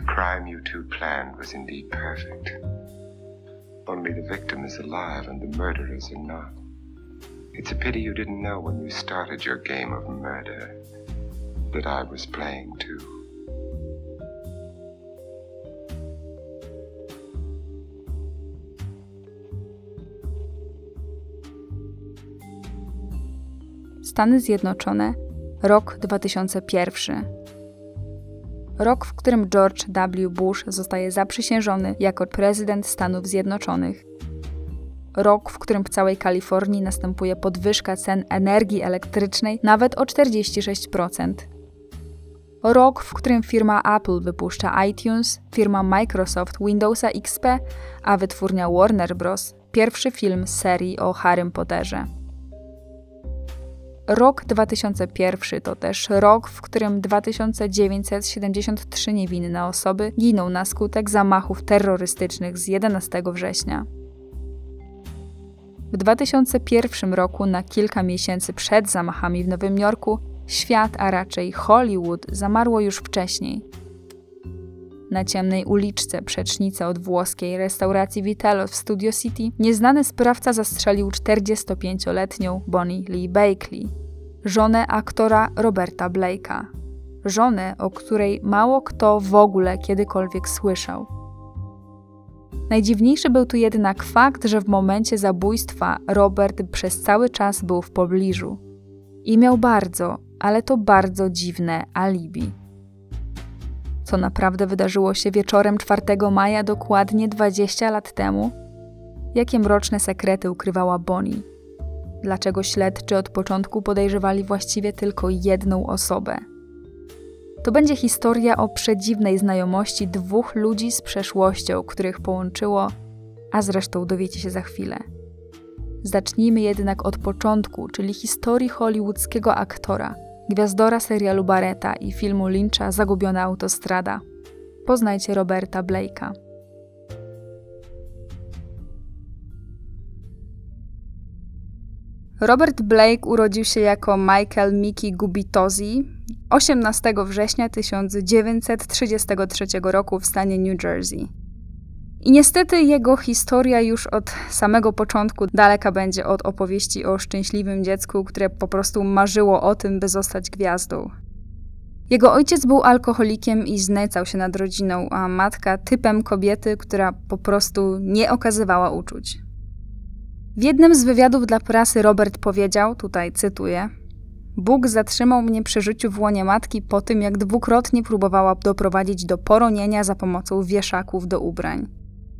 The crime you two planned was indeed perfect. Only the victim is alive and the murderers are not. It's a pity you didn't know when you started your game of murder that I was playing too. Stany Zjednoczone, rok 2001. Rok, w którym George W. Bush zostaje zaprzysiężony jako prezydent Stanów Zjednoczonych. Rok, w którym w całej Kalifornii następuje podwyżka cen energii elektrycznej nawet o 46%. Rok, w którym firma Apple wypuszcza iTunes, firma Microsoft Windowsa XP, a wytwórnia Warner Bros. pierwszy film z serii o Harrym Potterze. Rok 2001 to też rok, w którym 2973 niewinne osoby giną na skutek zamachów terrorystycznych z 11 września. W 2001 roku, na kilka miesięcy przed zamachami w Nowym Jorku, świat, a raczej Hollywood, zamarło już wcześniej. Na ciemnej uliczce przecznicy od włoskiej restauracji Vitello w Studio City nieznany sprawca zastrzelił 45-letnią Bonnie Lee Bakley, żonę aktora Roberta Blake'a. Żonę, o której mało kto w ogóle kiedykolwiek słyszał. Najdziwniejszy był tu jednak fakt, że w momencie zabójstwa Robert przez cały czas był w pobliżu. I miał bardzo, ale to bardzo dziwne alibi. Co naprawdę wydarzyło się wieczorem 4 maja dokładnie 20 lat temu? Jakie mroczne sekrety ukrywała Bonnie? Dlaczego śledczy od początku podejrzewali właściwie tylko jedną osobę? To będzie historia o przedziwnej znajomości dwóch ludzi z przeszłością, których połączyło, a zresztą dowiecie się za chwilę. Zacznijmy jednak od początku, czyli historii hollywoodzkiego aktora, gwiazdora serialu Barretta i filmu Lyncha Zagubiona autostrada. Poznajcie Roberta Blake'a. Robert Blake urodził się jako Michael Mickey Gubitozi 18 września 1933 roku w stanie New Jersey. I niestety jego historia już od samego początku daleka będzie od opowieści o szczęśliwym dziecku, które po prostu marzyło o tym, by zostać gwiazdą. Jego ojciec był alkoholikiem i znęcał się nad rodziną, a matka typem kobiety, która po prostu nie okazywała uczuć. W jednym z wywiadów dla prasy Robert powiedział, tutaj cytuję: Bóg zatrzymał mnie przy życiu w łonie matki po tym, jak dwukrotnie próbowała doprowadzić do poronienia za pomocą wieszaków do ubrań.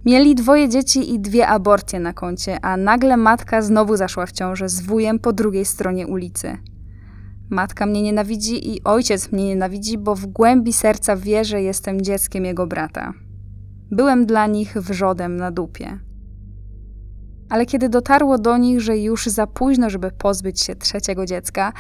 Mieli dwoje dzieci i dwie aborcje na koncie, a nagle matka znowu zaszła w ciążę z wujem po drugiej stronie ulicy. Matka mnie nienawidzi i ojciec mnie nienawidzi, bo w głębi serca wie, że jestem dzieckiem jego brata. Byłem dla nich wrzodem na dupie ale kiedy dotarło do nich, że już za późno, żeby pozbyć się trzeciego dziecka,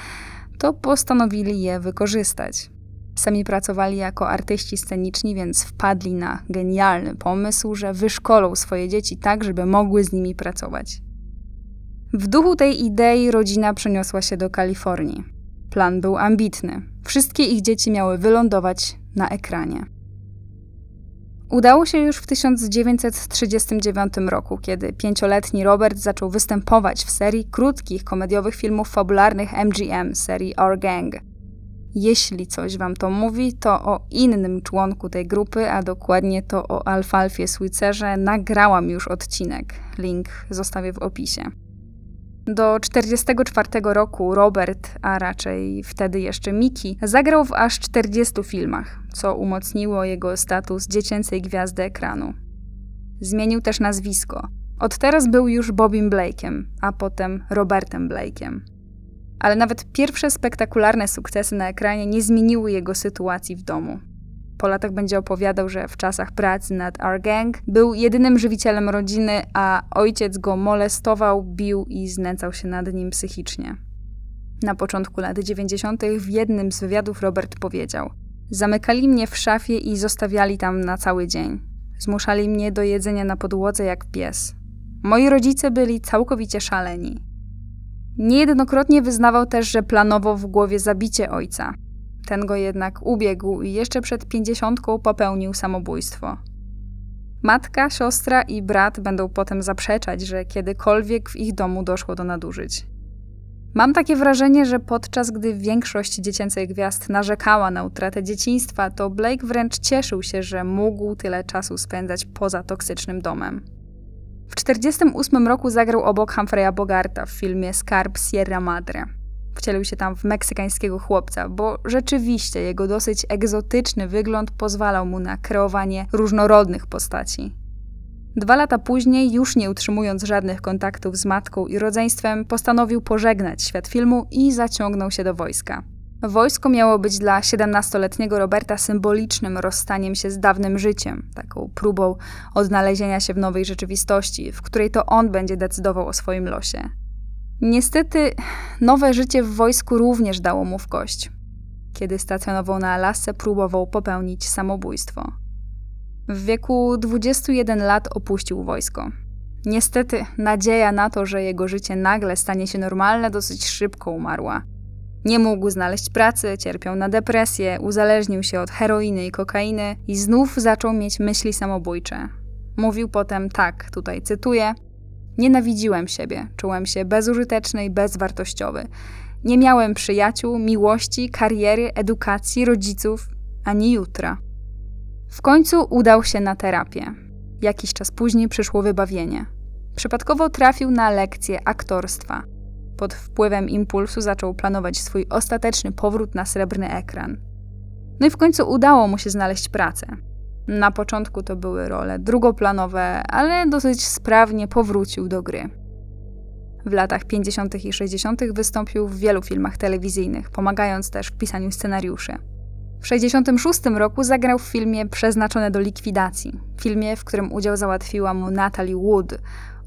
to postanowili je wykorzystać. Sami pracowali jako artyści sceniczni, więc wpadli na genialny pomysł, że wyszkolą swoje dzieci tak, żeby mogły z nimi pracować. W duchu tej idei rodzina przeniosła się do Kalifornii. Plan był ambitny. Wszystkie ich dzieci miały wylądować na ekranie. Udało się już w 1939 roku, kiedy pięcioletni Robert zaczął występować w serii krótkich komediowych filmów fabularnych MGM serii Our Gang. Jeśli coś wam to mówi, to o innym członku tej grupy, a dokładnie to o Alfalfie Switserze, nagrałam już odcinek. Link zostawię w opisie. Do 1944 roku Robert, a raczej wtedy jeszcze Miki, zagrał w aż 40 filmach, co umocniło jego status dziecięcej gwiazdy ekranu. Zmienił też nazwisko. Od teraz był już Bobim Blake'em, a potem Robertem Blake'em. Ale nawet pierwsze spektakularne sukcesy na ekranie nie zmieniły jego sytuacji w domu. Po latach będzie opowiadał, że w czasach pracy nad Our Gang był jedynym żywicielem rodziny, a ojciec go molestował, bił i znęcał się nad nim psychicznie. Na początku lat 90. w jednym z wywiadów Robert powiedział: Zamykali mnie w szafie i zostawiali tam na cały dzień. Zmuszali mnie do jedzenia na podłodze jak pies. Moi rodzice byli całkowicie szaleni. Niejednokrotnie wyznawał też, że planował w głowie zabicie ojca. Ten go jednak ubiegł i jeszcze przed pięćdziesiątką popełnił samobójstwo. Matka, siostra i brat będą potem zaprzeczać, że kiedykolwiek w ich domu doszło do nadużyć. Mam takie wrażenie, że podczas gdy większość dziecięcych gwiazd narzekała na utratę dzieciństwa, to Blake wręcz cieszył się, że mógł tyle czasu spędzać poza toksycznym domem. W 1948 roku zagrał obok Humphreya Bogarta w filmie Skarb Sierra Madre. Wcielił się tam w meksykańskiego chłopca, bo rzeczywiście jego dosyć egzotyczny wygląd pozwalał mu na kreowanie różnorodnych postaci. Dwa lata później, już nie utrzymując żadnych kontaktów z matką i rodzeństwem, postanowił pożegnać świat filmu i zaciągnął się do wojska. Wojsko miało być dla 17-letniego Roberta symbolicznym rozstaniem się z dawnym życiem, taką próbą odnalezienia się w nowej rzeczywistości, w której to on będzie decydował o swoim losie. Niestety, nowe życie w wojsku również dało mu w kość. Kiedy stacjonował na Alasce, próbował popełnić samobójstwo. W wieku 21 lat opuścił wojsko. Niestety, nadzieja na to, że jego życie nagle stanie się normalne, dosyć szybko umarła. Nie mógł znaleźć pracy, cierpiał na depresję, uzależnił się od heroiny i kokainy i znów zaczął mieć myśli samobójcze. Mówił potem tak, tutaj cytuję: Nienawidziłem siebie, czułem się bezużyteczny i bezwartościowy. Nie miałem przyjaciół, miłości, kariery, edukacji, rodziców, ani jutra. W końcu udał się na terapię. Jakiś czas później przyszło wybawienie. Przypadkowo trafił na lekcję aktorstwa. Pod wpływem impulsu zaczął planować swój ostateczny powrót na srebrny ekran. No i w końcu udało mu się znaleźć pracę. Na początku to były role drugoplanowe, ale dosyć sprawnie powrócił do gry. W latach 50. i 60. wystąpił w wielu filmach telewizyjnych, pomagając też w pisaniu scenariuszy. W 1966 roku zagrał w filmie Przeznaczone do likwidacji, filmie, w którym udział załatwiła mu Natalie Wood,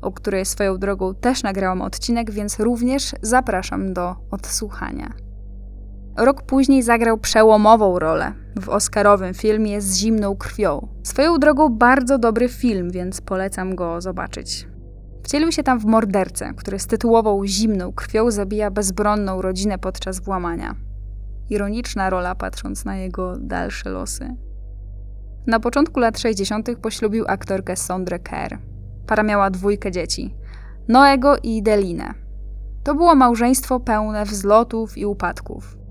o której swoją drogą też nagrałam odcinek, więc również zapraszam do odsłuchania. Rok później zagrał przełomową rolę w oscarowym filmie Z zimną krwią. Swoją drogą bardzo dobry film, więc polecam go zobaczyć. Wcielił się tam w mordercę, który z tytułową zimną krwią zabija bezbronną rodzinę podczas włamania. Ironiczna rola, patrząc na jego dalsze losy. Na początku lat 60. poślubił aktorkę Sondrę Kerr. Para miała dwójkę dzieci: Noego i Delinę. To było małżeństwo pełne wzlotów i upadków.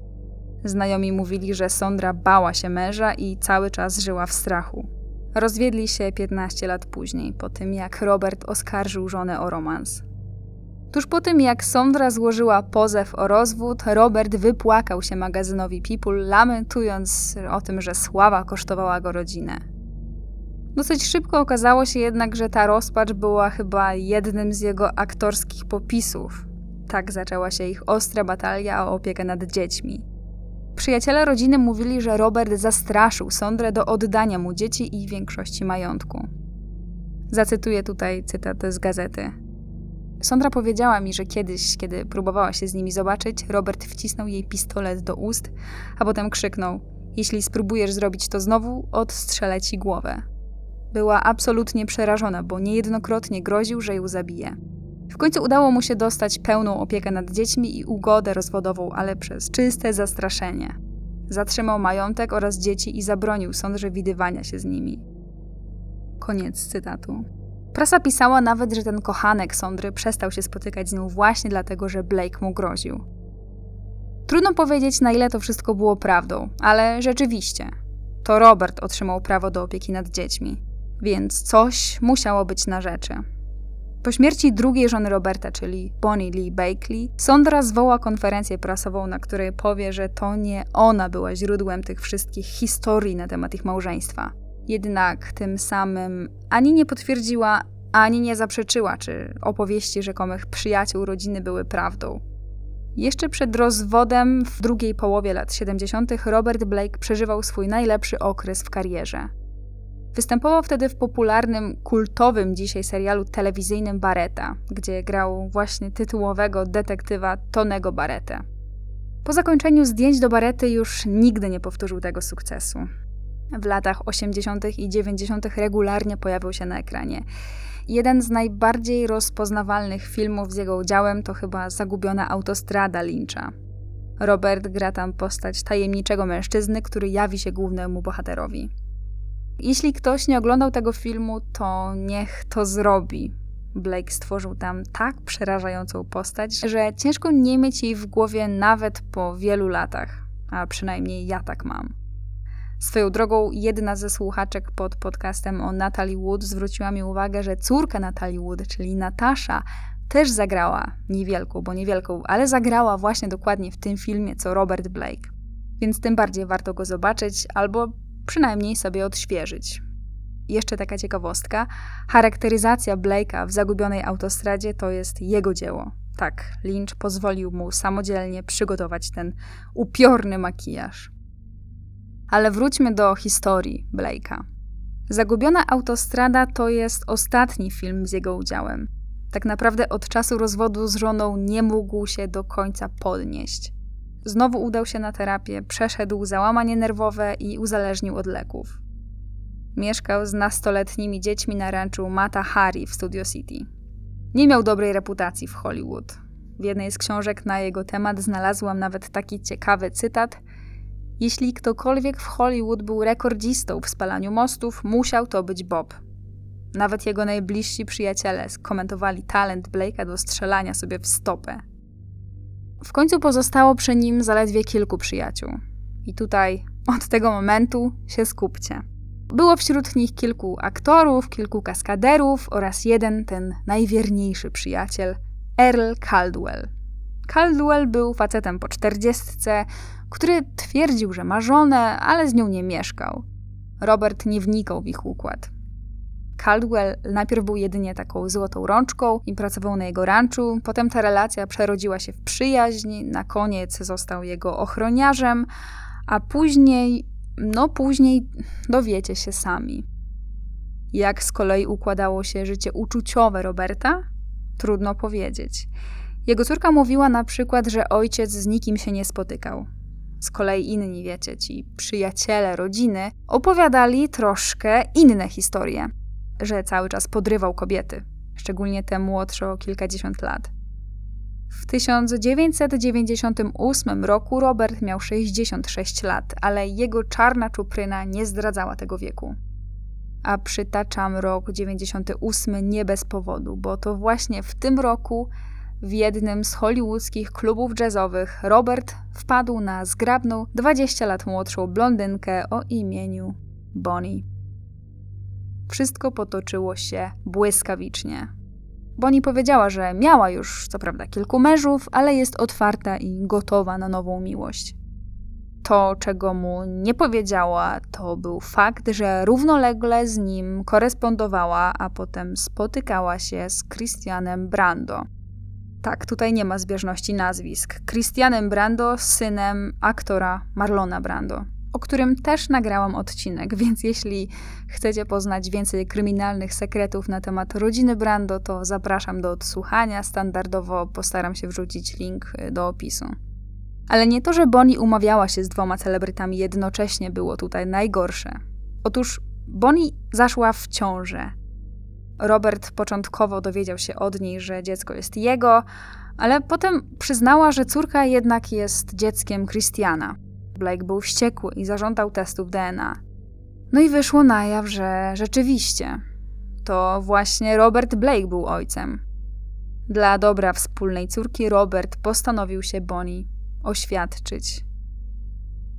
Znajomi mówili, że Sondra bała się męża i cały czas żyła w strachu. Rozwiedli się 15 lat później, po tym jak Robert oskarżył żonę o romans. Tuż po tym, jak Sondra złożyła pozew o rozwód, Robert wypłakał się magazynowi People, lamentując o tym, że sława kosztowała go rodzinę. Dosyć szybko okazało się jednak, że ta rozpacz była chyba jednym z jego aktorskich popisów. Tak zaczęła się ich ostra batalia o opiekę nad dziećmi. Przyjaciele rodziny mówili, że Robert zastraszył Sondrę do oddania mu dzieci i większości majątku. Zacytuję tutaj cytat z gazety. Sondra powiedziała mi, że kiedyś, kiedy próbowała się z nimi zobaczyć, Robert wcisnął jej pistolet do ust, a potem krzyknął: Jeśli spróbujesz zrobić to znowu, odstrzelę ci głowę. Była absolutnie przerażona, bo niejednokrotnie groził, że ją zabije. W końcu udało mu się dostać pełną opiekę nad dziećmi i ugodę rozwodową, ale przez czyste zastraszenie. Zatrzymał majątek oraz dzieci i zabronił Sondrze widywania się z nimi. Koniec cytatu. Prasa pisała nawet, że ten kochanek Sondry przestał się spotykać z nią właśnie dlatego, że Blake mu groził. Trudno powiedzieć, na ile to wszystko było prawdą, ale rzeczywiście, to Robert otrzymał prawo do opieki nad dziećmi, więc coś musiało być na rzeczy. Po śmierci drugiej żony Roberta, czyli Bonnie Lee Bakley, Sondra zwoła konferencję prasową, na której powie, że to nie ona była źródłem tych wszystkich historii na temat ich małżeństwa. Jednak tym samym ani nie potwierdziła, ani nie zaprzeczyła, czy opowieści rzekomych przyjaciół rodziny były prawdą. Jeszcze przed rozwodem w drugiej połowie lat 70. Robert Blake przeżywał swój najlepszy okres w karierze. Występował wtedy w popularnym, kultowym dzisiaj serialu telewizyjnym Barretta, gdzie grał właśnie tytułowego detektywa Tonego Barretę. Po zakończeniu zdjęć do Barrety już nigdy nie powtórzył tego sukcesu. W latach 80. i 90. regularnie pojawił się na ekranie. Jeden z najbardziej rozpoznawalnych filmów z jego udziałem to chyba Zagubiona autostrada Lyncha. Robert gra tam postać tajemniczego mężczyzny, który jawi się głównemu bohaterowi. Jeśli ktoś nie oglądał tego filmu, to niech to zrobi. Blake stworzył tam tak przerażającą postać, że ciężko nie mieć jej w głowie nawet po wielu latach, a przynajmniej ja tak mam. Swoją drogą, jedna ze słuchaczek pod podcastem o Natalie Wood zwróciła mi uwagę, że córka Natalie Wood, czyli Natasza, też zagrała niewielką, bo niewielką, ale zagrała właśnie dokładnie w tym filmie co Robert Blake. Więc tym bardziej warto go zobaczyć albo przynajmniej sobie odświeżyć. Jeszcze taka ciekawostka: charakteryzacja Blake'a w zagubionej autostradzie to jest jego dzieło. Tak, Lynch pozwolił mu samodzielnie przygotować ten upiorny makijaż. Ale wróćmy do historii Blake'a. Zagubiona autostrada to jest ostatni film z jego udziałem. Tak naprawdę od czasu rozwodu z żoną nie mógł się do końca podnieść. Znowu udał się na terapię, przeszedł załamanie nerwowe i uzależnił od leków. Mieszkał z nastoletnimi dziećmi na ranczu Mata Hari w Studio City. Nie miał dobrej reputacji w Hollywood. W jednej z książek na jego temat znalazłam nawet taki ciekawy cytat – jeśli ktokolwiek w Hollywood był rekordzistą w spalaniu mostów, musiał to być Bob. Nawet jego najbliżsi przyjaciele skomentowali talent Blake'a do strzelania sobie w stopę. W końcu pozostało przy nim zaledwie kilku przyjaciół. I tutaj od tego momentu się skupcie. Było wśród nich kilku aktorów, kilku kaskaderów oraz jeden, ten najwierniejszy przyjaciel, Earl Caldwell. Caldwell był facetem po czterdziestce, który twierdził, że ma żonę, ale z nią nie mieszkał. Robert nie wnikał w ich układ. Caldwell najpierw był jedynie taką złotą rączką i pracował na jego ranczu, potem ta relacja przerodziła się w przyjaźń, na koniec został jego ochroniarzem, a później, no później dowiecie się sami. Jak z kolei układało się życie uczuciowe Roberta? Trudno powiedzieć. Jego córka mówiła na przykład, że ojciec z nikim się nie spotykał. Z kolei inni, wiecie, ci przyjaciele rodziny opowiadali troszkę inne historie, że cały czas podrywał kobiety, szczególnie te młodsze o kilkadziesiąt lat. W 1998 roku Robert miał 66 lat, ale jego czarna czupryna nie zdradzała tego wieku. A przytaczam rok 98 nie bez powodu, bo to właśnie w tym roku w jednym z hollywoodzkich klubów jazzowych Robert wpadł na zgrabną, 20 lat młodszą blondynkę o imieniu Bonnie. Wszystko potoczyło się błyskawicznie. Bonnie powiedziała, że miała już co prawda kilku mężów, ale jest otwarta i gotowa na nową miłość. To, czego mu nie powiedziała, to był fakt, że równolegle z nim korespondowała, a potem spotykała się z Christianem Brando, tak, tutaj nie ma zbieżności nazwisk. Christianem Brando, synem aktora Marlona Brando, o którym też nagrałam odcinek, więc jeśli chcecie poznać więcej kryminalnych sekretów na temat rodziny Brando, to zapraszam do odsłuchania. Standardowo postaram się wrzucić link y, do opisu. Ale nie to, że Bonnie umawiała się z dwoma celebrytami jednocześnie było tutaj najgorsze. Otóż Bonnie zaszła w ciążę Robert początkowo dowiedział się od niej, że dziecko jest jego, ale potem przyznała, że córka jednak jest dzieckiem Christiana. Blake był wściekły i zażądał testów DNA. No i wyszło na jaw, że rzeczywiście to właśnie Robert Blake był ojcem. Dla dobra wspólnej córki Robert postanowił się Bonnie oświadczyć.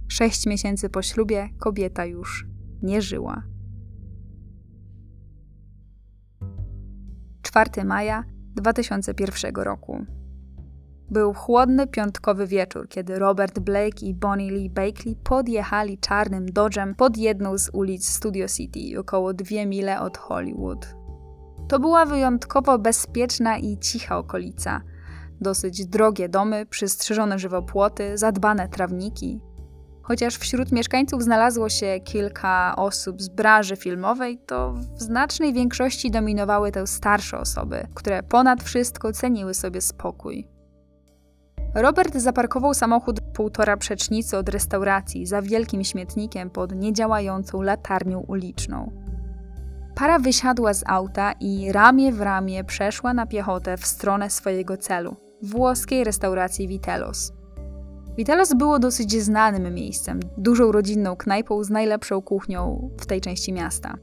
Sześć miesięcy po ślubie kobieta już nie żyła. 4 maja 2001 roku. Był chłodny piątkowy wieczór, kiedy Robert Blake i Bonnie Lee Bakley podjechali czarnym Dodgem pod jedną z ulic Studio City, około dwie mile od Hollywood. To była wyjątkowo bezpieczna i cicha okolica. Dosyć drogie domy, przystrzyżone żywopłoty, zadbane trawniki, Chociaż wśród mieszkańców znalazło się kilka osób z branży filmowej, to w znacznej większości dominowały te starsze osoby, które ponad wszystko ceniły sobie spokój. Robert zaparkował samochód półtora przecznicy od restauracji za wielkim śmietnikiem pod niedziałającą latarnią uliczną. Para wysiadła z auta i ramię w ramię przeszła na piechotę w stronę swojego celu włoskiej restauracji Vitelos. Vitalos było dosyć znanym miejscem, dużą rodzinną knajpą z najlepszą kuchnią w tej części miasta.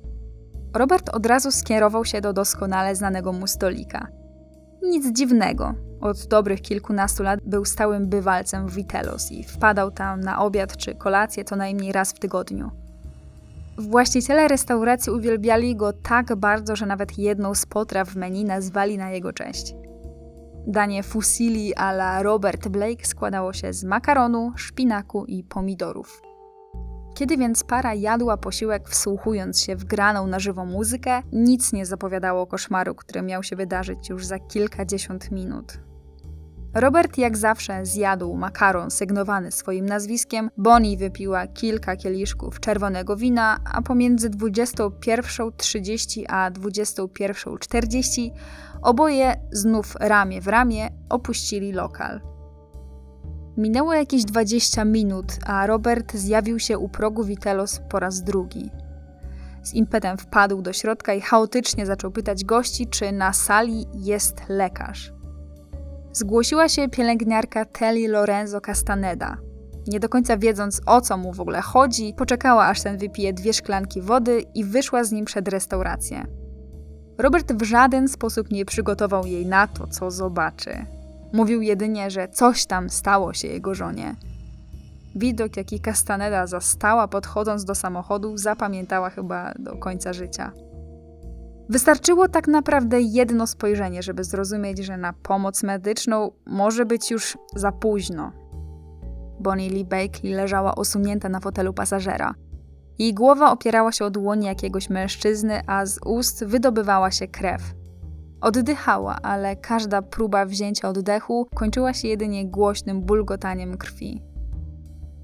Robert od razu skierował się do doskonale znanego mu stolika. Nic dziwnego. Od dobrych kilkunastu lat był stałym bywalcem w Vitelos i wpadał tam na obiad czy kolację co najmniej raz w tygodniu. Właściciele restauracji uwielbiali go tak bardzo, że nawet jedną z potraw w menu nazwali na jego cześć. Danie fusilli a la Robert Blake składało się z makaronu, szpinaku i pomidorów. Kiedy więc para jadła posiłek wsłuchując się w graną na żywo muzykę, nic nie zapowiadało koszmaru, który miał się wydarzyć już za kilkadziesiąt minut. Robert jak zawsze zjadł makaron sygnowany swoim nazwiskiem, Bonnie wypiła kilka kieliszków czerwonego wina, a pomiędzy 21.30 a 21.40 oboje znów ramię w ramię opuścili lokal. Minęło jakieś 20 minut, a Robert zjawił się u progu Vitelos po raz drugi. Z impetem wpadł do środka i chaotycznie zaczął pytać gości, czy na sali jest lekarz. Zgłosiła się pielęgniarka Telly Lorenzo Castaneda. Nie do końca wiedząc o co mu w ogóle chodzi, poczekała aż ten wypije dwie szklanki wody i wyszła z nim przed restaurację. Robert w żaden sposób nie przygotował jej na to, co zobaczy. Mówił jedynie, że coś tam stało się jego żonie. Widok, jaki Castaneda zastała podchodząc do samochodu, zapamiętała chyba do końca życia. Wystarczyło tak naprawdę jedno spojrzenie, żeby zrozumieć, że na pomoc medyczną może być już za późno. Bonnie Lee Bakley leżała osunięta na fotelu pasażera. Jej głowa opierała się o dłonie jakiegoś mężczyzny, a z ust wydobywała się krew. Oddychała, ale każda próba wzięcia oddechu kończyła się jedynie głośnym bulgotaniem krwi.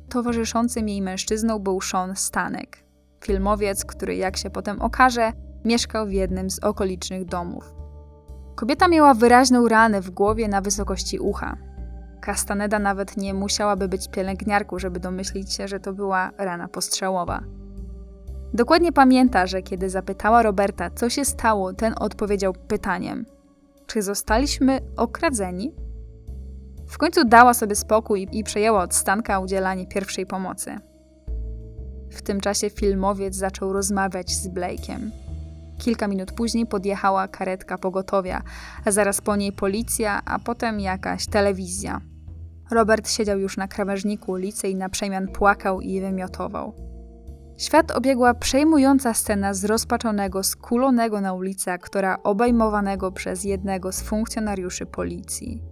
Towarzyszącym jej mężczyzną był Sean Stanek, filmowiec, który, jak się potem okaże, mieszkał w jednym z okolicznych domów. Kobieta miała wyraźną ranę w głowie na wysokości ucha. Castaneda nawet nie musiałaby być pielęgniarką, żeby domyślić się, że to była rana postrzałowa. Dokładnie pamięta, że kiedy zapytała Roberta, co się stało, ten odpowiedział pytaniem: Czy zostaliśmy okradzeni? W końcu dała sobie spokój i przejęła od Stanka udzielanie pierwszej pomocy. W tym czasie filmowiec zaczął rozmawiać z Blake'em. Kilka minut później podjechała karetka pogotowia, a zaraz po niej policja, a potem jakaś telewizja. Robert siedział już na krawężniku ulicy i na przemian płakał i wymiotował. Świat obiegła przejmująca scena zrozpaczonego, skulonego na ulicy aktora obejmowanego przez jednego z funkcjonariuszy policji.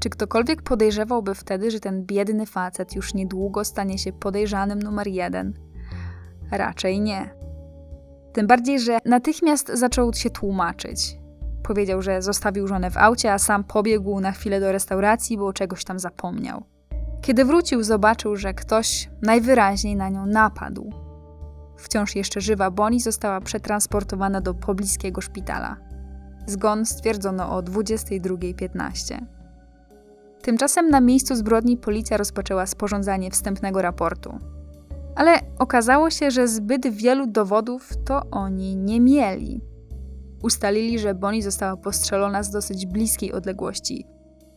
Czy ktokolwiek podejrzewałby wtedy, że ten biedny facet już niedługo stanie się podejrzanym numer jeden? Raczej nie. Tym bardziej, że natychmiast zaczął się tłumaczyć. Powiedział, że zostawił żonę w aucie, a sam pobiegł na chwilę do restauracji, bo czegoś tam zapomniał. Kiedy wrócił, zobaczył, że ktoś najwyraźniej na nią napadł. Wciąż jeszcze żywa Bonnie została przetransportowana do pobliskiego szpitala. Zgon stwierdzono o 22.15. Tymczasem na miejscu zbrodni policja rozpoczęła sporządzanie wstępnego raportu. Ale okazało się, że zbyt wielu dowodów to oni nie mieli. Ustalili, że Bonnie została postrzelona z dosyć bliskiej odległości.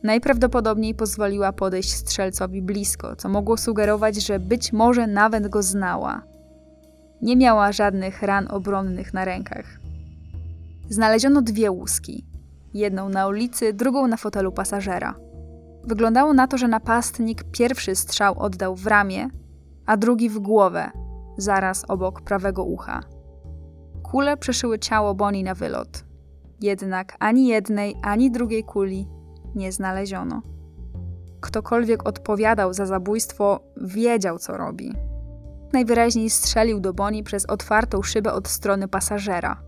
Najprawdopodobniej pozwoliła podejść strzelcowi blisko, co mogło sugerować, że być może nawet go znała. Nie miała żadnych ran obronnych na rękach. Znaleziono dwie łuski. Jedną na ulicy, drugą na fotelu pasażera. Wyglądało na to, że napastnik pierwszy strzał oddał w ramię, a drugi w głowę, zaraz obok prawego ucha. Kule przeszyły ciało Bonnie na wylot. Jednak ani jednej, ani drugiej kuli nie znaleziono. Ktokolwiek odpowiadał za zabójstwo, wiedział, co robi. Najwyraźniej strzelił do Bonnie przez otwartą szybę od strony pasażera.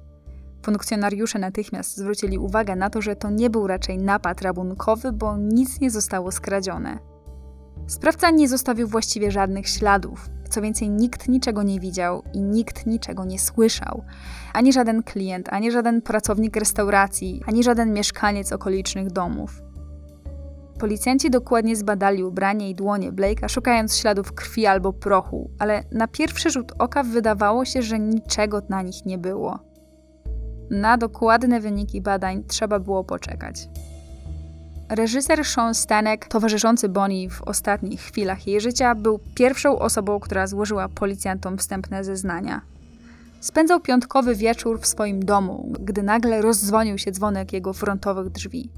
Funkcjonariusze natychmiast zwrócili uwagę na to, że to nie był raczej napad rabunkowy, bo nic nie zostało skradzione. Sprawca nie zostawił właściwie żadnych śladów. Co więcej, nikt niczego nie widział i nikt niczego nie słyszał. Ani żaden klient, ani żaden pracownik restauracji, ani żaden mieszkaniec okolicznych domów. Policjanci dokładnie zbadali ubranie i dłonie Blake'a, szukając śladów krwi albo prochu, ale na pierwszy rzut oka wydawało się, że niczego na nich nie było. Na dokładne wyniki badań trzeba było poczekać. reżyser Sean Stanek, towarzyszący Bonnie w ostatnich chwilach jej życia, był pierwszą osobą, która złożyła policjantom wstępne zeznania. Spędzał piątkowy wieczór w swoim domu, gdy nagle rozdzwonił się dzwonek jego frontowych drzwi.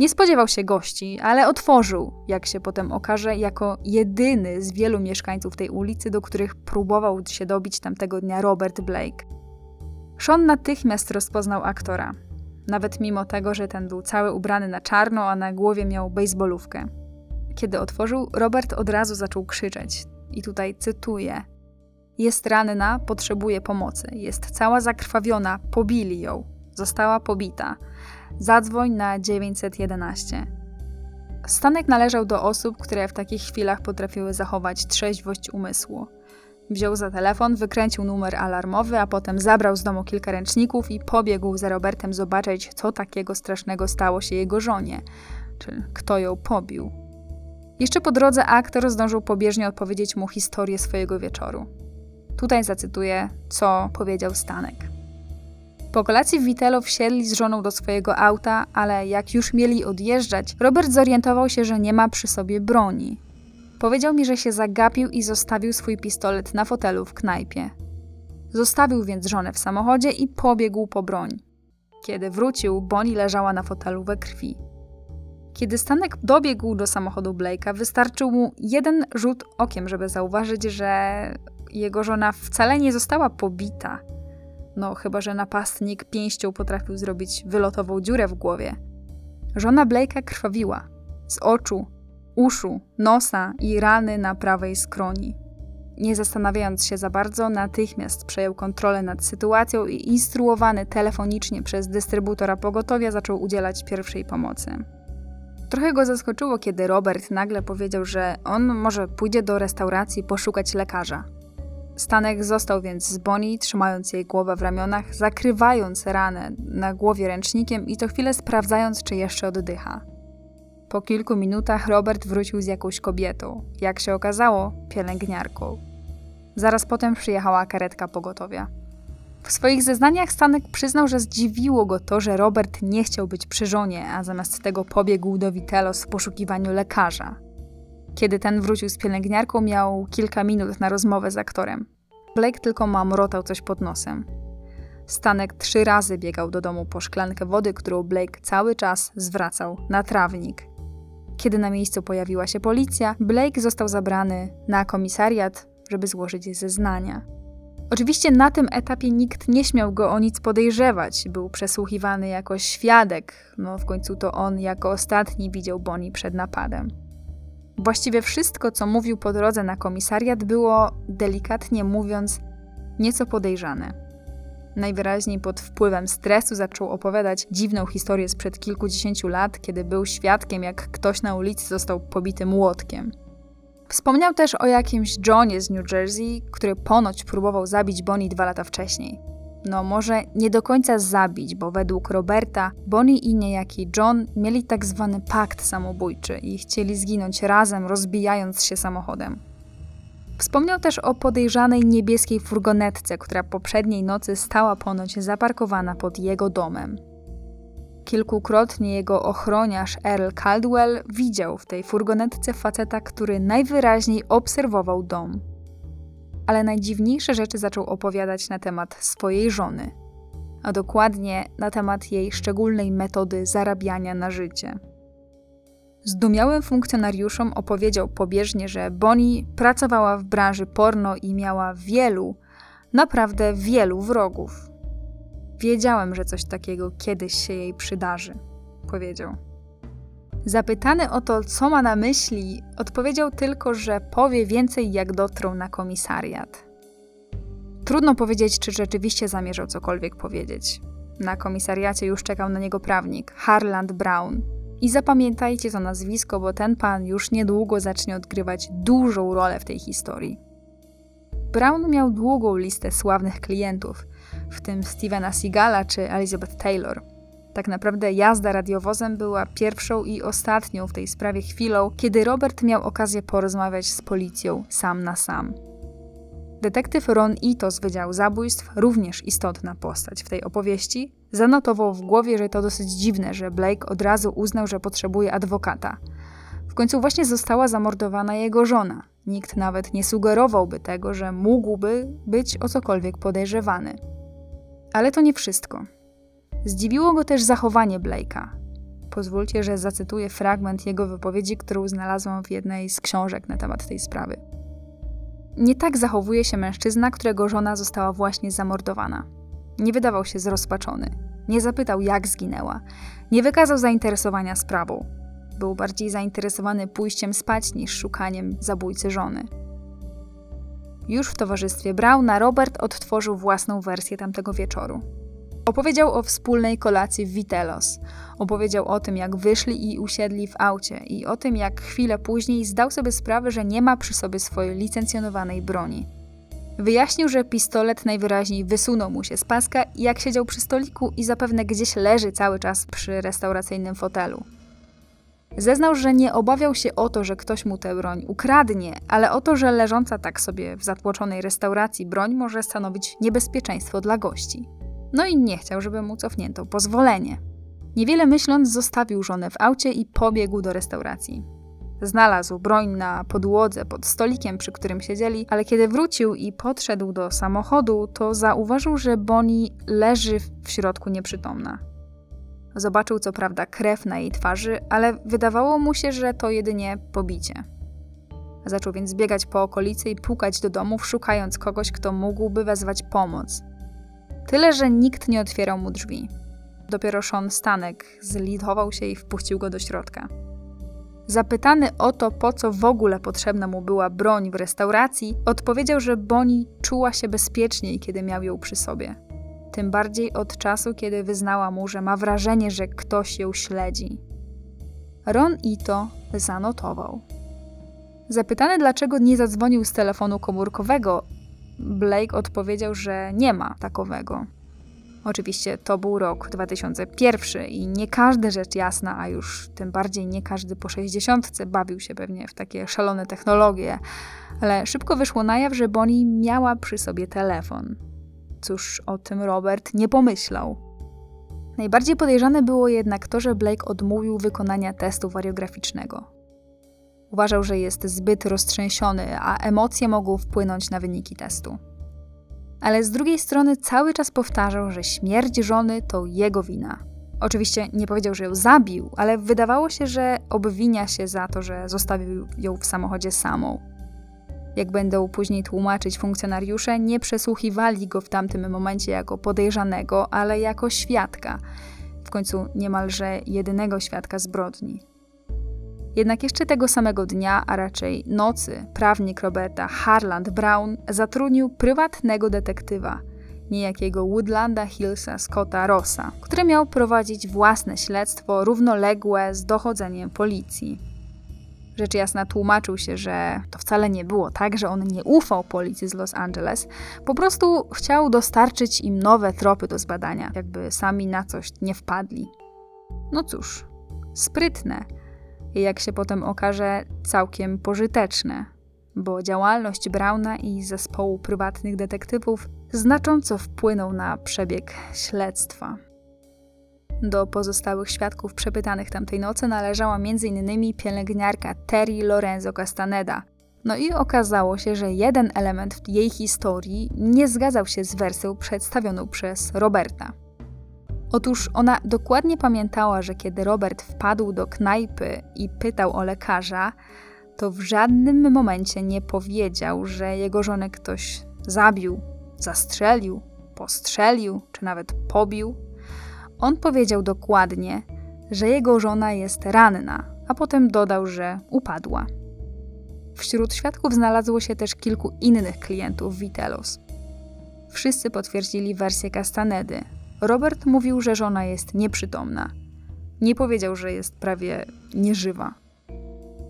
Nie spodziewał się gości, ale otworzył, jak się potem okaże, jako jedyny z wielu mieszkańców tej ulicy, do których próbował się dobić tamtego dnia Robert Blake. Sean natychmiast rozpoznał aktora, nawet mimo tego, że ten był cały ubrany na czarno, a na głowie miał bejsbolówkę. Kiedy otworzył, Robert od razu zaczął krzyczeć. I tutaj cytuję: Jest ranna, potrzebuje pomocy. Jest cała zakrwawiona, pobili ją. Została pobita. Zadzwoń na 911. Stanek należał do osób, które w takich chwilach potrafiły zachować trzeźwość umysłu. Wziął za telefon, wykręcił numer alarmowy, a potem zabrał z domu kilka ręczników i pobiegł za Robertem zobaczyć, co takiego strasznego stało się jego żonie, czy kto ją pobił. Jeszcze po drodze aktor zdążył pobieżnie odpowiedzieć mu historię swojego wieczoru. Tutaj zacytuję, co powiedział Stanek. Po kolacji w Vitello wsiedli z żoną do swojego auta, ale jak już mieli odjeżdżać, Robert zorientował się, że nie ma przy sobie broni. Powiedział mi, że się zagapił i zostawił swój pistolet na fotelu w knajpie. Zostawił więc żonę w samochodzie i pobiegł po broń. Kiedy wrócił, Bonnie leżała na fotelu we krwi. Kiedy Stanek dobiegł do samochodu Blake'a, wystarczył mu jeden rzut okiem, żeby zauważyć, że jego żona wcale nie została pobita. No, chyba że napastnik pięścią potrafił zrobić wylotową dziurę w głowie. Żona Blake'a krwawiła z oczu, uszu, nosa i rany na prawej skroni. Nie zastanawiając się za bardzo, natychmiast przejął kontrolę nad sytuacją i instruowany telefonicznie przez dystrybutora pogotowia zaczął udzielać pierwszej pomocy. Trochę go zaskoczyło, kiedy Robert nagle powiedział, że on może pójdzie do restauracji poszukać lekarza. Stanek został więc z Bonnie, trzymając jej głowę w ramionach, zakrywając ranę na głowie ręcznikiem i to chwilę sprawdzając, czy jeszcze oddycha. Po kilku minutach Robert wrócił z jakąś kobietą, jak się okazało, pielęgniarką. Zaraz potem przyjechała karetka pogotowia. W swoich zeznaniach Stanek przyznał, że zdziwiło go to, że Robert nie chciał być przy żonie, a zamiast tego pobiegł do Vitelos w poszukiwaniu lekarza. Kiedy ten wrócił z pielęgniarką, miał kilka minut na rozmowę z aktorem. Blake tylko mamrotał coś pod nosem. Stanek trzy razy biegał do domu po szklankę wody, którą Blake cały czas zwracał na trawnik. Kiedy na miejscu pojawiła się policja, Blake został zabrany na komisariat, żeby złożyć zeznania. Oczywiście na tym etapie nikt nie śmiał go o nic podejrzewać. Był przesłuchiwany jako świadek, no w końcu to on jako ostatni widział Bonnie przed napadem. Właściwie wszystko, co mówił po drodze na komisariat, było, delikatnie mówiąc, nieco podejrzane. Najwyraźniej pod wpływem stresu zaczął opowiadać dziwną historię sprzed kilkudziesięciu lat, kiedy był świadkiem, jak ktoś na ulicy został pobity młotkiem. Wspomniał też o jakimś Johnie z New Jersey, który ponoć próbował zabić Bonnie dwa lata wcześniej. No, może nie do końca zabić, bo według Roberta Bonnie i niejaki John mieli tak zwany pakt samobójczy i chcieli zginąć razem, rozbijając się samochodem. Wspomniał też o podejrzanej niebieskiej furgonetce, która poprzedniej nocy stała ponoć zaparkowana pod jego domem. Kilkukrotnie jego ochroniarz Earl Caldwell widział w tej furgonetce faceta, który najwyraźniej obserwował dom. Ale najdziwniejsze rzeczy zaczął opowiadać na temat swojej żony, a dokładnie na temat jej szczególnej metody zarabiania na życie. Zdumiałym funkcjonariuszom opowiedział pobieżnie, że Bonnie pracowała w branży porno i miała wielu, naprawdę wielu wrogów. Wiedziałem, że coś takiego kiedyś się jej przydarzy, powiedział. Zapytany o to, co ma na myśli, odpowiedział tylko, że powie więcej, jak dotrą na komisariat. Trudno powiedzieć, czy rzeczywiście zamierzał cokolwiek powiedzieć. Na komisariacie już czekał na niego prawnik, Harland Brown, i zapamiętajcie to nazwisko, bo ten pan już niedługo zacznie odgrywać dużą rolę w tej historii. Brown miał długą listę sławnych klientów, w tym Stevena Seagala czy Elizabeth Taylor. Tak naprawdę jazda radiowozem była pierwszą i ostatnią w tej sprawie chwilą, kiedy Robert miał okazję porozmawiać z policją sam na sam. Detektyw Ron Ito z Wydziału Zabójstw, również istotna postać w tej opowieści, zanotował w głowie, że to dosyć dziwne, że Blake od razu uznał, że potrzebuje adwokata. W końcu właśnie została zamordowana jego żona. Nikt nawet nie sugerowałby tego, że mógłby być o cokolwiek podejrzewany. Ale to nie wszystko. Zdziwiło go też zachowanie Blake'a. Pozwólcie, że zacytuję fragment jego wypowiedzi, którą znalazłam w jednej z książek na temat tej sprawy. Nie tak zachowuje się mężczyzna, którego żona została właśnie zamordowana. Nie wydawał się zrozpaczony. Nie zapytał, jak zginęła. Nie wykazał zainteresowania sprawą. Był bardziej zainteresowany pójściem spać niż szukaniem zabójcy żony. Już w towarzystwie Brauna Robert odtworzył własną wersję tamtego wieczoru. Opowiedział o wspólnej kolacji w Vitelos. Opowiedział o tym, jak wyszli i usiedli w aucie, i o tym, jak chwilę później zdał sobie sprawę, że nie ma przy sobie swojej licencjonowanej broni. Wyjaśnił, że pistolet najwyraźniej wysunął mu się z paska, jak siedział przy stoliku i zapewne gdzieś leży cały czas przy restauracyjnym fotelu. Zeznał, że nie obawiał się o to, że ktoś mu tę broń ukradnie, ale o to, że leżąca tak sobie w zatłoczonej restauracji broń może stanowić niebezpieczeństwo dla gości. No i nie chciał, żeby mu cofnięto pozwolenie. Niewiele myśląc, zostawił żonę w aucie i pobiegł do restauracji. Znalazł broń na podłodze pod stolikiem, przy którym siedzieli, ale kiedy wrócił i podszedł do samochodu, to zauważył, że Bonnie leży w środku nieprzytomna. Zobaczył co prawda krew na jej twarzy, ale wydawało mu się, że to jedynie pobicie. Zaczął więc biegać po okolicy i pukać do domów, szukając kogoś, kto mógłby wezwać pomoc. Tyle, że nikt nie otwierał mu drzwi. Dopiero Sean Stanek zlitował się i wpuścił go do środka. Zapytany o to, po co w ogóle potrzebna mu była broń w restauracji, odpowiedział, że Bonnie czuła się bezpieczniej, kiedy miał ją przy sobie. Tym bardziej od czasu, kiedy wyznała mu, że ma wrażenie, że ktoś ją śledzi. Ron Ito zanotował. Zapytany, dlaczego nie zadzwonił z telefonu komórkowego, Blake odpowiedział, że nie ma takowego. Oczywiście to był rok 2001 i nie każda rzecz jasna, a już tym bardziej nie każdy po 60 bawił się pewnie w takie szalone technologie, ale szybko wyszło na jaw, że Bonnie miała przy sobie telefon. Cóż o tym Robert nie pomyślał. Najbardziej podejrzane było jednak to, że Blake odmówił wykonania testu wariograficznego. Uważał, że jest zbyt roztrzęsiony, a emocje mogą wpłynąć na wyniki testu. Ale z drugiej strony cały czas powtarzał, że śmierć żony to jego wina. Oczywiście nie powiedział, że ją zabił, ale wydawało się, że obwinia się za to, że zostawił ją w samochodzie samą. Jak będą później tłumaczyć funkcjonariusze, nie przesłuchiwali go w tamtym momencie jako podejrzanego, ale jako świadka. W końcu niemalże jedynego świadka zbrodni. Jednak jeszcze tego samego dnia, a raczej nocy, prawnik Roberta Harland Brown zatrudnił prywatnego detektywa, niejakiego Woodlanda Hillsa Scotta Rossa, który miał prowadzić własne śledztwo równoległe z dochodzeniem policji. Rzecz jasna tłumaczył się, że to wcale nie było tak, że on nie ufał policji z Los Angeles, po prostu chciał dostarczyć im nowe tropy do zbadania, jakby sami na coś nie wpadli. No cóż, sprytne i jak się potem okaże, całkiem pożyteczne, bo działalność Brauna i zespołu prywatnych detektywów znacząco wpłynął na przebieg śledztwa. Do pozostałych świadków przepytanych tamtej nocy należała m.in. pielęgniarka Terry Lorenzo Castaneda. No i okazało się, że jeden element jej historii nie zgadzał się z wersją przedstawioną przez Roberta. Otóż ona dokładnie pamiętała, że kiedy Robert wpadł do knajpy i pytał o lekarza, to w żadnym momencie nie powiedział, że jego żonę ktoś zabił, zastrzelił, postrzelił czy nawet pobił. On powiedział dokładnie, że jego żona jest ranna, a potem dodał, że upadła. Wśród świadków znalazło się też kilku innych klientów Vitelos. Wszyscy potwierdzili wersję Castanedy, Robert mówił, że żona jest nieprzytomna. Nie powiedział, że jest prawie nieżywa.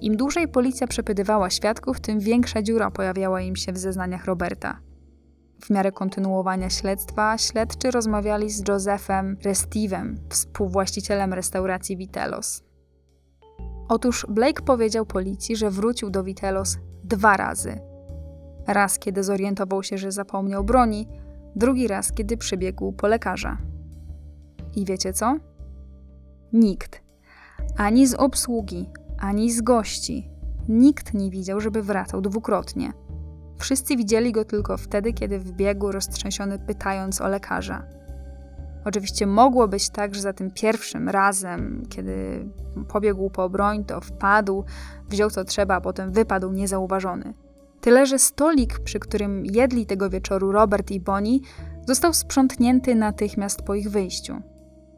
Im dłużej policja przepytywała świadków, tym większa dziura pojawiała im się w zeznaniach Roberta. W miarę kontynuowania śledztwa śledczy rozmawiali z Josephem Restivem, współwłaścicielem restauracji Vitelos. Otóż Blake powiedział policji, że wrócił do Vitelos dwa razy. Raz, kiedy zorientował się, że zapomniał broni, drugi raz, kiedy przybiegł po lekarza. I wiecie co? Nikt, ani z obsługi, ani z gości, nikt nie widział, żeby wracał dwukrotnie. Wszyscy widzieli go tylko wtedy, kiedy wbiegł roztrzęsiony, pytając o lekarza. Oczywiście mogło być tak, że za tym pierwszym razem, kiedy pobiegł po broń, to wpadł, wziął co trzeba, a potem wypadł niezauważony. Tyle, że stolik, przy którym jedli tego wieczoru Robert i Bonnie, został sprzątnięty natychmiast po ich wyjściu.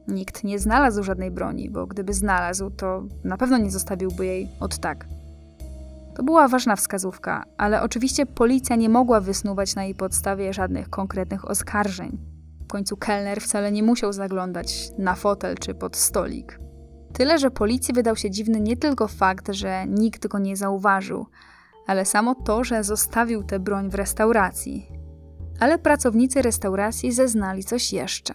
Nikt nie znalazł żadnej broni, bo gdyby znalazł, to na pewno nie zostawiłby jej od tak. To była ważna wskazówka, ale oczywiście policja nie mogła wysnuwać na jej podstawie żadnych konkretnych oskarżeń. W końcu kelner wcale nie musiał zaglądać na fotel czy pod stolik. Tyle, że policji wydał się dziwny nie tylko fakt, że nikt go nie zauważył, ale samo to, że zostawił tę broń w restauracji. Ale pracownicy restauracji zeznali coś jeszcze.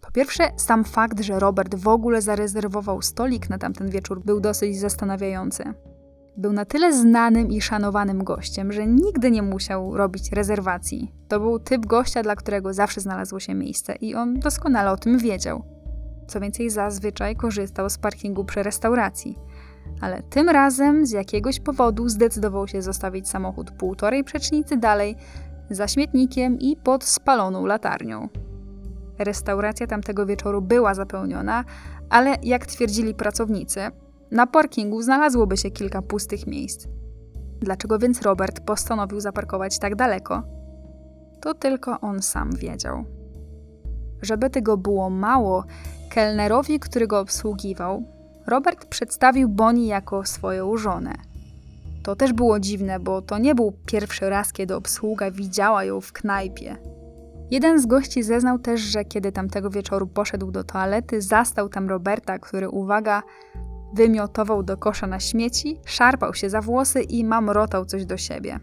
Po pierwsze, sam fakt, że Robert w ogóle zarezerwował stolik na tamten wieczór, był dosyć zastanawiający. Był na tyle znanym i szanowanym gościem, że nigdy nie musiał robić rezerwacji. To był typ gościa, dla którego zawsze znalazło się miejsce i on doskonale o tym wiedział. Co więcej, zazwyczaj korzystał z parkingu przy restauracji. Ale tym razem z jakiegoś powodu zdecydował się zostawić samochód półtorej przecznicy dalej, za śmietnikiem i pod spaloną latarnią. Restauracja tamtego wieczoru była zapełniona, ale jak twierdzili pracownicy, na parkingu znalazłoby się kilka pustych miejsc. Dlaczego więc Robert postanowił zaparkować tak daleko? To tylko on sam wiedział. Żeby tego było mało, kelnerowi, który go obsługiwał, Robert przedstawił Bonnie jako swoją żonę. To też było dziwne, bo to nie był pierwszy raz, kiedy obsługa widziała ją w knajpie. Jeden z gości zeznał też, że kiedy tamtego wieczoru poszedł do toalety, zastał tam Roberta, który, uwaga, wymiotował do kosza na śmieci, szarpał się za włosy i mamrotał coś do siebie.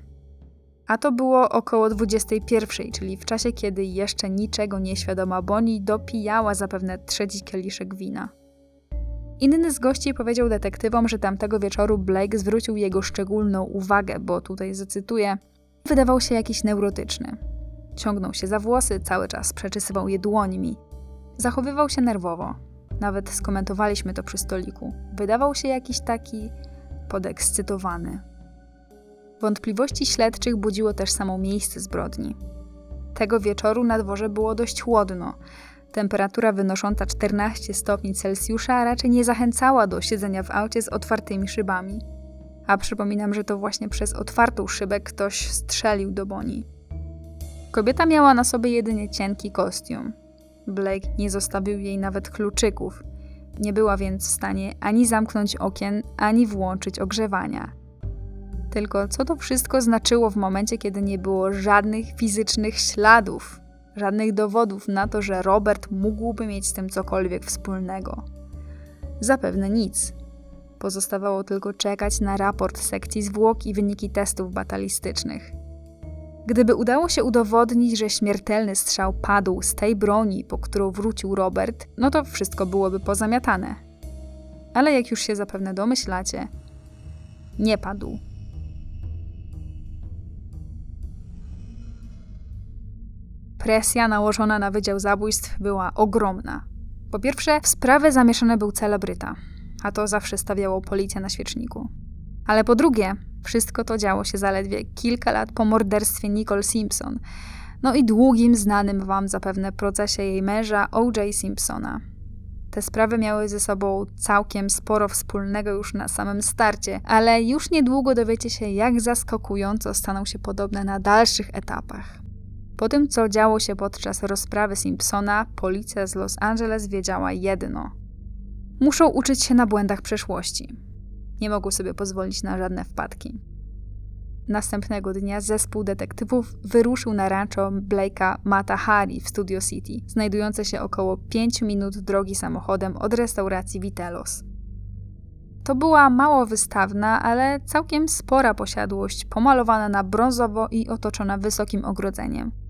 A to było około 21, czyli w czasie, kiedy jeszcze niczego nieświadoma Bonnie dopijała zapewne trzeci kieliszek wina. Inny z gości powiedział detektywom, że tamtego wieczoru Blake zwrócił jego szczególną uwagę, bo tutaj zacytuję, wydawał się jakiś neurotyczny. Ciągnął się za włosy, cały czas przeczesywał je dłońmi. Zachowywał się nerwowo. Nawet skomentowaliśmy to przy stoliku. Wydawał się jakiś taki podekscytowany. Wątpliwości śledczych budziło też samo miejsce zbrodni. Tego wieczoru na dworze było dość chłodno. Temperatura wynosząca 14 stopni Celsjusza raczej nie zachęcała do siedzenia w aucie z otwartymi szybami. A przypominam, że to właśnie przez otwartą szybę ktoś strzelił do Boni. Kobieta miała na sobie jedynie cienki kostium. Blake nie zostawił jej nawet kluczyków. Nie była więc w stanie ani zamknąć okien, ani włączyć ogrzewania. Tylko co to wszystko znaczyło w momencie, kiedy nie było żadnych fizycznych śladów, żadnych dowodów na to, że Robert mógłby mieć z tym cokolwiek wspólnego? Zapewne nic. Pozostawało tylko czekać na raport sekcji zwłok i wyniki testów batalistycznych. Gdyby udało się udowodnić, że śmiertelny strzał padł z tej broni, po którą wrócił Robert, no to wszystko byłoby pozamiatane. Ale jak już się zapewne domyślacie, nie padł. Presja nałożona na Wydział Zabójstw była ogromna. Po pierwsze, w sprawę zamieszany był celebryta, a to zawsze stawiało policję na świeczniku. Ale po drugie, wszystko to działo się zaledwie kilka lat po morderstwie Nicole Simpson, no i długim, znanym wam zapewne procesie jej męża O.J. Simpsona. Te sprawy miały ze sobą całkiem sporo wspólnego już na samym starcie, ale już niedługo dowiecie się, jak zaskakująco staną się podobne na dalszych etapach. Po tym, co działo się podczas rozprawy Simpsona, policja z Los Angeles wiedziała jedno: muszą uczyć się na błędach przeszłości. Nie mogł sobie pozwolić na żadne wpadki. Następnego dnia zespół detektywów wyruszył na rancho Blake'a Matahari w Studio City, znajdujące się około 5 minut drogi samochodem od restauracji Vitelos. To była mało wystawna, ale całkiem spora posiadłość, pomalowana na brązowo i otoczona wysokim ogrodzeniem.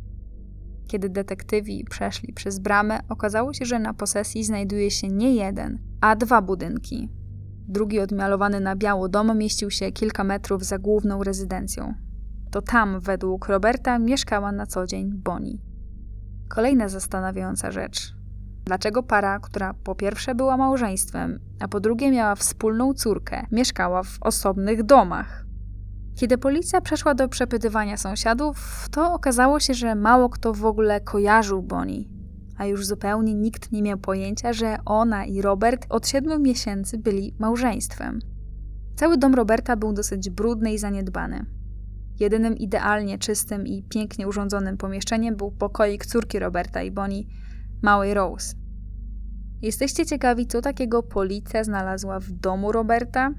Kiedy detektywi przeszli przez bramę, okazało się, że na posesji znajduje się nie jeden, a dwa budynki, Drugi odmalowany na biało dom mieścił się kilka metrów za główną rezydencją. To tam, według Roberta, mieszkała na co dzień Bonnie. Kolejna zastanawiająca rzecz. Dlaczego para, która po pierwsze była małżeństwem, a po drugie miała wspólną córkę, mieszkała w osobnych domach? Kiedy policja przeszła do przepytywania sąsiadów, to okazało się, że mało kto w ogóle kojarzył Bonnie, a już zupełnie nikt nie miał pojęcia, że ona i Robert od siedmiu miesięcy byli małżeństwem. Cały dom Roberta był dosyć brudny i zaniedbany. Jedynym idealnie czystym i pięknie urządzonym pomieszczeniem był pokoik córki Roberta i Bonnie, małej Rose. Jesteście ciekawi, co takiego policja znalazła w domu Roberta?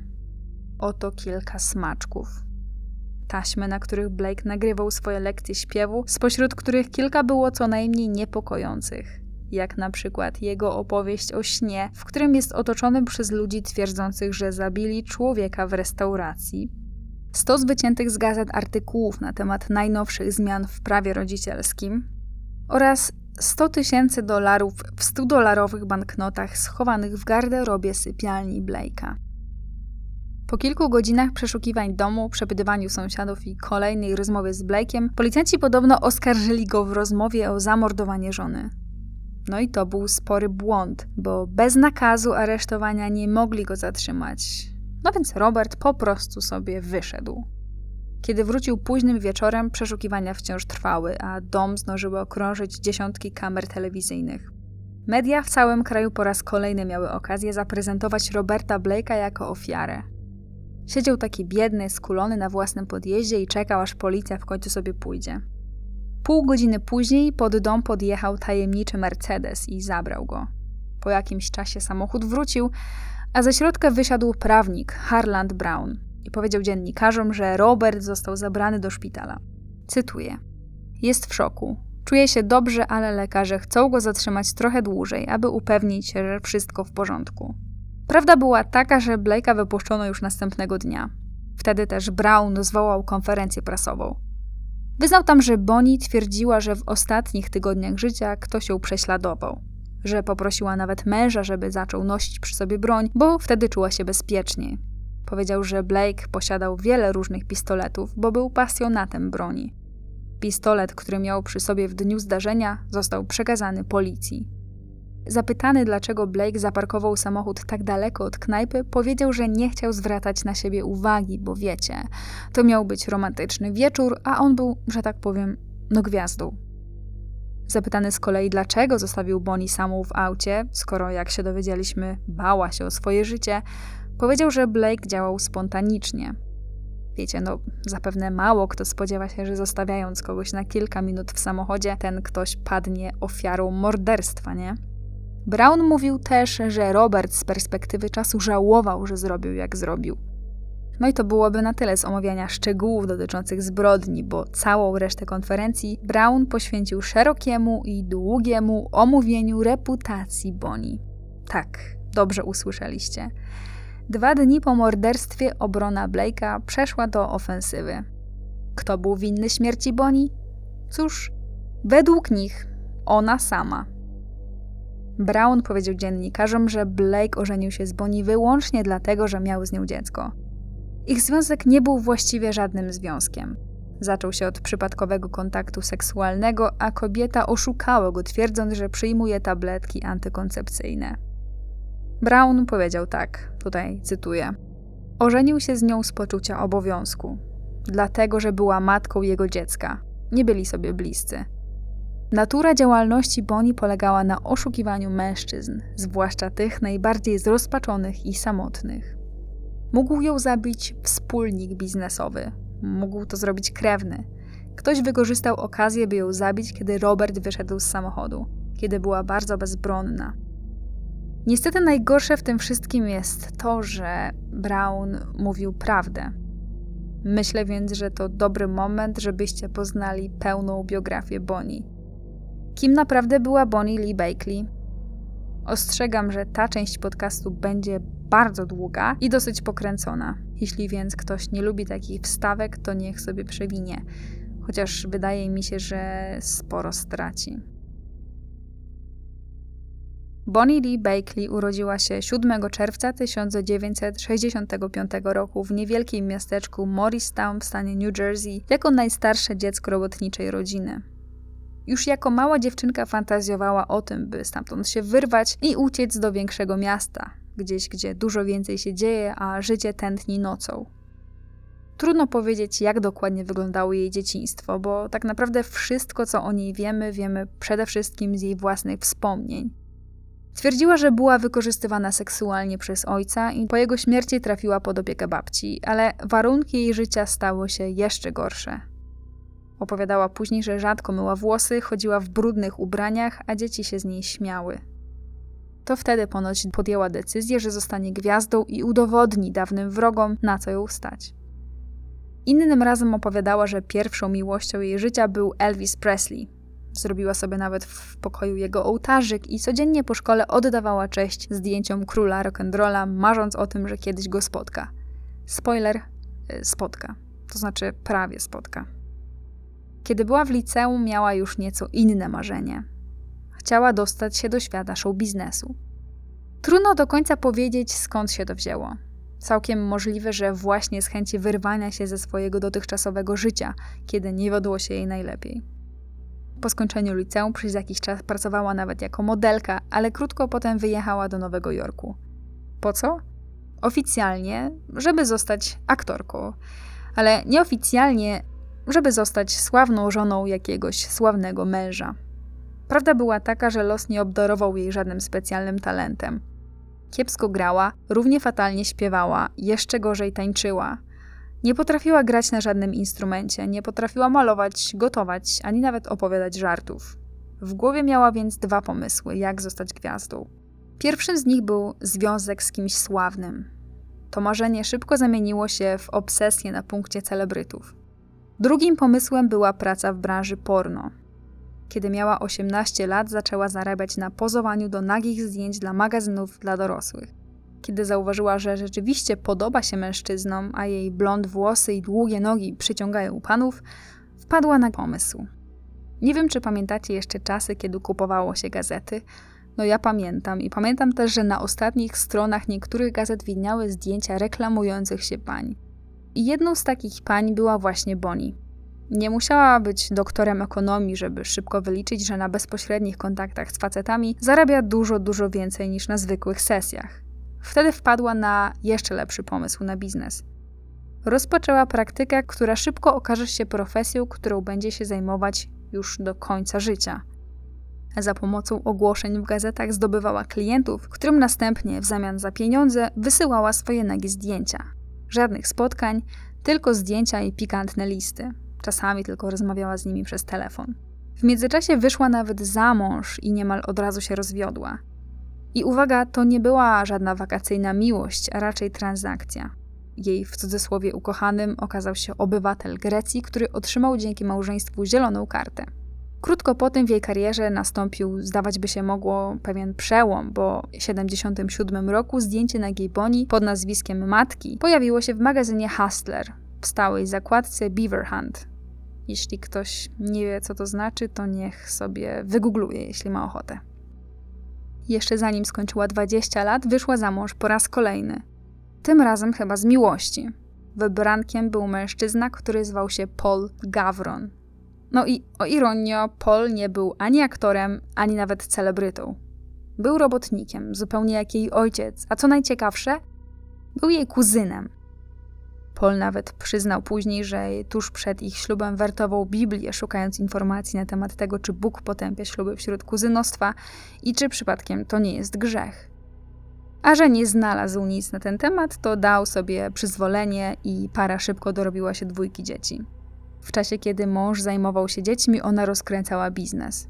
Oto kilka smaczków. Taśmy, na których Blake nagrywał swoje lekcje śpiewu, spośród których kilka było co najmniej niepokojących jak na przykład jego opowieść o śnie, w którym jest otoczony przez ludzi twierdzących, że zabili człowieka w restauracji. Stos wyciętych z gazet artykułów na temat najnowszych zmian w prawie rodzicielskim oraz 100 tysięcy dolarów w 100-dolarowych banknotach schowanych w garderobie sypialni Blake'a. Po kilku godzinach przeszukiwań domu, przepytywaniu sąsiadów i kolejnej rozmowie z Blake'iem, policjanci podobno oskarżyli go w rozmowie o zamordowanie żony. No i to był spory błąd, bo bez nakazu aresztowania nie mogli go zatrzymać. No więc Robert po prostu sobie wyszedł. Kiedy wrócił późnym wieczorem, przeszukiwania wciąż trwały, a dom zdążyły okrążyć dziesiątki kamer telewizyjnych. Media w całym kraju po raz kolejny miały okazję zaprezentować Roberta Blake'a jako ofiarę. Siedział taki biedny, skulony na własnym podjeździe i czekał, aż policja w końcu sobie pójdzie. Pół godziny później pod dom podjechał tajemniczy Mercedes i zabrał go. Po jakimś czasie samochód wrócił, a ze środka wysiadł prawnik Harland Brown i powiedział dziennikarzom, że Robert został zabrany do szpitala. Cytuję: Jest w szoku. Czuje się dobrze, ale lekarze chcą go zatrzymać trochę dłużej, aby upewnić się, że wszystko w porządku. Prawda była taka, że Blake'a wypuszczono już następnego dnia. Wtedy też Brown zwołał konferencję prasową. Wyznał tam, że Bonnie twierdziła, że w ostatnich tygodniach życia ktoś ją prześladował. Że poprosiła nawet męża, żeby zaczął nosić przy sobie broń, bo wtedy czuła się bezpiecznie. Powiedział, że Blake posiadał wiele różnych pistoletów, bo był pasjonatem broni. Pistolet, który miał przy sobie w dniu zdarzenia, został przekazany policji. Zapytany, dlaczego Blake zaparkował samochód tak daleko od knajpy, powiedział, że nie chciał zwracać na siebie uwagi, bo wiecie, to miał być romantyczny wieczór, a on był, że tak powiem, no gwiazdą. Zapytany z kolei, dlaczego zostawił Bonnie samą w aucie, skoro, jak się dowiedzieliśmy, bała się o swoje życie, powiedział, że Blake działał spontanicznie. Wiecie, no zapewne mało kto spodziewa się, że zostawiając kogoś na kilka minut w samochodzie, ten ktoś padnie ofiarą morderstwa, nie? Brown mówił też, że Robert z perspektywy czasu żałował, że zrobił jak zrobił. No i to byłoby na tyle z omawiania szczegółów dotyczących zbrodni, bo całą resztę konferencji Brown poświęcił szerokiemu i długiemu omówieniu reputacji Bonnie. Tak, dobrze usłyszeliście. Dwa dni po morderstwie obrona Blake'a przeszła do ofensywy. Kto był winny śmierci Bonnie? Cóż, według nich ona sama. Brown powiedział dziennikarzom, że Blake ożenił się z Bonnie wyłącznie dlatego, że miał z nią dziecko. Ich związek nie był właściwie żadnym związkiem. Zaczął się od przypadkowego kontaktu seksualnego, a kobieta oszukała go, twierdząc, że przyjmuje tabletki antykoncepcyjne. Brown powiedział tak, tutaj cytuję: Ożenił się z nią z poczucia obowiązku, dlatego że była matką jego dziecka. Nie byli sobie bliscy. Natura działalności Boni polegała na oszukiwaniu mężczyzn, zwłaszcza tych najbardziej zrozpaczonych i samotnych. Mógł ją zabić wspólnik biznesowy, mógł to zrobić krewny. Ktoś wykorzystał okazję, by ją zabić, kiedy Robert wyszedł z samochodu, kiedy była bardzo bezbronna. Niestety najgorsze w tym wszystkim jest to, że Brown mówił prawdę. Myślę więc, że to dobry moment, żebyście poznali pełną biografię Bonnie. Kim naprawdę była Bonnie Lee Bakley? Ostrzegam, że ta część podcastu będzie bardzo długa i dosyć pokręcona. Jeśli więc ktoś nie lubi takich wstawek, to niech sobie przewinie, chociaż wydaje mi się, że sporo straci. Bonnie Lee Bakley urodziła się 7 czerwca 1965 roku w niewielkim miasteczku Morristown w stanie New Jersey jako najstarsze dziecko robotniczej rodziny. Już jako mała dziewczynka fantazjowała o tym, by stamtąd się wyrwać i uciec do większego miasta, gdzieś gdzie dużo więcej się dzieje, a życie tętni nocą. Trudno powiedzieć, jak dokładnie wyglądało jej dzieciństwo, bo tak naprawdę wszystko, co o niej wiemy, wiemy przede wszystkim z jej własnych wspomnień. Twierdziła, że była wykorzystywana seksualnie przez ojca i po jego śmierci trafiła pod opiekę babci, ale warunki jej życia stały się jeszcze gorsze. Opowiadała później, że rzadko myła włosy, chodziła w brudnych ubraniach, a dzieci się z niej śmiały. To wtedy ponoć podjęła decyzję, że zostanie gwiazdą i udowodni dawnym wrogom, na co ją stać. Innym razem opowiadała, że pierwszą miłością jej życia był Elvis Presley. Zrobiła sobie nawet w pokoju jego ołtarzyk i codziennie po szkole oddawała cześć zdjęciom króla rock'n'rolla, marząc o tym, że kiedyś go spotka. Spoiler, y, spotka. To znaczy prawie spotka. Kiedy była w liceum, miała już nieco inne marzenie. Chciała dostać się do świata show biznesu. Trudno do końca powiedzieć, skąd się to wzięło. Całkiem możliwe, że właśnie z chęci wyrwania się ze swojego dotychczasowego życia, kiedy nie wiodło się jej najlepiej. Po skończeniu liceum przez jakiś czas pracowała nawet jako modelka, ale krótko potem wyjechała do Nowego Jorku. Po co? Oficjalnie, żeby zostać aktorką, ale nieoficjalnie, żeby zostać sławną żoną jakiegoś sławnego męża. Prawda była taka, że los nie obdarował jej żadnym specjalnym talentem. Kiepsko grała, równie fatalnie śpiewała, jeszcze gorzej tańczyła. Nie potrafiła grać na żadnym instrumencie, nie potrafiła malować, gotować, ani nawet opowiadać żartów. W głowie miała więc dwa pomysły, jak zostać gwiazdą. Pierwszym z nich był związek z kimś sławnym. To marzenie szybko zamieniło się w obsesję na punkcie celebrytów. Drugim pomysłem była praca w branży porno. Kiedy miała 18 lat, zaczęła zarabiać na pozowaniu do nagich zdjęć dla magazynów dla dorosłych. Kiedy zauważyła, że rzeczywiście podoba się mężczyznom, a jej blond włosy i długie nogi przyciągają panów, wpadła na pomysł. Nie wiem, czy pamiętacie jeszcze czasy, kiedy kupowało się gazety. No ja pamiętam i pamiętam też, że na ostatnich stronach niektórych gazet widniały zdjęcia reklamujących się pań. Jedną z takich pań była właśnie Bonnie. Nie musiała być doktorem ekonomii, żeby szybko wyliczyć, że na bezpośrednich kontaktach z facetami zarabia dużo, dużo więcej niż na zwykłych sesjach. Wtedy wpadła na jeszcze lepszy pomysł na biznes. Rozpoczęła praktykę, która szybko okaże się profesją, którą będzie się zajmować już do końca życia. Za pomocą ogłoszeń w gazetach zdobywała klientów, którym następnie w zamian za pieniądze wysyłała swoje nagie zdjęcia. Żadnych spotkań, tylko zdjęcia i pikantne listy. Czasami tylko rozmawiała z nimi przez telefon. W międzyczasie wyszła nawet za mąż i niemal od razu się rozwiodła. I uwaga, to nie była żadna wakacyjna miłość, a raczej transakcja. Jej w cudzysłowie ukochanym okazał się obywatel Grecji, który otrzymał dzięki małżeństwu zieloną kartę. Krótko po tym w jej karierze nastąpił, zdawać by się mogło, pewien przełom, bo w 1977 roku zdjęcie nagiej Bonnie pod nazwiskiem matki pojawiło się w magazynie Hustler w stałej zakładce Beaver Hunt. Jeśli ktoś nie wie, co to znaczy, to niech sobie wygoogluje, jeśli ma ochotę. Jeszcze zanim skończyła 20 lat, wyszła za mąż po raz kolejny. Tym razem chyba z miłości. Wybrankiem był mężczyzna, który zwał się Paul Gavron. No i o ironio, Paul nie był ani aktorem, ani nawet celebrytą. Był robotnikiem, zupełnie jak jej ojciec, a co najciekawsze, był jej kuzynem. Paul nawet przyznał później, że tuż przed ich ślubem wertował Biblię, szukając informacji na temat tego, czy Bóg potępia śluby wśród kuzynostwa i czy przypadkiem to nie jest grzech. A że nie znalazł nic na ten temat, to dał sobie przyzwolenie i para szybko dorobiła się dwójki dzieci. W czasie, kiedy mąż zajmował się dziećmi, ona rozkręcała biznes.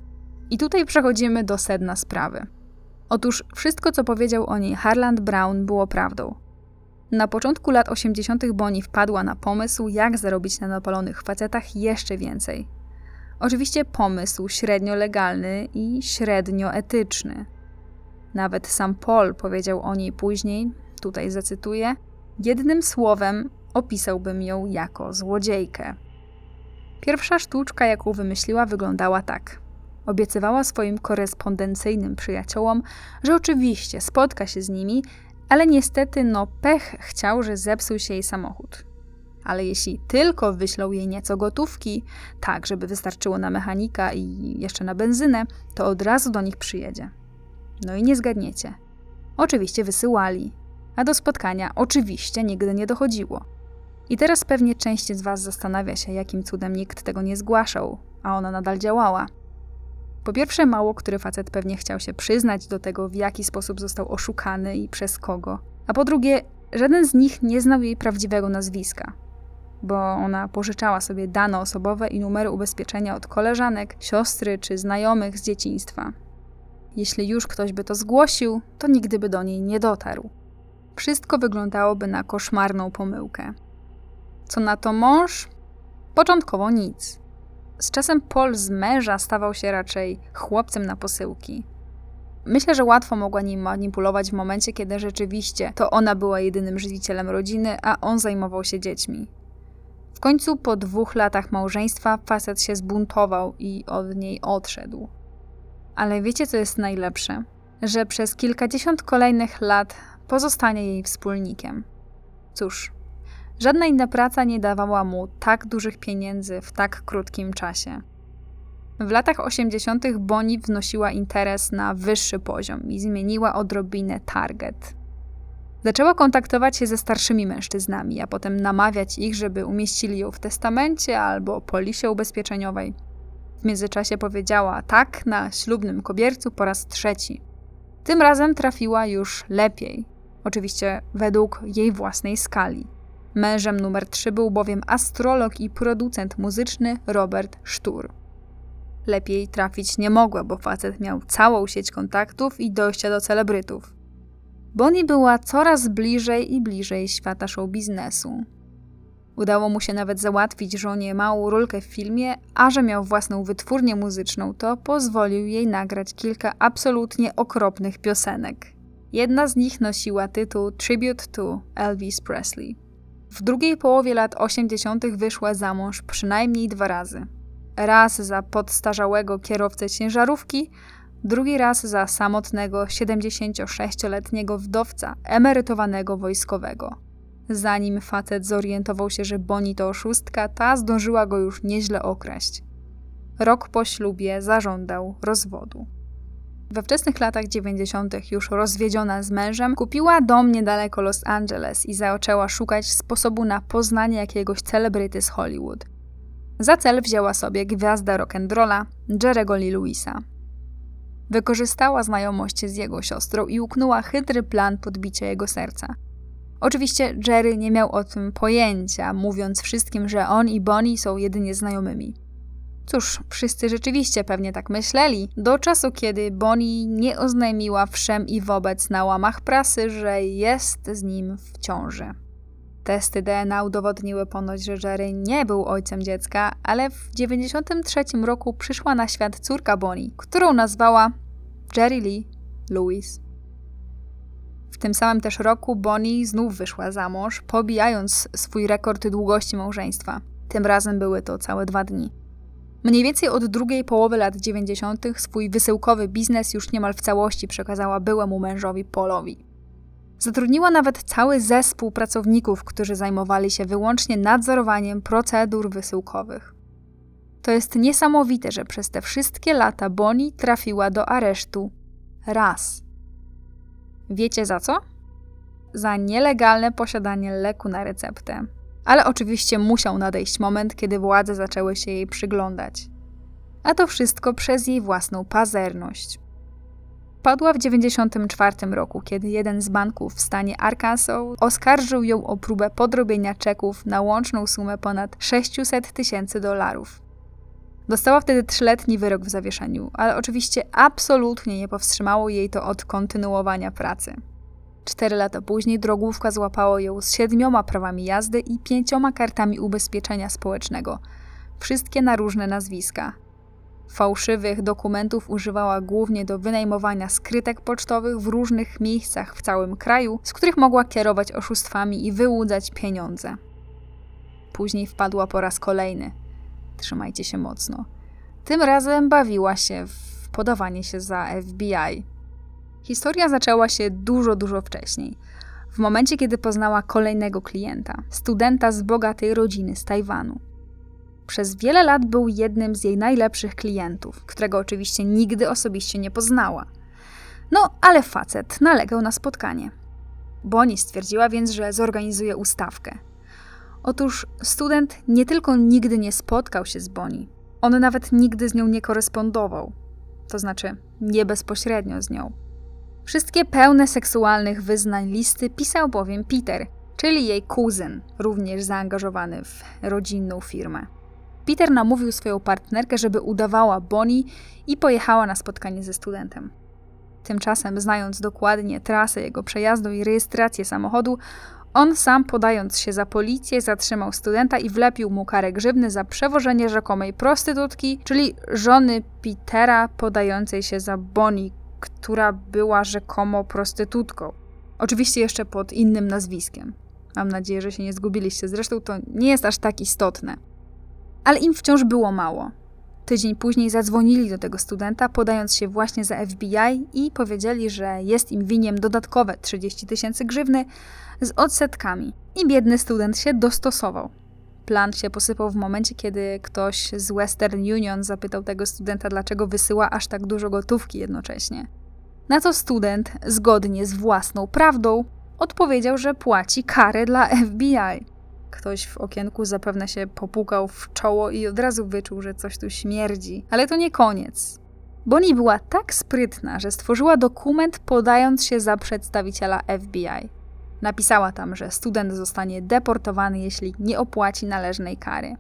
I tutaj przechodzimy do sedna sprawy. Otóż wszystko, co powiedział o niej Harland Brown, było prawdą. Na początku lat 80. Bonnie wpadła na pomysł, jak zarobić na napalonych facetach jeszcze więcej. Oczywiście pomysł średnio legalny i średnio etyczny. Nawet sam Paul powiedział o niej później, tutaj zacytuję: Jednym słowem opisałbym ją jako złodziejkę. Pierwsza sztuczka, jaką wymyśliła, wyglądała tak. Obiecywała swoim korespondencyjnym przyjaciołom, że oczywiście spotka się z nimi, ale niestety no pech chciał, że zepsuł się jej samochód. Ale jeśli tylko wyślą jej nieco gotówki, tak żeby wystarczyło na mechanika i jeszcze na benzynę, to od razu do nich przyjedzie. No i nie zgadniecie. Oczywiście wysyłali, a do spotkania oczywiście nigdy nie dochodziło. I teraz pewnie część z Was zastanawia się, jakim cudem nikt tego nie zgłaszał, a ona nadal działała. Po pierwsze, mało który facet pewnie chciał się przyznać do tego, w jaki sposób został oszukany i przez kogo. A po drugie, żaden z nich nie znał jej prawdziwego nazwiska, bo ona pożyczała sobie dane osobowe i numery ubezpieczenia od koleżanek, siostry czy znajomych z dzieciństwa. Jeśli już ktoś by to zgłosił, to nigdy by do niej nie dotarł. Wszystko wyglądałoby na koszmarną pomyłkę. Co na to mąż? Początkowo nic. Z czasem Paul z męża stawał się raczej chłopcem na posyłki. Myślę, że łatwo mogła nim manipulować w momencie, kiedy rzeczywiście to ona była jedynym żywicielem rodziny, a on zajmował się dziećmi. W końcu po dwóch latach małżeństwa facet się zbuntował i od niej odszedł. Ale wiecie, co jest najlepsze? Że przez kilkadziesiąt kolejnych lat pozostanie jej wspólnikiem. Cóż, żadna inna praca nie dawała mu tak dużych pieniędzy w tak krótkim czasie. W latach 80. Bonnie wnosiła interes na wyższy poziom i zmieniła odrobinę target. Zaczęła kontaktować się ze starszymi mężczyznami, a potem namawiać ich, żeby umieścili ją w testamencie albo polisie ubezpieczeniowej. W międzyczasie powiedziała tak na ślubnym kobiercu po raz trzeci. Tym razem trafiła już lepiej, oczywiście według jej własnej skali. Mężem numer 3 był bowiem astrolog i producent muzyczny Robert Sztur. Lepiej trafić nie mogła, bo facet miał całą sieć kontaktów i dojścia do celebrytów. Bonnie była coraz bliżej i bliżej świata show biznesu. Udało mu się nawet załatwić żonie małą rolkę w filmie, a że miał własną wytwórnię muzyczną, to pozwolił jej nagrać kilka absolutnie okropnych piosenek. Jedna z nich nosiła tytuł Tribute to Elvis Presley. W drugiej połowie lat 80. wyszła za mąż przynajmniej dwa razy. Raz za podstarzałego kierowcę ciężarówki, drugi raz za samotnego 76-letniego wdowca emerytowanego wojskowego. Zanim facet zorientował się, że Boni to oszustka, ta zdążyła go już nieźle okraść. Rok po ślubie zażądał rozwodu. We wczesnych latach 90., już rozwiedziona z mężem, kupiła dom niedaleko Los Angeles i zaczęła szukać sposobu na poznanie jakiegoś celebryty z Hollywood. Za cel wzięła sobie gwiazda rock'n'rolla Jerego Lee Lewisa. Wykorzystała znajomość z jego siostrą i uknęła chytry plan podbicia jego serca. Oczywiście Jerry nie miał o tym pojęcia, mówiąc wszystkim, że on i Bonnie są jedynie znajomymi. Cóż, wszyscy rzeczywiście pewnie tak myśleli, do czasu kiedy Bonnie nie oznajmiła wszem i wobec na łamach prasy, że jest z nim w ciąży. Testy DNA udowodniły ponoć, że Jerry nie był ojcem dziecka, ale w 1993 roku przyszła na świat córka Bonnie, którą nazwała Jerry Lee Lewis. W tym samym też roku Bonnie znów wyszła za mąż, pobijając swój rekord długości małżeństwa. Tym razem były to całe dwa dni. Mniej więcej od drugiej połowy lat 90. swój wysyłkowy biznes już niemal w całości przekazała byłemu mężowi Polowi. Zatrudniła nawet cały zespół pracowników, którzy zajmowali się wyłącznie nadzorowaniem procedur wysyłkowych. To jest niesamowite, że przez te wszystkie lata Bonnie trafiła do aresztu raz. Wiecie za co? Za nielegalne posiadanie leku na receptę. Ale oczywiście musiał nadejść moment, kiedy władze zaczęły się jej przyglądać. A to wszystko przez jej własną pazerność. Padła w 1994 roku, kiedy jeden z banków w stanie Arkansas oskarżył ją o próbę podrobienia czeków na łączną sumę ponad 600 tysięcy dolarów. Dostała wtedy trzyletni wyrok w zawieszeniu, ale oczywiście absolutnie nie powstrzymało jej to od kontynuowania pracy. Cztery lata później drogówka złapało ją z siedmioma prawami jazdy i pięcioma kartami ubezpieczenia społecznego, wszystkie na różne nazwiska. Fałszywych dokumentów używała głównie do wynajmowania skrytek pocztowych w różnych miejscach w całym kraju, z których mogła kierować oszustwami i wyłudzać pieniądze. Później wpadła po raz kolejny. Trzymajcie się mocno Tym razem bawiła się w podawanie się za FBI. Historia zaczęła się dużo, dużo wcześniej. W momencie, kiedy poznała kolejnego klienta, studenta z bogatej rodziny z Tajwanu. Przez wiele lat był jednym z jej najlepszych klientów, którego oczywiście nigdy osobiście nie poznała. No, ale facet nalegał na spotkanie. Bonnie stwierdziła więc, że zorganizuje ustawkę. Otóż student nie tylko nigdy nie spotkał się z Bonnie, on nawet nigdy z nią nie korespondował, to znaczy nie bezpośrednio z nią. Wszystkie pełne seksualnych wyznań listy pisał bowiem Peter, czyli jej kuzyn, również zaangażowany w rodzinną firmę. Peter namówił swoją partnerkę, żeby udawała Bonnie i pojechała na spotkanie ze studentem. Tymczasem, znając dokładnie trasę jego przejazdu i rejestrację samochodu, on sam, podając się za policję, zatrzymał studenta i wlepił mu karę grzywny za przewożenie rzekomej prostytutki, czyli żony Petera podającej się za Bonnie, która była rzekomo prostytutką. Oczywiście jeszcze pod innym nazwiskiem. Mam nadzieję, że się nie zgubiliście. Zresztą to nie jest aż tak istotne. Ale im wciąż było mało. Tydzień później zadzwonili do tego studenta, podając się właśnie za FBI i powiedzieli, że jest im winiem dodatkowe 30 tysięcy grzywny z odsetkami. I biedny student się dostosował. Plan się posypał w momencie, kiedy ktoś z Western Union zapytał tego studenta, dlaczego wysyła aż tak dużo gotówki jednocześnie. Na co student, zgodnie z własną prawdą, odpowiedział, że płaci karę dla FBI. Ktoś w okienku zapewne się popukał w czoło i od razu wyczuł, że coś tu śmierdzi. Ale to nie koniec. Bonnie była tak sprytna, że stworzyła dokument podając się za przedstawiciela FBI. Napisała tam, że student zostanie deportowany, jeśli nie opłaci należnej kary.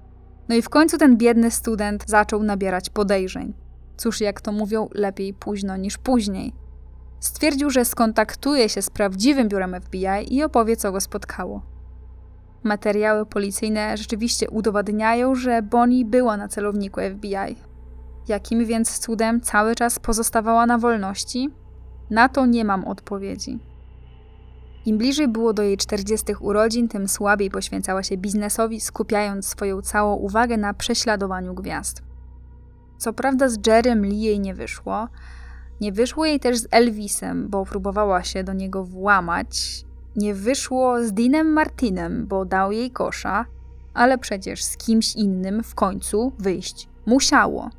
No i w końcu ten biedny student zaczął nabierać podejrzeń. Cóż, jak to mówią, lepiej późno niż później. Stwierdził, że skontaktuje się z prawdziwym biurem FBI i opowie, co go spotkało. Materiały policyjne rzeczywiście udowadniają, że Bonnie była na celowniku FBI. Jakim więc cudem cały czas pozostawała na wolności? Na to nie mam odpowiedzi. Im bliżej było do jej 40 urodzin, tym słabiej poświęcała się biznesowi, skupiając swoją całą uwagę na prześladowaniu gwiazd. Co prawda z Jerem Lee jej nie wyszło. Nie wyszło jej też z Elvisem, bo próbowała się do niego włamać. Nie wyszło z Deanem Martinem, bo dał jej kosza, ale przecież z kimś innym w końcu wyjść musiało.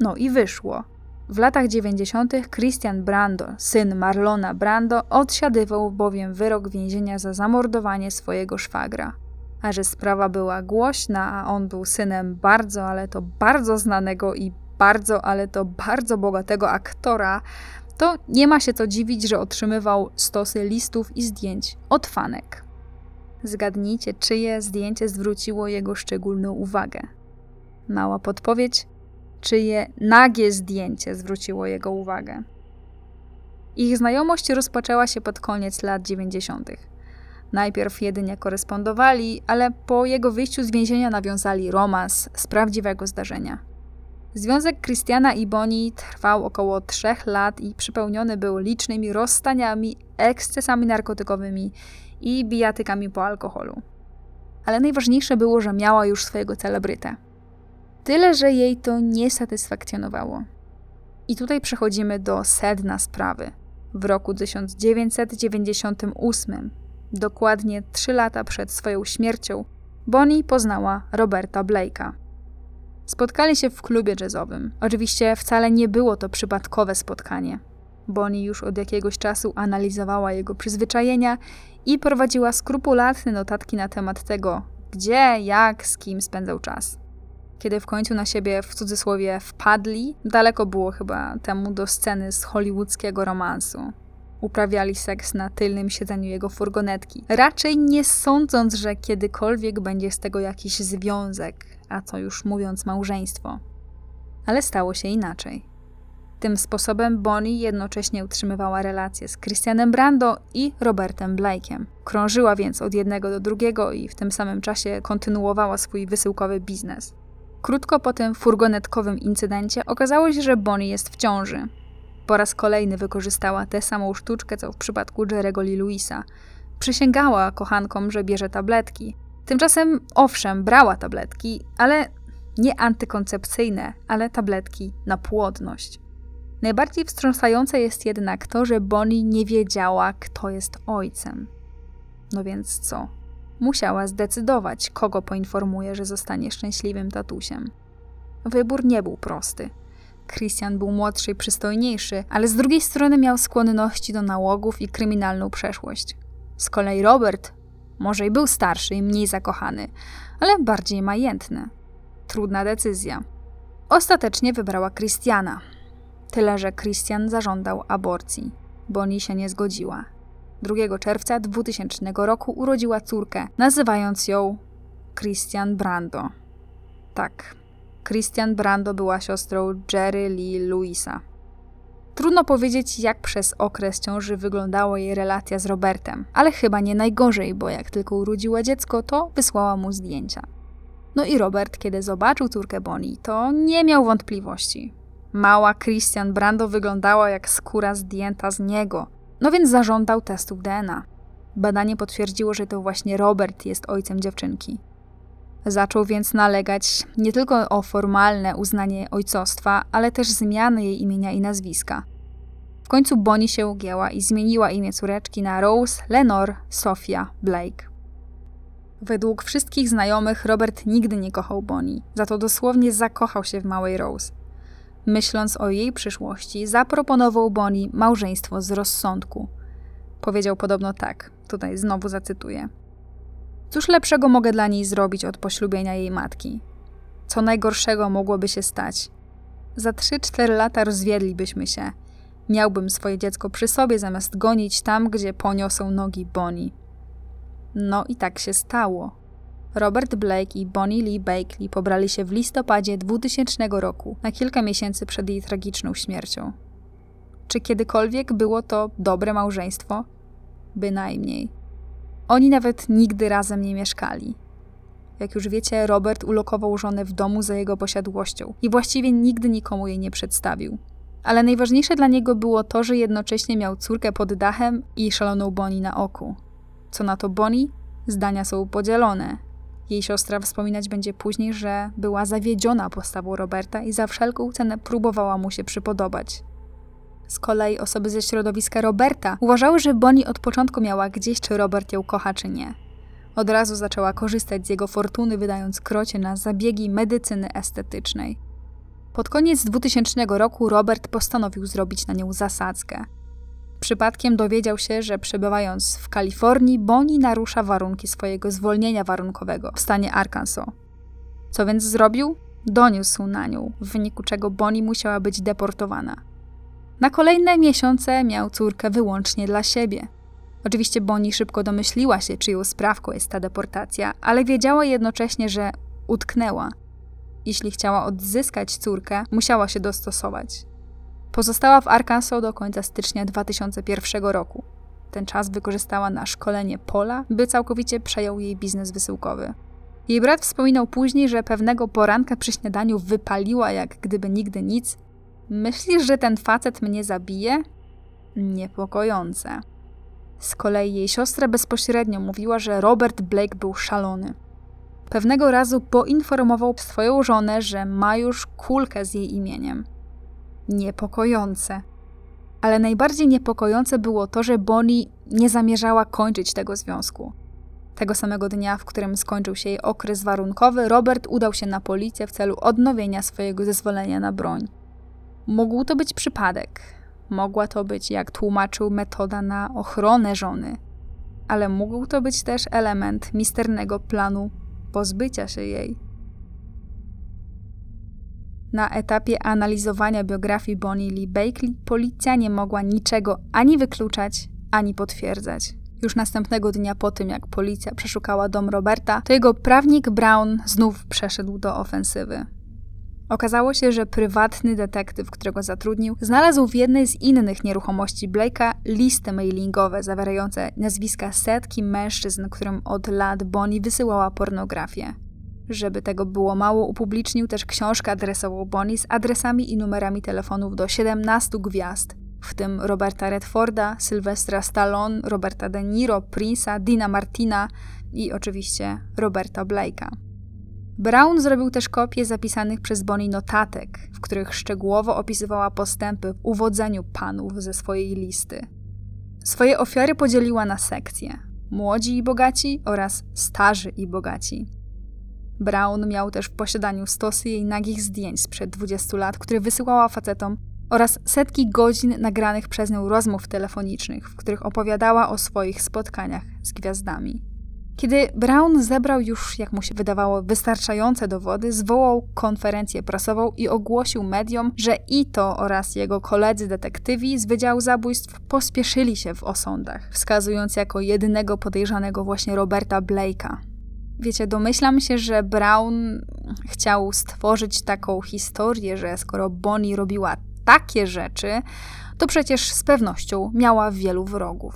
No i wyszło. W latach 90. Christian Brando, syn Marlona Brando, odsiadywał bowiem wyrok więzienia za zamordowanie swojego szwagra. A że sprawa była głośna, a on był synem bardzo, ale to bardzo znanego i bardzo, ale to bardzo bogatego aktora, to nie ma się co dziwić, że otrzymywał stosy listów i zdjęć od fanek. Zgadnijcie, czyje zdjęcie zwróciło jego szczególną uwagę. Mała podpowiedź czyje nagie zdjęcie zwróciło jego uwagę. Ich znajomość rozpoczęła się pod koniec lat 90. Najpierw jedynie korespondowali, ale po jego wyjściu z więzienia nawiązali romans z prawdziwego zdarzenia. Związek Christiana i Bonnie trwał około trzech lat i przypełniony był licznymi rozstaniami, ekscesami narkotykowymi i bijatykami po alkoholu. Ale najważniejsze było, że miała już swojego celebrytę. Tyle, że jej to nie satysfakcjonowało. I tutaj przechodzimy do sedna sprawy. W roku 1998, dokładnie trzy lata przed swoją śmiercią, Bonnie poznała Roberta Blake'a. Spotkali się w klubie jazzowym. Oczywiście wcale nie było to przypadkowe spotkanie. Bonnie już od jakiegoś czasu analizowała jego przyzwyczajenia i prowadziła skrupulatne notatki na temat tego, gdzie, jak, z kim spędzał czas kiedy w końcu na siebie w cudzysłowie wpadli, daleko było chyba temu do sceny z hollywoodzkiego romansu. Uprawiali seks na tylnym siedzeniu jego furgonetki, raczej nie sądząc, że kiedykolwiek będzie z tego jakiś związek, a co już mówiąc małżeństwo. Ale stało się inaczej. Tym sposobem Bonnie jednocześnie utrzymywała relacje z Christianem Brando i Robertem Blake'em. Krążyła więc od jednego do drugiego i w tym samym czasie kontynuowała swój wysyłkowy biznes. Krótko po tym furgonetkowym incydencie okazało się, że Bonnie jest w ciąży. Po raz kolejny wykorzystała tę samą sztuczkę, co w przypadku Jerego Lee Louisa. Przysięgała kochankom, że bierze tabletki. Tymczasem, owszem, brała tabletki, ale Nie antykoncepcyjne, ale tabletki na płodność. Najbardziej wstrząsające jest jednak to, że Bonnie nie wiedziała, kto jest ojcem. No więc co? Musiała zdecydować, kogo poinformuje, że zostanie szczęśliwym tatusiem. Wybór nie był prosty. Christian był młodszy i przystojniejszy, ale z drugiej strony miał skłonności do nałogów i kryminalną przeszłość. Z kolei Robert może i był starszy i mniej zakochany, ale bardziej majętny. Trudna decyzja. Ostatecznie wybrała Christiana. Tyle, że Christian zażądał aborcji. Bonnie się nie zgodziła. 2 czerwca 2000 roku urodziła córkę, nazywając ją Christian Brando. Tak, Christian Brando była siostrą Jerry Lee Louisa. Trudno powiedzieć, jak przez okres ciąży wyglądała jej relacja z Robertem, ale chyba nie najgorzej, bo jak tylko urodziła dziecko, to wysłała mu zdjęcia. No i Robert, kiedy zobaczył córkę Bonnie, to nie miał wątpliwości. Mała Christian Brando wyglądała jak skóra zdjęta z niego, no więc zażądał testów DNA. Badanie potwierdziło, że to właśnie Robert jest ojcem dziewczynki. Zaczął więc nalegać nie tylko o formalne uznanie ojcostwa, ale też zmianę jej imienia i nazwiska. W końcu Bonnie się ugięła i zmieniła imię córeczki na Rose Lenore Sophia Blake. Według wszystkich znajomych Robert nigdy nie kochał Bonnie, za to dosłownie zakochał się w małej Rose. Myśląc o jej przyszłości, zaproponował Bonnie małżeństwo z rozsądku. Powiedział podobno tak, tutaj znowu zacytuję. Cóż lepszego mogę dla niej zrobić od poślubienia jej matki? Co najgorszego mogłoby się stać? Za 3-4 lata rozwiedlibyśmy się. Miałbym swoje dziecko przy sobie, zamiast gonić tam, gdzie poniosą nogi Bonnie. No i tak się stało. Robert Blake i Bonnie Lee Bakley pobrali się w listopadzie 2000 roku, na kilka miesięcy przed jej tragiczną śmiercią. Czy kiedykolwiek było to dobre małżeństwo? Bynajmniej. Oni nawet nigdy razem nie mieszkali. Jak już wiecie, Robert ulokował żonę w domu za jego posiadłością i właściwie nigdy nikomu jej nie przedstawił. Ale najważniejsze dla niego było to, że jednocześnie miał córkę pod dachem i szaloną Bonnie na oku. Co na to Bonnie? Zdania są podzielone. Jej siostra wspominać będzie później, że była zawiedziona postawą Roberta i za wszelką cenę próbowała mu się przypodobać. Z kolei osoby ze środowiska Roberta uważały, że Bonnie od początku miała gdzieś, czy Robert ją kocha, czy nie. Od razu zaczęła korzystać z jego fortuny, wydając krocie na zabiegi medycyny estetycznej. Pod koniec 2000 roku Robert postanowił zrobić na nią zasadzkę. Przypadkiem dowiedział się, że przebywając w Kalifornii, Bonnie narusza warunki swojego zwolnienia warunkowego w stanie Arkansas. Co więc zrobił? Doniósł na nią, w wyniku czego Bonnie musiała być deportowana. Na kolejne miesiące miał córkę wyłącznie dla siebie. Oczywiście Bonnie szybko domyśliła się, czyją sprawką jest ta deportacja, ale wiedziała jednocześnie, że utknęła. Jeśli chciała odzyskać córkę, musiała się dostosować. Pozostała w Arkansas do końca stycznia 2001 roku. Ten czas wykorzystała na szkolenie Pola, by całkowicie przejął jej biznes wysyłkowy. Jej brat wspominał później, że pewnego poranka przy śniadaniu wypaliła jak gdyby nigdy nic. Myślisz, że ten facet mnie zabije? Niepokojące. Z kolei jej siostra bezpośrednio mówiła, że Robert Blake był szalony. Pewnego razu poinformował swoją żonę, że ma już kulkę z jej imieniem niepokojące. Ale najbardziej niepokojące było to, że Bonnie nie zamierzała kończyć tego związku. Tego samego dnia, w którym skończył się jej okres warunkowy, Robert udał się na policję w celu odnowienia swojego zezwolenia na broń. Mógł to być przypadek, mogła to być, jak tłumaczył, metoda na ochronę żony, ale mógł to być też element misternego planu pozbycia się jej. Na etapie analizowania biografii Bonnie Lee Bakley policja nie mogła niczego ani wykluczać, ani potwierdzać. Już następnego dnia po tym, jak policja przeszukała dom Roberta, to jego prawnik Brown znów przeszedł do ofensywy. Okazało się, że prywatny detektyw, którego zatrudnił, znalazł w jednej z innych nieruchomości Blake'a listy mailingowe zawierające nazwiska setki mężczyzn, którym od lat Bonnie wysyłała pornografię. Żeby tego było mało, upublicznił też książkę adresową Bonnie z adresami i numerami telefonów do 17 gwiazd, w tym Roberta Redforda, Sylwestra Stallone, Roberta De Niro, Prince'a, Dina Martina i oczywiście Roberta Blake'a. Brown zrobił też kopie zapisanych przez Bonnie notatek, w których szczegółowo opisywała postępy w uwodzeniu panów ze swojej listy. Swoje ofiary podzieliła na sekcje: młodzi i bogaci oraz starzy i bogaci. Brown miał też w posiadaniu stosy jej nagich zdjęć sprzed 20 lat, które wysyłała facetom, oraz setki godzin nagranych przez nią rozmów telefonicznych, w których opowiadała o swoich spotkaniach z gwiazdami. Kiedy Brown zebrał już, jak mu się wydawało, wystarczające dowody, zwołał konferencję prasową i ogłosił mediom, że Ito oraz jego koledzy detektywi z Wydziału Zabójstw pospieszyli się w osądach, wskazując jako jedynego podejrzanego właśnie Roberta Blake'a. Wiecie, domyślam się, że Brown chciał stworzyć taką historię, że skoro Bonnie robiła takie rzeczy, to przecież z pewnością miała wielu wrogów.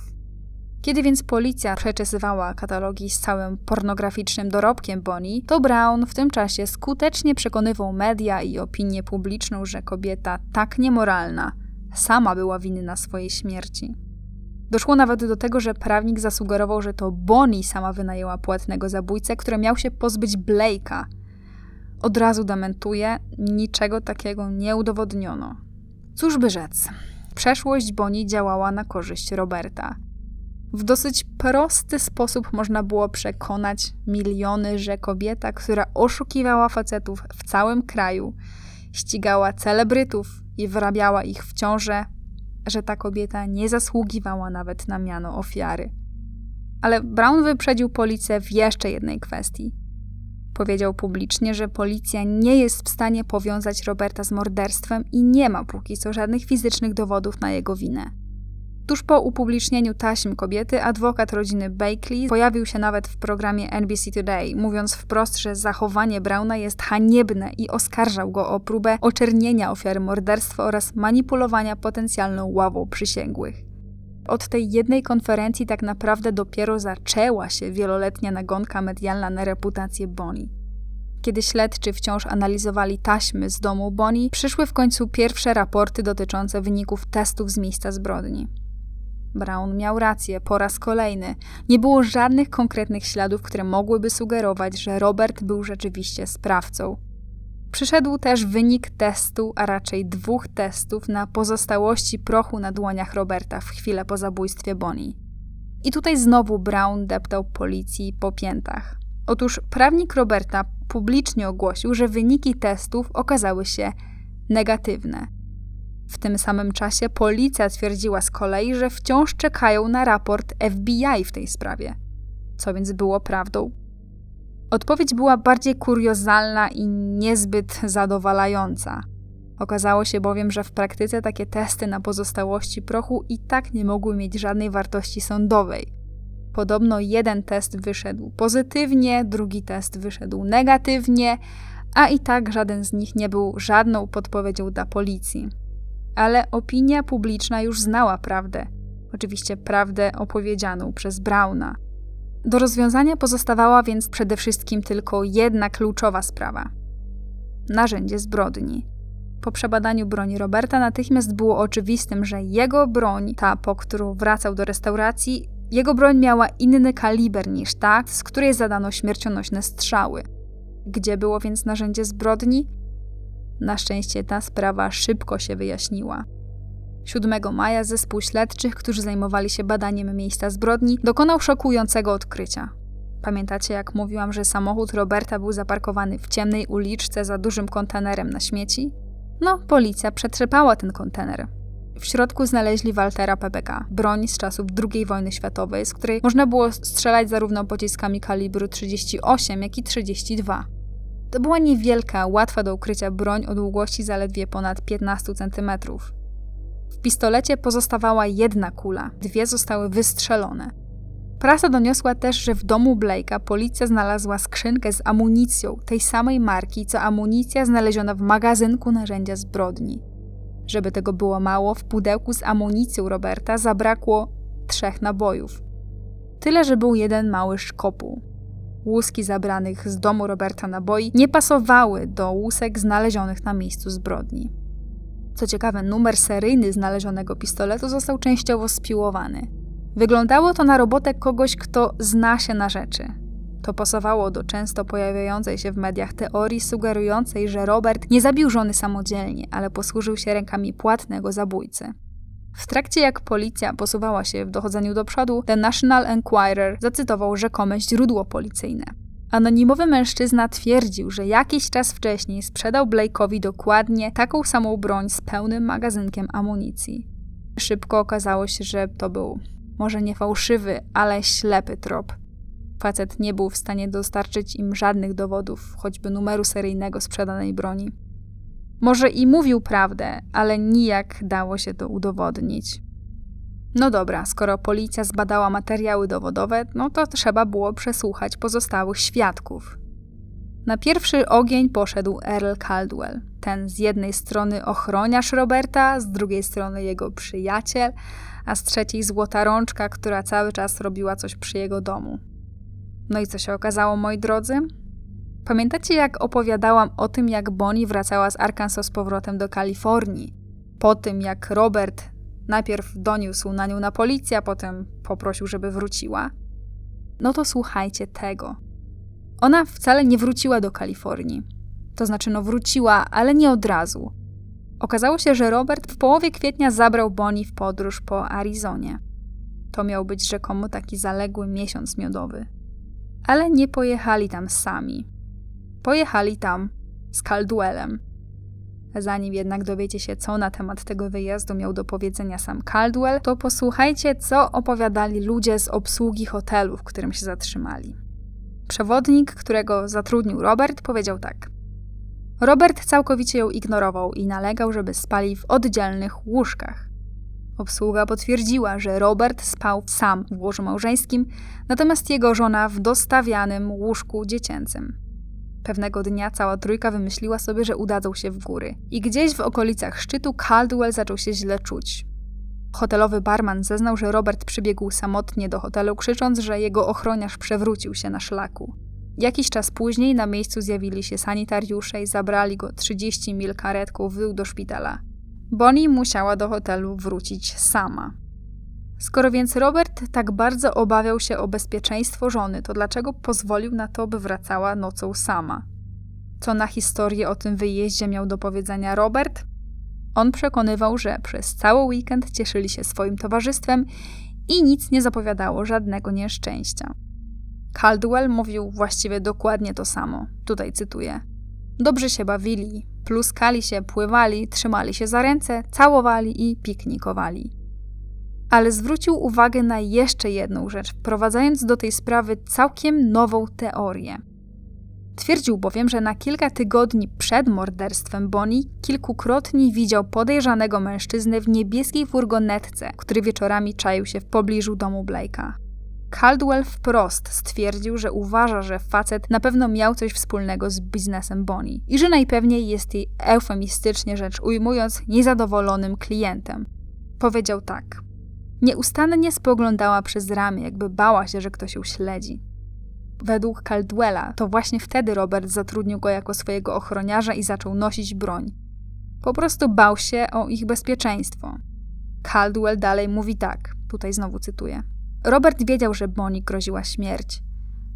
Kiedy więc policja przeczesywała katalogi z całym pornograficznym dorobkiem Bonnie, to Brown w tym czasie skutecznie przekonywał media i opinię publiczną, że kobieta tak niemoralna sama była winna swojej śmierci. Doszło nawet do tego, że prawnik zasugerował, że to Bonnie sama wynajęła płatnego zabójcę, który miał się pozbyć Blake'a. Od razu dementuje, niczego takiego nie udowodniono. Cóż by rzec, przeszłość Bonnie działała na korzyść Roberta. W dosyć prosty sposób można było przekonać miliony, że kobieta, która oszukiwała facetów w całym kraju, ścigała celebrytów i wyrabiała ich w ciąże, że ta kobieta nie zasługiwała nawet na miano ofiary. Ale Brown wyprzedził policję w jeszcze jednej kwestii. Powiedział publicznie, że policja nie jest w stanie powiązać Roberta z morderstwem i nie ma póki co żadnych fizycznych dowodów na jego winę. Tuż po upublicznieniu taśm kobiety, adwokat rodziny Bakley pojawił się nawet w programie NBC Today, mówiąc wprost, że zachowanie Browna jest haniebne i oskarżał go o próbę oczernienia ofiary morderstwa oraz manipulowania potencjalną ławą przysięgłych. Od tej jednej konferencji tak naprawdę dopiero zaczęła się wieloletnia nagonka medialna na reputację Bonnie. Kiedy śledczy wciąż analizowali taśmy z domu Bonnie, przyszły w końcu pierwsze raporty dotyczące wyników testów z miejsca zbrodni. Brown miał rację po raz kolejny. Nie było żadnych konkretnych śladów, które mogłyby sugerować, że Robert był rzeczywiście sprawcą. Przyszedł też wynik testu, a raczej dwóch testów na pozostałości prochu na dłoniach Roberta w chwilę po zabójstwie Bonnie. I tutaj znowu Brown deptał policji po piętach. Otóż prawnik Roberta publicznie ogłosił, że wyniki testów okazały się negatywne. W tym samym czasie policja twierdziła z kolei, że wciąż czekają na raport FBI w tej sprawie. Co więc było prawdą? Odpowiedź była bardziej kuriozalna i niezbyt zadowalająca. Okazało się bowiem, że w praktyce takie testy na pozostałości prochu i tak nie mogły mieć żadnej wartości sądowej. Podobno jeden test wyszedł pozytywnie, drugi test wyszedł negatywnie, a i tak żaden z nich nie był żadną podpowiedzią dla policji ale opinia publiczna już znała prawdę. Oczywiście prawdę opowiedzianą przez Brauna. Do rozwiązania pozostawała więc przede wszystkim tylko jedna kluczowa sprawa narzędzie zbrodni. Po przebadaniu broni Roberta natychmiast było oczywistym, że jego broń, ta po którą wracał do restauracji, jego broń miała inny kaliber niż ta, z której zadano śmiercionośne strzały. Gdzie było więc narzędzie zbrodni? Na szczęście ta sprawa szybko się wyjaśniła. 7 maja zespół śledczych, którzy zajmowali się badaniem miejsca zbrodni, dokonał szokującego odkrycia. Pamiętacie, jak mówiłam, że samochód Roberta był zaparkowany w ciemnej uliczce za dużym kontenerem na śmieci? No, policja przetrzepała ten kontener. W środku znaleźli Waltera PPK, broń z czasów II wojny światowej, z której można było strzelać zarówno pociskami kalibru 38, jak i 32. To była niewielka, łatwa do ukrycia broń o długości zaledwie ponad 15 cm. W pistolecie pozostawała jedna kula, dwie zostały wystrzelone. Prasa doniosła też, że w domu Blake'a policja znalazła skrzynkę z amunicją tej samej marki, co amunicja znaleziona w magazynku narzędzia zbrodni. Żeby tego było mało, w pudełku z amunicją Roberta zabrakło trzech nabojów. Tyle, że był jeden mały szkopuł łuski zabranych z domu Roberta naboi nie pasowały do łusek znalezionych na miejscu zbrodni. Co ciekawe, numer seryjny znalezionego pistoletu został częściowo spiłowany. Wyglądało to na robotę kogoś, kto zna się na rzeczy. To pasowało do często pojawiającej się w mediach teorii sugerującej, że Robert nie zabił żony samodzielnie, ale posłużył się rękami płatnego zabójcy. W trakcie jak policja posuwała się w dochodzeniu do przodu, The National Enquirer zacytował rzekome źródło policyjne. Anonimowy mężczyzna twierdził, że jakiś czas wcześniej sprzedał Blake'owi dokładnie taką samą broń z pełnym magazynkiem amunicji. Szybko okazało się, że to był może nie fałszywy, ale ślepy trop. Facet nie był w stanie dostarczyć im żadnych dowodów, choćby numeru seryjnego sprzedanej broni. Może i mówił prawdę, ale nijak dało się to udowodnić. No dobra, skoro policja zbadała materiały dowodowe, no to trzeba było przesłuchać pozostałych świadków. Na pierwszy ogień poszedł Earl Caldwell. Ten z jednej strony ochroniarz Roberta, z drugiej strony jego przyjaciel, a z trzeciej złota rączka, która cały czas robiła coś przy jego domu. No i co się okazało, moi drodzy? Pamiętacie, jak opowiadałam o tym, jak Bonnie wracała z Arkansas z powrotem do Kalifornii? Po tym, jak Robert najpierw doniósł na nią na policję, a potem poprosił, żeby wróciła? No to słuchajcie tego. Ona wcale nie wróciła do Kalifornii. To znaczy, no wróciła, ale nie od razu. Okazało się, że Robert w połowie kwietnia zabrał Bonnie w podróż po Arizonie. To miał być rzekomo taki zaległy miesiąc miodowy. Ale nie pojechali tam sami. Pojechali tam z Caldwellem. Zanim jednak dowiecie się, co na temat tego wyjazdu miał do powiedzenia sam Caldwell, to posłuchajcie, co opowiadali ludzie z obsługi hotelu, w którym się zatrzymali. Przewodnik, którego zatrudnił Robert, powiedział tak. Robert całkowicie ją ignorował i nalegał, żeby spali w oddzielnych łóżkach. Obsługa potwierdziła, że Robert spał sam w łożu małżeńskim, natomiast jego żona w dostawianym łóżku dziecięcym. Pewnego dnia cała trójka wymyśliła sobie, że udadzą się w góry. I gdzieś w okolicach szczytu Caldwell zaczął się źle czuć. Hotelowy barman zeznał, że Robert przybiegł samotnie do hotelu, krzycząc, że jego ochroniarz przewrócił się na szlaku. Jakiś czas później na miejscu zjawili się sanitariusze i zabrali go 30 mil karetką w dół do szpitala. Bonnie musiała do hotelu wrócić sama. Skoro więc Robert tak bardzo obawiał się o bezpieczeństwo żony, to dlaczego pozwolił na to, by wracała nocą sama? Co na historię o tym wyjeździe miał do powiedzenia Robert? On przekonywał, że przez cały weekend cieszyli się swoim towarzystwem i nic nie zapowiadało żadnego nieszczęścia. Caldwell mówił właściwie dokładnie to samo. Tutaj cytuję. Dobrze się bawili, pluskali się, pływali, trzymali się za ręce, całowali i piknikowali. Ale zwrócił uwagę na jeszcze jedną rzecz, wprowadzając do tej sprawy całkiem nową teorię. Twierdził bowiem, że na kilka tygodni przed morderstwem Bonnie kilkukrotnie widział podejrzanego mężczyznę w niebieskiej furgonetce, który wieczorami czaił się w pobliżu domu Blake'a. Caldwell wprost stwierdził, że uważa, że facet na pewno miał coś wspólnego z biznesem Bonnie i że najpewniej jest jej eufemistycznie rzecz ujmując niezadowolonym klientem. Powiedział tak. Nieustannie spoglądała przez ramię, jakby bała się, że ktoś ją śledzi. Według Caldwella to właśnie wtedy Robert zatrudnił go jako swojego ochroniarza i zaczął nosić broń. Po prostu bał się o ich bezpieczeństwo. Caldwell dalej mówi tak, tutaj znowu cytuję. Robert wiedział, że Bonnie groziła śmierć.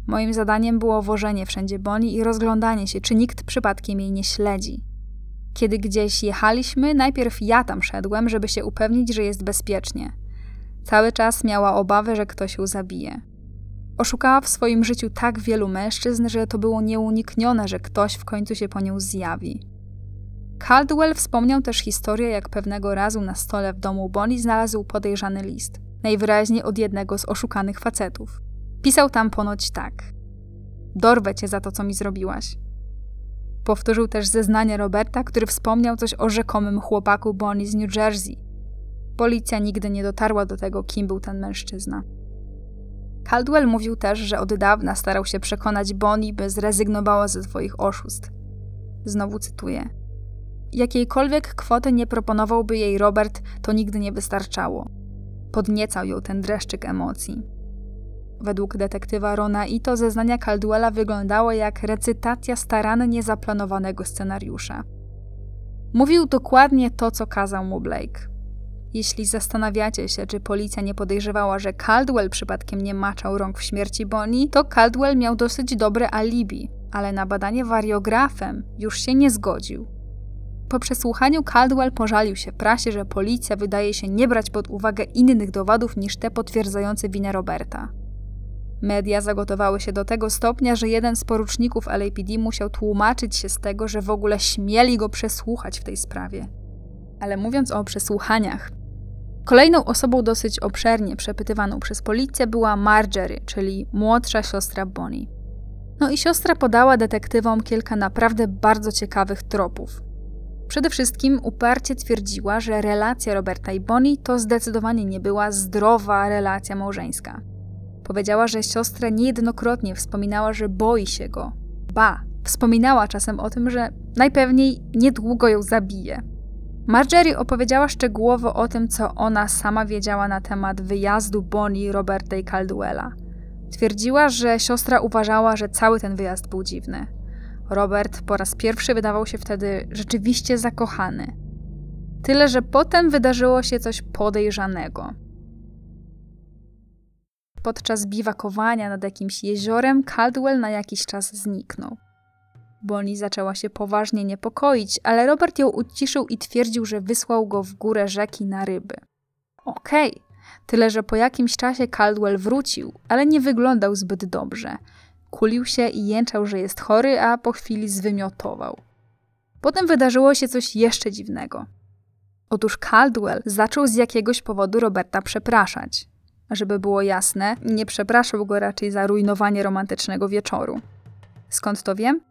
Moim zadaniem było wożenie wszędzie Bonnie i rozglądanie się, czy nikt przypadkiem jej nie śledzi. Kiedy gdzieś jechaliśmy, najpierw ja tam szedłem, żeby się upewnić, że jest bezpiecznie. Cały czas miała obawę, że ktoś ją zabije. Oszukała w swoim życiu tak wielu mężczyzn, że to było nieuniknione, że ktoś w końcu się po nią zjawi. Caldwell wspomniał też historię, jak pewnego razu na stole w domu Bonnie znalazł podejrzany list, najwyraźniej od jednego z oszukanych facetów. Pisał tam ponoć tak: Dorwę cię za to, co mi zrobiłaś. Powtórzył też zeznanie Roberta, który wspomniał coś o rzekomym chłopaku Bonnie z New Jersey. Policja nigdy nie dotarła do tego, kim był ten mężczyzna. Caldwell mówił też, że od dawna starał się przekonać Bonnie, by zrezygnowała ze swoich oszustw. Znowu cytuję. Jakiejkolwiek kwoty nie proponowałby jej Robert, to nigdy nie wystarczało. Podniecał ją ten dreszczyk emocji. Według detektywa Rona i to zeznania Caldwella wyglądało jak recytacja starannie zaplanowanego scenariusza. Mówił dokładnie to, co kazał mu Blake. Jeśli zastanawiacie się, czy policja nie podejrzewała, że Caldwell przypadkiem nie maczał rąk w śmierci Bonnie, to Caldwell miał dosyć dobre alibi, ale na badanie wariografem już się nie zgodził. Po przesłuchaniu Caldwell pożalił się prasie, że policja wydaje się nie brać pod uwagę innych dowodów niż te potwierdzające winę Roberta. Media zagotowały się do tego stopnia, że jeden z poruczników LAPD musiał tłumaczyć się z tego, że w ogóle śmieli go przesłuchać w tej sprawie. Ale mówiąc o przesłuchaniach, kolejną osobą dosyć obszernie przepytywaną przez policję była Marjorie, czyli młodsza siostra Bonnie. No i siostra podała detektywom kilka naprawdę bardzo ciekawych tropów. Przede wszystkim uparcie twierdziła, że relacja Roberta i Bonnie to zdecydowanie nie była zdrowa relacja małżeńska. Powiedziała, że siostra niejednokrotnie wspominała, że boi się go. Ba, wspominała czasem o tym, że najpewniej niedługo ją zabije. Marjorie opowiedziała szczegółowo o tym, co ona sama wiedziała na temat wyjazdu Bonnie, Roberta i Caldwella. Twierdziła, że siostra uważała, że cały ten wyjazd był dziwny. Robert po raz pierwszy wydawał się wtedy rzeczywiście zakochany. Tyle, że potem wydarzyło się coś podejrzanego. Podczas biwakowania nad jakimś jeziorem Caldwell na jakiś czas zniknął. Bonnie zaczęła się poważnie niepokoić, ale Robert ją uciszył i twierdził, że wysłał go w górę rzeki na ryby. Okej, okay. tyle że po jakimś czasie Caldwell wrócił, ale nie wyglądał zbyt dobrze. Kulił się i jęczał, że jest chory, a po chwili zwymiotował. Potem wydarzyło się coś jeszcze dziwnego. Otóż Caldwell zaczął z jakiegoś powodu Roberta przepraszać. Żeby było jasne, nie przepraszał go raczej za rujnowanie romantycznego wieczoru. Skąd to wiem?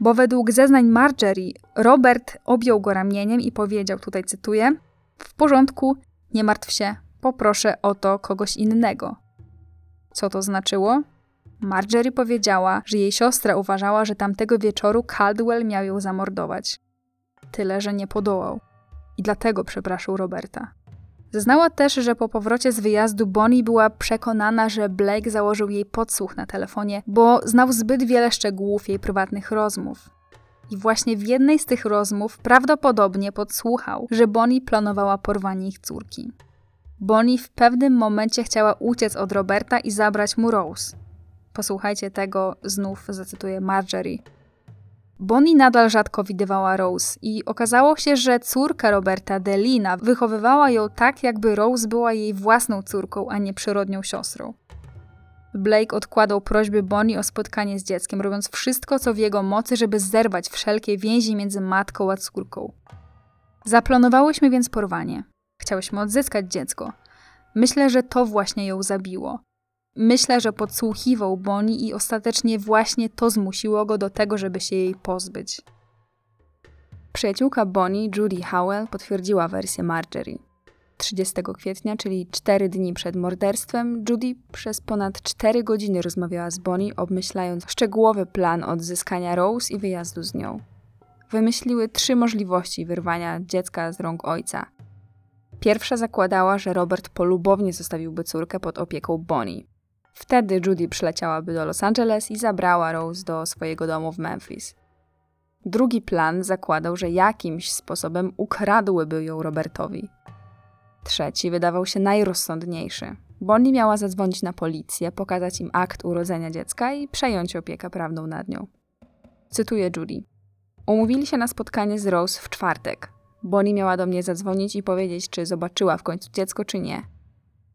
Bo według zeznań Marjorie, Robert objął go ramieniem i powiedział, tutaj cytuję: W porządku, nie martw się, poproszę o to kogoś innego. Co to znaczyło? Marjorie powiedziała, że jej siostra uważała, że tamtego wieczoru Caldwell miał ją zamordować. Tyle, że nie podołał. I dlatego przepraszał Roberta. Zeznała też, że po powrocie z wyjazdu Bonnie była przekonana, że Blake założył jej podsłuch na telefonie, bo znał zbyt wiele szczegółów jej prywatnych rozmów. I właśnie w jednej z tych rozmów prawdopodobnie podsłuchał, że Bonnie planowała porwanie ich córki. Bonnie w pewnym momencie chciała uciec od Roberta i zabrać mu Rose. Posłuchajcie tego, znów zacytuję Marjorie. Bonnie nadal rzadko widywała Rose i okazało się, że córka Roberta, Delina, wychowywała ją tak, jakby Rose była jej własną córką, a nie przyrodnią siostrą. Blake odkładał prośby Bonnie o spotkanie z dzieckiem, robiąc wszystko, co w jego mocy, żeby zerwać wszelkie więzi między matką a córką. Zaplanowałyśmy więc porwanie. Chciałyśmy odzyskać dziecko. Myślę, że to właśnie ją zabiło. Myślę, że podsłuchiwał Bonnie i ostatecznie właśnie to zmusiło go do tego, żeby się jej pozbyć. Przyjaciółka Bonnie, Judy Howell, potwierdziła wersję Marjorie. 30 kwietnia, czyli 4 dni przed morderstwem, Judy przez ponad 4 godziny rozmawiała z Bonnie, obmyślając szczegółowy plan odzyskania Rose i wyjazdu z nią. Wymyśliły trzy możliwości wyrwania dziecka z rąk ojca. Pierwsza zakładała, że Robert polubownie zostawiłby córkę pod opieką Bonnie. Wtedy Judy przyleciałaby do Los Angeles i zabrała Rose do swojego domu w Memphis. Drugi plan zakładał, że jakimś sposobem ukradłyby ją Robertowi. Trzeci wydawał się najrozsądniejszy. Bonnie miała zadzwonić na policję, pokazać im akt urodzenia dziecka i przejąć opiekę prawną nad nią. Cytuję Judy. Umówili się na spotkanie z Rose w czwartek. Bonnie miała do mnie zadzwonić i powiedzieć, czy zobaczyła w końcu dziecko, czy nie.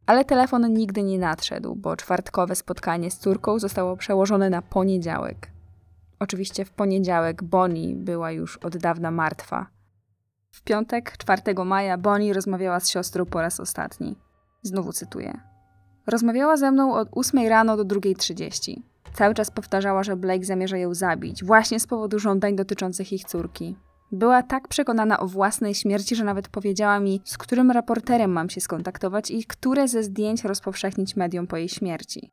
Ale telefon nigdy nie nadszedł, bo czwartkowe spotkanie z córką zostało przełożone na poniedziałek. Oczywiście w poniedziałek Bonnie była już od dawna martwa. W piątek, 4 maja, Bonnie rozmawiała z siostrą po raz ostatni. Znowu cytuję. Rozmawiała ze mną od 8 rano do 2.30. Cały czas powtarzała, że Blake zamierza ją zabić, właśnie z powodu żądań dotyczących ich córki. Była tak przekonana o własnej śmierci, że nawet powiedziała mi, z którym raporterem mam się skontaktować i które ze zdjęć rozpowszechnić mediom po jej śmierci.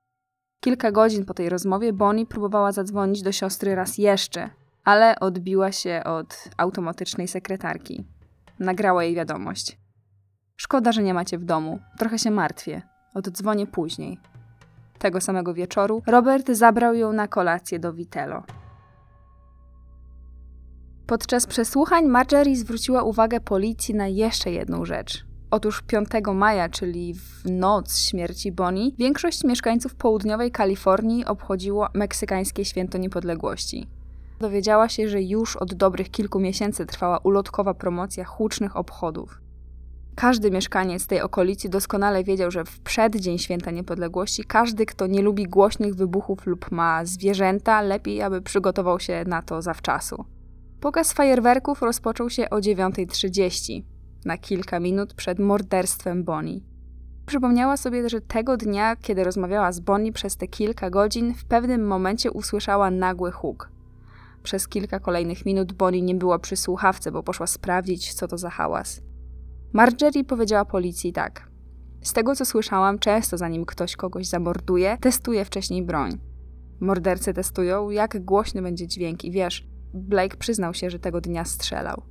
Kilka godzin po tej rozmowie Bonnie próbowała zadzwonić do siostry raz jeszcze, ale odbiła się od automatycznej sekretarki. Nagrała jej wiadomość. Szkoda, że nie macie w domu. Trochę się martwię. Oddzwonię później. Tego samego wieczoru Robert zabrał ją na kolację do Vitello. Podczas przesłuchań Marjorie zwróciła uwagę policji na jeszcze jedną rzecz. Otóż 5 maja, czyli w noc śmierci Bonnie, większość mieszkańców południowej Kalifornii obchodziło meksykańskie święto niepodległości. Dowiedziała się, że już od dobrych kilku miesięcy trwała ulotkowa promocja hucznych obchodów. Każdy mieszkaniec tej okolicy doskonale wiedział, że w przeddzień święta niepodległości każdy, kto nie lubi głośnych wybuchów lub ma zwierzęta, lepiej, aby przygotował się na to zawczasu. Pokaz fajerwerków rozpoczął się o 9.30, na kilka minut przed morderstwem Bonnie. Przypomniała sobie, że tego dnia, kiedy rozmawiała z Bonnie przez te kilka godzin, w pewnym momencie usłyszała nagły huk. Przez kilka kolejnych minut Bonnie nie była przy słuchawce, bo poszła sprawdzić, co to za hałas. Marjorie powiedziała policji tak. Z tego co słyszałam, często zanim ktoś kogoś zamorduje, testuje wcześniej broń. Mordercy testują, jak głośny będzie dźwięk i wiesz, Blake przyznał się, że tego dnia strzelał.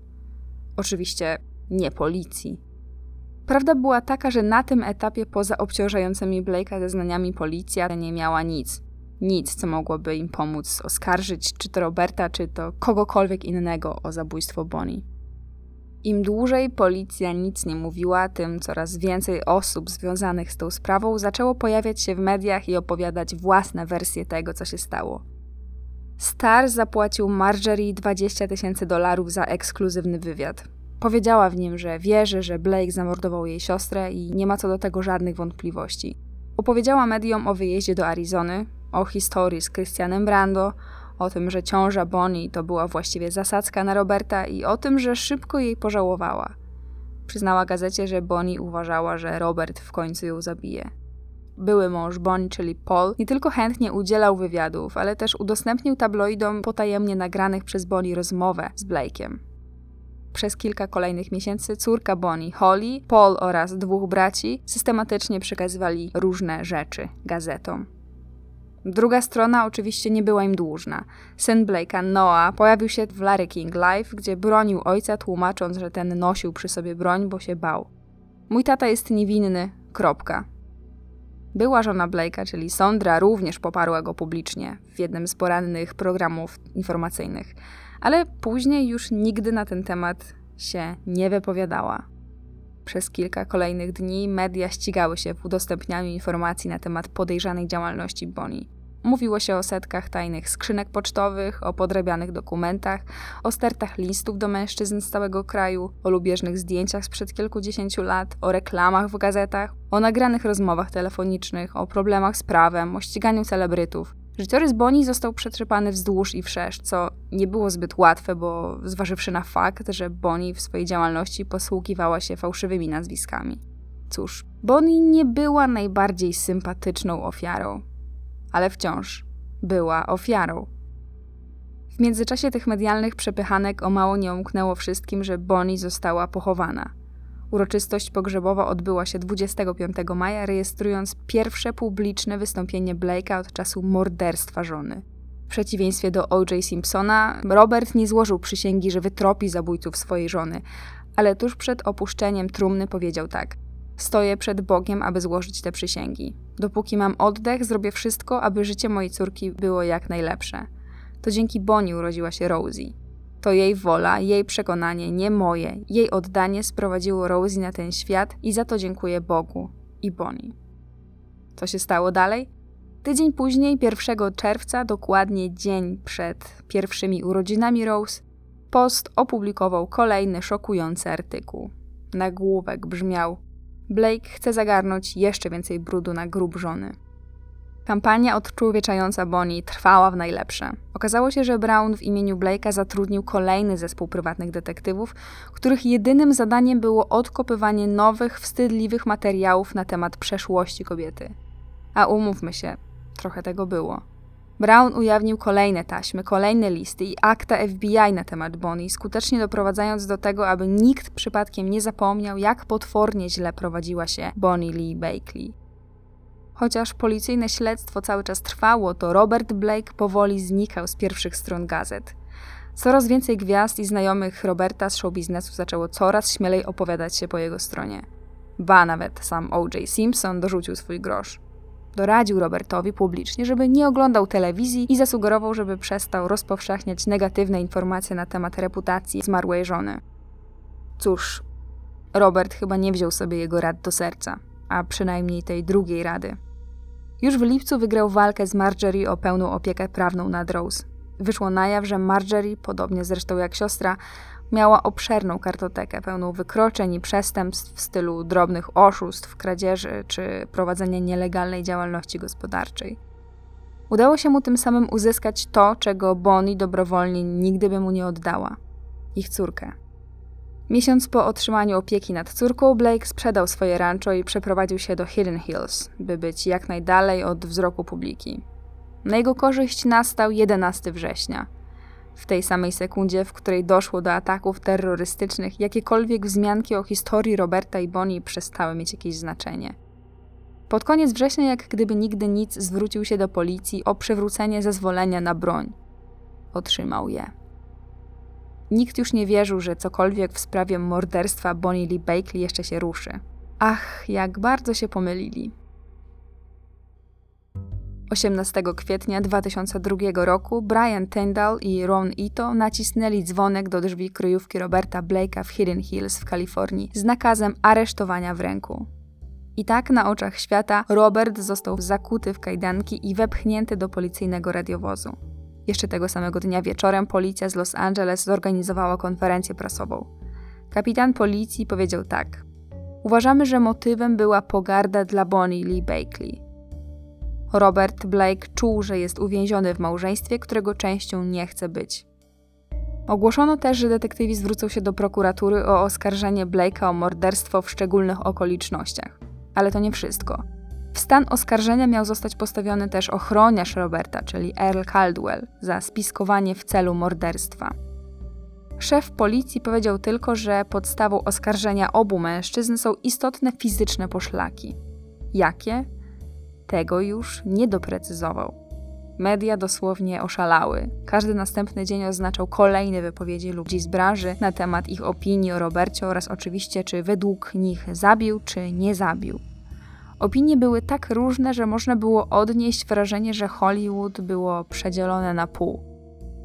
Oczywiście nie policji. Prawda była taka, że na tym etapie poza obciążającymi Blake'a zeznaniami policja nie miała nic. Nic, co mogłoby im pomóc oskarżyć czy to Roberta, czy to kogokolwiek innego o zabójstwo Bonnie. Im dłużej policja nic nie mówiła, tym coraz więcej osób związanych z tą sprawą zaczęło pojawiać się w mediach i opowiadać własne wersje tego, co się stało. Star zapłacił Marjorie 20 tysięcy dolarów za ekskluzywny wywiad. Powiedziała w nim, że wierzy, że Blake zamordował jej siostrę i nie ma co do tego żadnych wątpliwości. Opowiedziała mediom o wyjeździe do Arizony, o historii z Christianem Brando, o tym, że ciąża Bonnie to była właściwie zasadzka na Roberta i o tym, że szybko jej pożałowała. Przyznała gazecie, że Bonnie uważała, że Robert w końcu ją zabije. Były mąż Bonnie, czyli Paul, nie tylko chętnie udzielał wywiadów, ale też udostępnił tabloidom potajemnie nagranych przez Bonnie rozmowę z Blake'iem. Przez kilka kolejnych miesięcy córka Bonnie, Holly, Paul oraz dwóch braci systematycznie przekazywali różne rzeczy gazetom. Druga strona oczywiście nie była im dłużna. Syn Blake'a, Noah, pojawił się w Larry King Live, gdzie bronił ojca, tłumacząc, że ten nosił przy sobie broń, bo się bał. Mój tata jest niewinny, kropka. Była żona Blake'a, czyli Sondra, również poparła go publicznie w jednym z porannych programów informacyjnych, ale później już nigdy na ten temat się nie wypowiadała. Przez kilka kolejnych dni media ścigały się w udostępnianiu informacji na temat podejrzanej działalności Bonnie. Mówiło się o setkach tajnych skrzynek pocztowych, o podrabianych dokumentach, o stertach listów do mężczyzn z całego kraju, o lubieżnych zdjęciach sprzed kilkudziesięciu lat, o reklamach w gazetach, o nagranych rozmowach telefonicznych, o problemach z prawem, o ściganiu celebrytów. Życiorys Bonnie został przetrzepany wzdłuż i wszerz, co nie było zbyt łatwe, bo zważywszy na fakt, że Bonnie w swojej działalności posługiwała się fałszywymi nazwiskami. Cóż, Bonnie nie była najbardziej sympatyczną ofiarą, ale wciąż była ofiarą. W międzyczasie tych medialnych przepychanek o mało nie umknęło wszystkim, że Bonnie została pochowana – Uroczystość pogrzebowa odbyła się 25 maja, rejestrując pierwsze publiczne wystąpienie Blake'a od czasu morderstwa żony. W przeciwieństwie do O.J. Simpsona, Robert nie złożył przysięgi, że wytropi zabójców swojej żony, ale tuż przed opuszczeniem trumny powiedział tak: Stoję przed Bogiem, aby złożyć te przysięgi. Dopóki mam oddech, zrobię wszystko, aby życie mojej córki było jak najlepsze. To dzięki Bonnie urodziła się Rosie. To jej wola, jej przekonanie, nie moje. Jej oddanie sprowadziło Rosie na ten świat i za to dziękuję Bogu i Bonnie. Co się stało dalej? Tydzień później, 1 czerwca, dokładnie dzień przed pierwszymi urodzinami Rose, Post opublikował kolejny szokujący artykuł. Nagłówek brzmiał: Blake chce zagarnąć jeszcze więcej brudu na grób żony. Kampania odczłowieczająca Bonnie trwała w najlepsze. Okazało się, że Brown w imieniu Blake'a zatrudnił kolejny zespół prywatnych detektywów, których jedynym zadaniem było odkopywanie nowych, wstydliwych materiałów na temat przeszłości kobiety. A umówmy się, trochę tego było. Brown ujawnił kolejne taśmy, kolejne listy i akta FBI na temat Bonnie, skutecznie doprowadzając do tego, aby nikt przypadkiem nie zapomniał, jak potwornie źle prowadziła się Bonnie Lee Bakley. Chociaż policyjne śledztwo cały czas trwało, to Robert Blake powoli znikał z pierwszych stron gazet. Coraz więcej gwiazd i znajomych Roberta z showbiznesu zaczęło coraz śmielej opowiadać się po jego stronie. Ba, nawet sam O.J. Simpson dorzucił swój grosz. Doradził Robertowi publicznie, żeby nie oglądał telewizji i zasugerował, żeby przestał rozpowszechniać negatywne informacje na temat reputacji zmarłej żony. Cóż, Robert chyba nie wziął sobie jego rad do serca, a przynajmniej tej drugiej rady. Już w lipcu wygrał walkę z Marjorie o pełną opiekę prawną nad Rose. Wyszło na jaw, że Marjorie, podobnie zresztą jak siostra, miała obszerną kartotekę pełną wykroczeń i przestępstw w stylu drobnych oszustw, kradzieży czy prowadzenia nielegalnej działalności gospodarczej. Udało się mu tym samym uzyskać to, czego Bonnie dobrowolnie nigdy by mu nie oddała ich córkę. Miesiąc po otrzymaniu opieki nad córką, Blake sprzedał swoje rancho i przeprowadził się do Hidden Hills, by być jak najdalej od wzroku publiki. Na jego korzyść nastał 11 września. W tej samej sekundzie, w której doszło do ataków terrorystycznych, jakiekolwiek wzmianki o historii Roberta i Bonnie przestały mieć jakieś znaczenie. Pod koniec września, jak gdyby nigdy nic, zwrócił się do policji o przywrócenie zezwolenia na broń. Otrzymał je. Nikt już nie wierzył, że cokolwiek w sprawie morderstwa Bonnie Lee Bakley jeszcze się ruszy. Ach, jak bardzo się pomylili. 18 kwietnia 2002 roku Brian Tyndall i Ron Ito nacisnęli dzwonek do drzwi kryjówki Roberta Blake'a w Hidden Hills w Kalifornii z nakazem aresztowania w ręku. I tak na oczach świata Robert został zakuty w kajdanki i wepchnięty do policyjnego radiowozu. Jeszcze tego samego dnia wieczorem policja z Los Angeles zorganizowała konferencję prasową. Kapitan policji powiedział tak: Uważamy, że motywem była pogarda dla Bonnie Lee Bakley. Robert Blake czuł, że jest uwięziony w małżeństwie, którego częścią nie chce być. Ogłoszono też, że detektywi zwrócą się do prokuratury o oskarżenie Blake'a o morderstwo w szczególnych okolicznościach. Ale to nie wszystko. W stan oskarżenia miał zostać postawiony też ochroniarz Roberta, czyli Earl Caldwell, za spiskowanie w celu morderstwa. Szef policji powiedział tylko, że podstawą oskarżenia obu mężczyzn są istotne fizyczne poszlaki. Jakie? Tego już nie doprecyzował. Media dosłownie oszalały. Każdy następny dzień oznaczał kolejne wypowiedzi ludzi z branży na temat ich opinii o Robercie oraz oczywiście, czy według nich zabił, czy nie zabił. Opinie były tak różne, że można było odnieść wrażenie, że Hollywood było przedzielone na pół.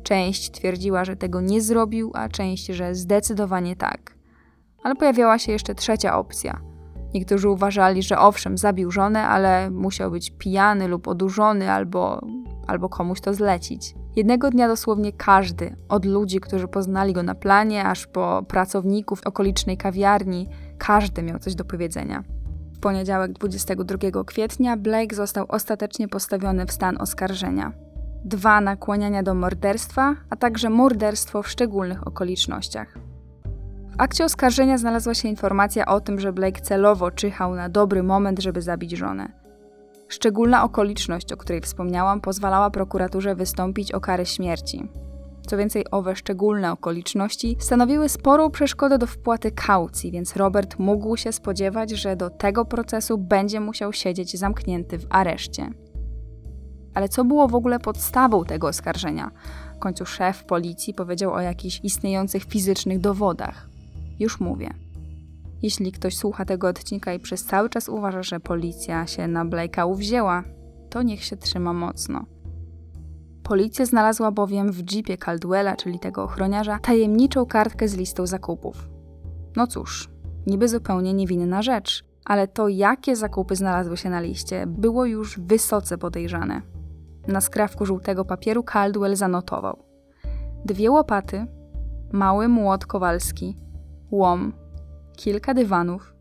Część twierdziła, że tego nie zrobił, a część, że zdecydowanie tak. Ale pojawiała się jeszcze trzecia opcja. Niektórzy uważali, że owszem, zabił żonę, ale musiał być pijany lub odurzony albo, albo komuś to zlecić. Jednego dnia dosłownie każdy, od ludzi, którzy poznali go na planie, aż po pracowników okolicznej kawiarni, każdy miał coś do powiedzenia. W poniedziałek 22 kwietnia Blake został ostatecznie postawiony w stan oskarżenia. Dwa nakłaniania do morderstwa, a także morderstwo w szczególnych okolicznościach. Akcie oskarżenia znalazła się informacja o tym, że Blake celowo czyhał na dobry moment, żeby zabić żonę. Szczególna okoliczność, o której wspomniałam, pozwalała prokuraturze wystąpić o karę śmierci. Co więcej, owe szczególne okoliczności stanowiły sporą przeszkodę do wpłaty kaucji, więc Robert mógł się spodziewać, że do tego procesu będzie musiał siedzieć zamknięty w areszcie. Ale co było w ogóle podstawą tego oskarżenia? W końcu szef policji powiedział o jakichś istniejących fizycznych dowodach. Już mówię. Jeśli ktoś słucha tego odcinka i przez cały czas uważa, że policja się na Blake'a uwzięła, to niech się trzyma mocno. Policja znalazła bowiem w jeepie Caldwella, czyli tego ochroniarza, tajemniczą kartkę z listą zakupów. No cóż, niby zupełnie niewinna rzecz, ale to, jakie zakupy znalazły się na liście, było już wysoce podejrzane. Na skrawku żółtego papieru Caldwell zanotował: dwie łopaty, mały młot kowalski, łom, kilka dywanów,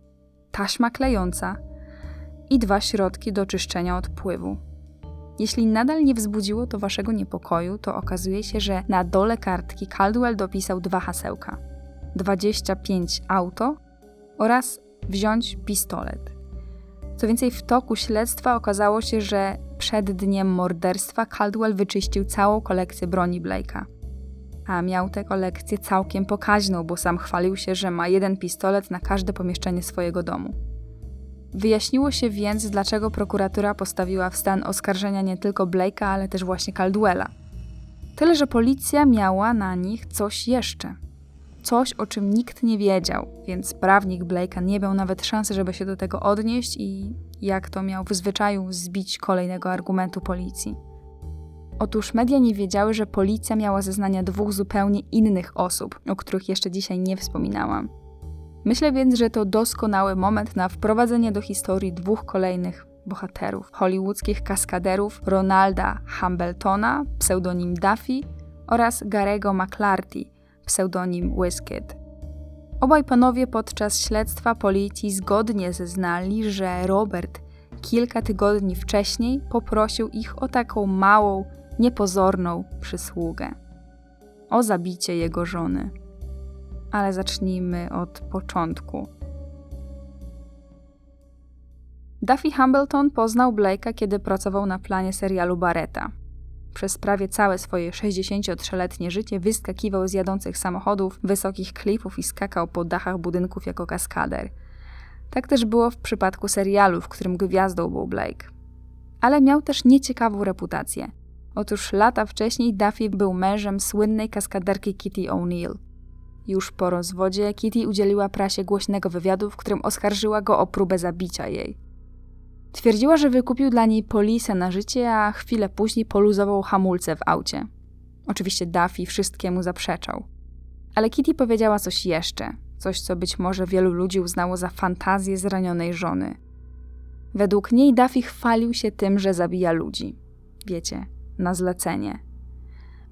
taśma klejąca i dwa środki do czyszczenia odpływu. Jeśli nadal nie wzbudziło to waszego niepokoju, to okazuje się, że na dole kartki Caldwell dopisał dwa hasełka: 25 auto oraz wziąć pistolet. Co więcej, w toku śledztwa okazało się, że przed dniem morderstwa Caldwell wyczyścił całą kolekcję broni Blake'a. A miał tę kolekcję całkiem pokaźną, bo sam chwalił się, że ma jeden pistolet na każde pomieszczenie swojego domu. Wyjaśniło się więc, dlaczego prokuratura postawiła w stan oskarżenia nie tylko Blake'a, ale też właśnie Caldwella. Tyle, że policja miała na nich coś jeszcze. Coś, o czym nikt nie wiedział, więc prawnik Blake'a nie miał nawet szansy, żeby się do tego odnieść i, jak to miał w zwyczaju, zbić kolejnego argumentu policji. Otóż media nie wiedziały, że policja miała zeznania dwóch zupełnie innych osób, o których jeszcze dzisiaj nie wspominałam. Myślę więc, że to doskonały moment na wprowadzenie do historii dwóch kolejnych bohaterów hollywoodzkich kaskaderów Ronalda Hambletona, pseudonim Duffy, oraz Garego McClarty, pseudonim Wizkid. Obaj panowie podczas śledztwa policji zgodnie zeznali, że Robert kilka tygodni wcześniej poprosił ich o taką małą, niepozorną przysługę o zabicie jego żony. Ale zacznijmy od początku. Duffy Hambleton poznał Blake'a, kiedy pracował na planie serialu Barretta. Przez prawie całe swoje 63-letnie życie wyskakiwał z jadących samochodów, wysokich klipów i skakał po dachach budynków jako kaskader. Tak też było w przypadku serialu, w którym gwiazdą był Blake. Ale miał też nieciekawą reputację. Otóż lata wcześniej Duffy był mężem słynnej kaskaderki Kitty O'Neill. Już po rozwodzie Kitty udzieliła prasie głośnego wywiadu, w którym oskarżyła go o próbę zabicia jej. Twierdziła, że wykupił dla niej polisę na życie, a chwilę później poluzował hamulce w aucie. Oczywiście Duffy wszystkiemu zaprzeczał. Ale Kitty powiedziała coś jeszcze, coś co być może wielu ludzi uznało za fantazję zranionej żony. Według niej Duffy chwalił się tym, że zabija ludzi. Wiecie, na zlecenie.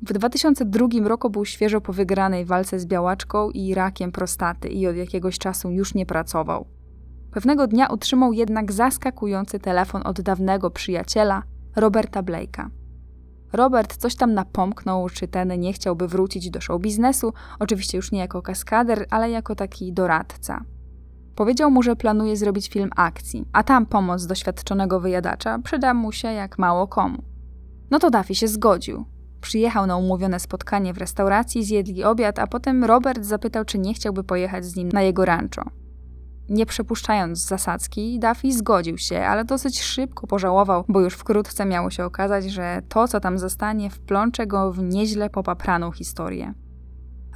W 2002 roku był świeżo po wygranej walce z białaczką i rakiem prostaty i od jakiegoś czasu już nie pracował. Pewnego dnia otrzymał jednak zaskakujący telefon od dawnego przyjaciela, Roberta Blake'a. Robert coś tam napomknął, czy ten nie chciałby wrócić do show biznesu, oczywiście już nie jako kaskader, ale jako taki doradca. Powiedział mu, że planuje zrobić film akcji, a tam pomoc doświadczonego wyjadacza przyda mu się jak mało komu. No to Duffy się zgodził. Przyjechał na umówione spotkanie w restauracji, zjedli obiad, a potem Robert zapytał, czy nie chciałby pojechać z nim na jego rancho. Nie przepuszczając zasadzki, Duffy zgodził się, ale dosyć szybko pożałował, bo już wkrótce miało się okazać, że to, co tam zostanie, wplącze go w nieźle popapraną historię.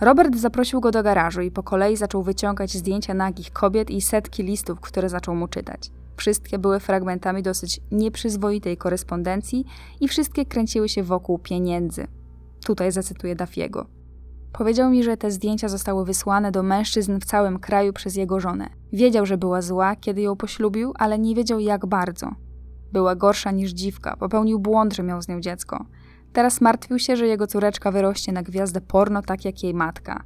Robert zaprosił go do garażu i po kolei zaczął wyciągać zdjęcia nagich kobiet i setki listów, które zaczął mu czytać. Wszystkie były fragmentami dosyć nieprzyzwoitej korespondencji i wszystkie kręciły się wokół pieniędzy. Tutaj zacytuję Dafiego. Powiedział mi, że te zdjęcia zostały wysłane do mężczyzn w całym kraju przez jego żonę. Wiedział, że była zła, kiedy ją poślubił, ale nie wiedział jak bardzo. Była gorsza niż dziwka, popełnił błąd, że miał z nią dziecko. Teraz martwił się, że jego córeczka wyrośnie na gwiazdę porno tak jak jej matka.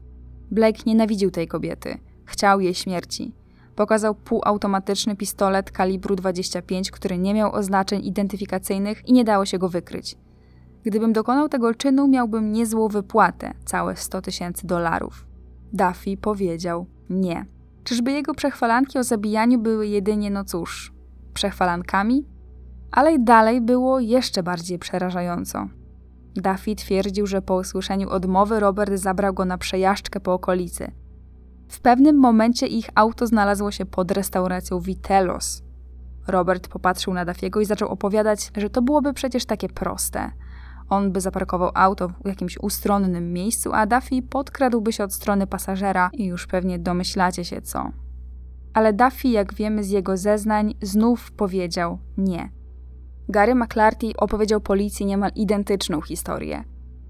Blake nienawidził tej kobiety. Chciał jej śmierci. Pokazał półautomatyczny pistolet kalibru 25, który nie miał oznaczeń identyfikacyjnych i nie dało się go wykryć. Gdybym dokonał tego czynu, miałbym niezłą wypłatę, całe 100 tysięcy dolarów. Duffy powiedział nie. Czyżby jego przechwalanki o zabijaniu były jedynie, no cóż, przechwalankami? Ale dalej było jeszcze bardziej przerażająco. Duffy twierdził, że po usłyszeniu odmowy Robert zabrał go na przejażdżkę po okolicy. W pewnym momencie ich auto znalazło się pod restauracją Vitelos. Robert popatrzył na Duffiego i zaczął opowiadać, że to byłoby przecież takie proste – on by zaparkował auto w jakimś ustronnym miejscu, a Duffy podkradłby się od strony pasażera i już pewnie domyślacie się co. Ale Duffy, jak wiemy z jego zeznań, znów powiedział nie. Gary McClarty opowiedział policji niemal identyczną historię.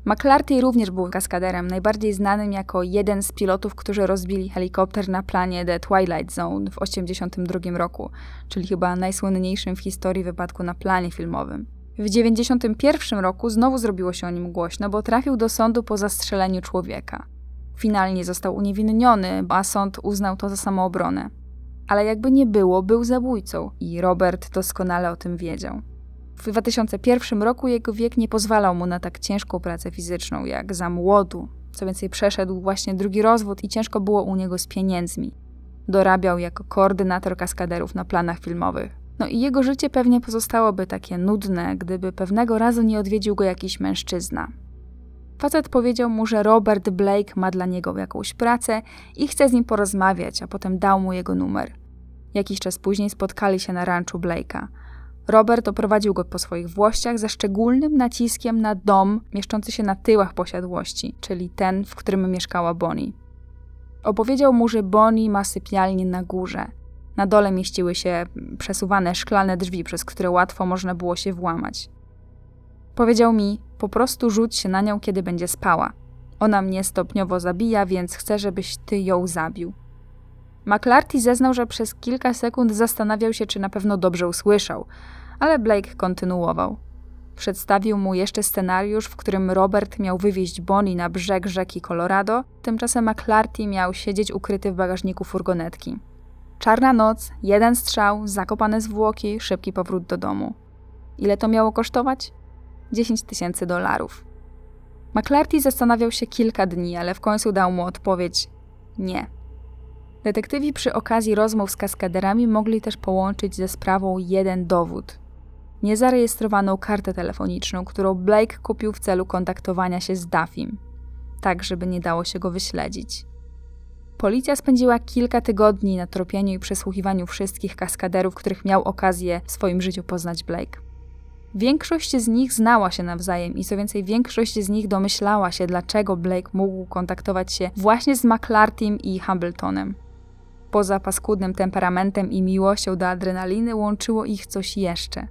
McClarty również był kaskaderem, najbardziej znanym jako jeden z pilotów, którzy rozbili helikopter na planie The Twilight Zone w 1982 roku, czyli chyba najsłynniejszym w historii wypadku na planie filmowym. W 1991 roku znowu zrobiło się o nim głośno, bo trafił do sądu po zastrzeleniu człowieka. Finalnie został uniewinniony, a sąd uznał to za samoobronę. Ale jakby nie było, był zabójcą i Robert doskonale o tym wiedział. W 2001 roku jego wiek nie pozwalał mu na tak ciężką pracę fizyczną jak za młodu. Co więcej, przeszedł właśnie drugi rozwód i ciężko było u niego z pieniędzmi. Dorabiał jako koordynator kaskaderów na planach filmowych. No i jego życie pewnie pozostałoby takie nudne, gdyby pewnego razu nie odwiedził go jakiś mężczyzna. Facet powiedział mu, że Robert Blake ma dla niego jakąś pracę i chce z nim porozmawiać, a potem dał mu jego numer. Jakiś czas później spotkali się na ranczu Blake'a. Robert oprowadził go po swoich włościach ze szczególnym naciskiem na dom mieszczący się na tyłach posiadłości, czyli ten, w którym mieszkała Bonnie. Opowiedział mu, że Bonnie ma sypialnię na górze – na dole mieściły się przesuwane szklane drzwi, przez które łatwo można było się włamać. Powiedział mi: Po prostu rzuć się na nią, kiedy będzie spała. Ona mnie stopniowo zabija, więc chcę, żebyś ty ją zabił. McClarty zeznał, że przez kilka sekund zastanawiał się, czy na pewno dobrze usłyszał, ale Blake kontynuował. Przedstawił mu jeszcze scenariusz, w którym Robert miał wywieźć Bonnie na brzeg rzeki Colorado, tymczasem McClarty miał siedzieć ukryty w bagażniku furgonetki. Czarna noc, jeden strzał, zakopane zwłoki, szybki powrót do domu. Ile to miało kosztować? 10 tysięcy dolarów. McClarty zastanawiał się kilka dni, ale w końcu dał mu odpowiedź: nie. Detektywi przy okazji rozmów z kaskaderami mogli też połączyć ze sprawą jeden dowód niezarejestrowaną kartę telefoniczną, którą Blake kupił w celu kontaktowania się z Duffim, tak żeby nie dało się go wyśledzić. Policja spędziła kilka tygodni na tropieniu i przesłuchiwaniu wszystkich kaskaderów, których miał okazję w swoim życiu poznać Blake. Większość z nich znała się nawzajem i co więcej, większość z nich domyślała się, dlaczego Blake mógł kontaktować się właśnie z McClartym i Hamiltonem. Poza paskudnym temperamentem i miłością do adrenaliny łączyło ich coś jeszcze.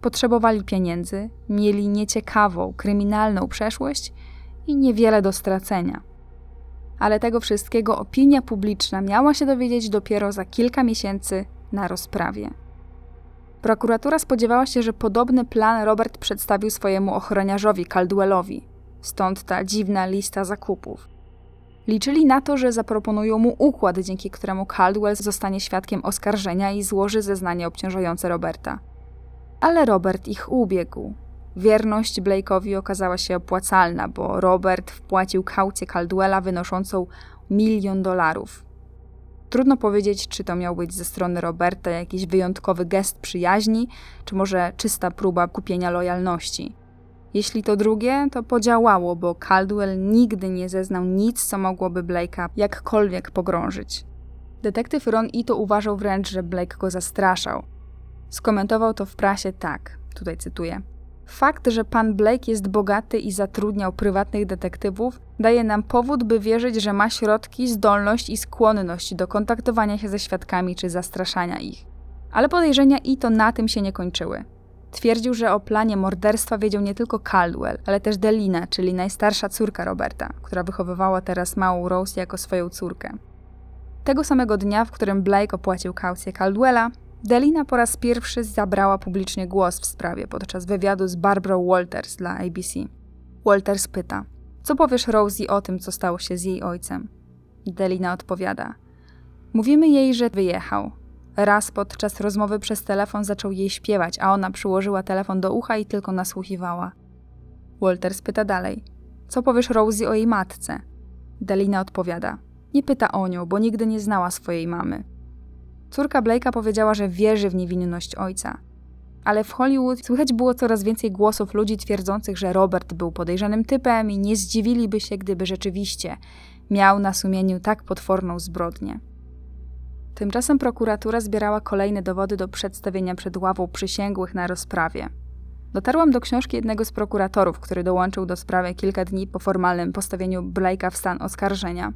Potrzebowali pieniędzy, mieli nieciekawą, kryminalną przeszłość i niewiele do stracenia. Ale tego wszystkiego opinia publiczna miała się dowiedzieć dopiero za kilka miesięcy na rozprawie. Prokuratura spodziewała się, że podobny plan Robert przedstawił swojemu ochroniarzowi Caldwellowi, stąd ta dziwna lista zakupów. Liczyli na to, że zaproponują mu układ, dzięki któremu Caldwell zostanie świadkiem oskarżenia i złoży zeznanie obciążające Roberta. Ale Robert ich ubiegł. Wierność Blake'owi okazała się opłacalna, bo Robert wpłacił kaucję Caldwella wynoszącą milion dolarów. Trudno powiedzieć, czy to miał być ze strony Roberta jakiś wyjątkowy gest przyjaźni, czy może czysta próba kupienia lojalności. Jeśli to drugie, to podziałało, bo Caldwell nigdy nie zeznał nic, co mogłoby Blake'a jakkolwiek pogrążyć. Detektyw Ron Ito uważał wręcz, że Blake go zastraszał. Skomentował to w prasie tak, tutaj cytuję. Fakt, że pan Blake jest bogaty i zatrudniał prywatnych detektywów, daje nam powód, by wierzyć, że ma środki, zdolność i skłonność do kontaktowania się ze świadkami czy zastraszania ich. Ale podejrzenia i to na tym się nie kończyły. Twierdził, że o planie morderstwa wiedział nie tylko Caldwell, ale też Delina, czyli najstarsza córka Roberta, która wychowywała teraz małą Rose jako swoją córkę. Tego samego dnia, w którym Blake opłacił kaucję Caldwella, Delina po raz pierwszy zabrała publicznie głos w sprawie podczas wywiadu z Barbara Walters dla ABC. Walters pyta: Co powiesz Rosie o tym, co stało się z jej ojcem? Delina odpowiada: Mówimy jej, że wyjechał. Raz podczas rozmowy przez telefon zaczął jej śpiewać, a ona przyłożyła telefon do ucha i tylko nasłuchiwała. Walters pyta dalej: Co powiesz Rosie o jej matce? Delina odpowiada: Nie pyta o nią, bo nigdy nie znała swojej mamy. Córka Blake'a powiedziała, że wierzy w niewinność ojca. Ale w Hollywood słychać było coraz więcej głosów ludzi twierdzących, że Robert był podejrzanym typem i nie zdziwiliby się, gdyby rzeczywiście miał na sumieniu tak potworną zbrodnię. Tymczasem prokuratura zbierała kolejne dowody do przedstawienia przed ławą przysięgłych na rozprawie. Dotarłam do książki jednego z prokuratorów, który dołączył do sprawy kilka dni po formalnym postawieniu Blake'a w stan oskarżenia.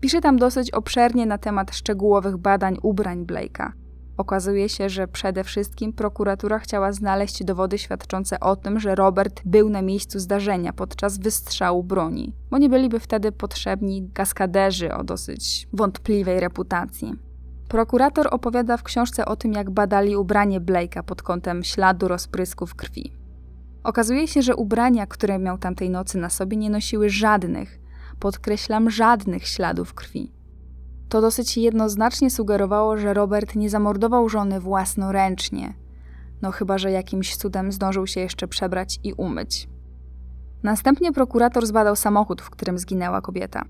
Pisze tam dosyć obszernie na temat szczegółowych badań ubrań Blake'a. Okazuje się, że przede wszystkim prokuratura chciała znaleźć dowody świadczące o tym, że Robert był na miejscu zdarzenia podczas wystrzału broni, bo nie byliby wtedy potrzebni kaskaderzy o dosyć wątpliwej reputacji. Prokurator opowiada w książce o tym, jak badali ubranie Blake'a pod kątem śladu rozprysków krwi. Okazuje się, że ubrania, które miał tamtej nocy na sobie, nie nosiły żadnych, podkreślam, żadnych śladów krwi. To dosyć jednoznacznie sugerowało, że Robert nie zamordował żony własnoręcznie, no chyba że jakimś cudem zdążył się jeszcze przebrać i umyć. Następnie prokurator zbadał samochód, w którym zginęła kobieta.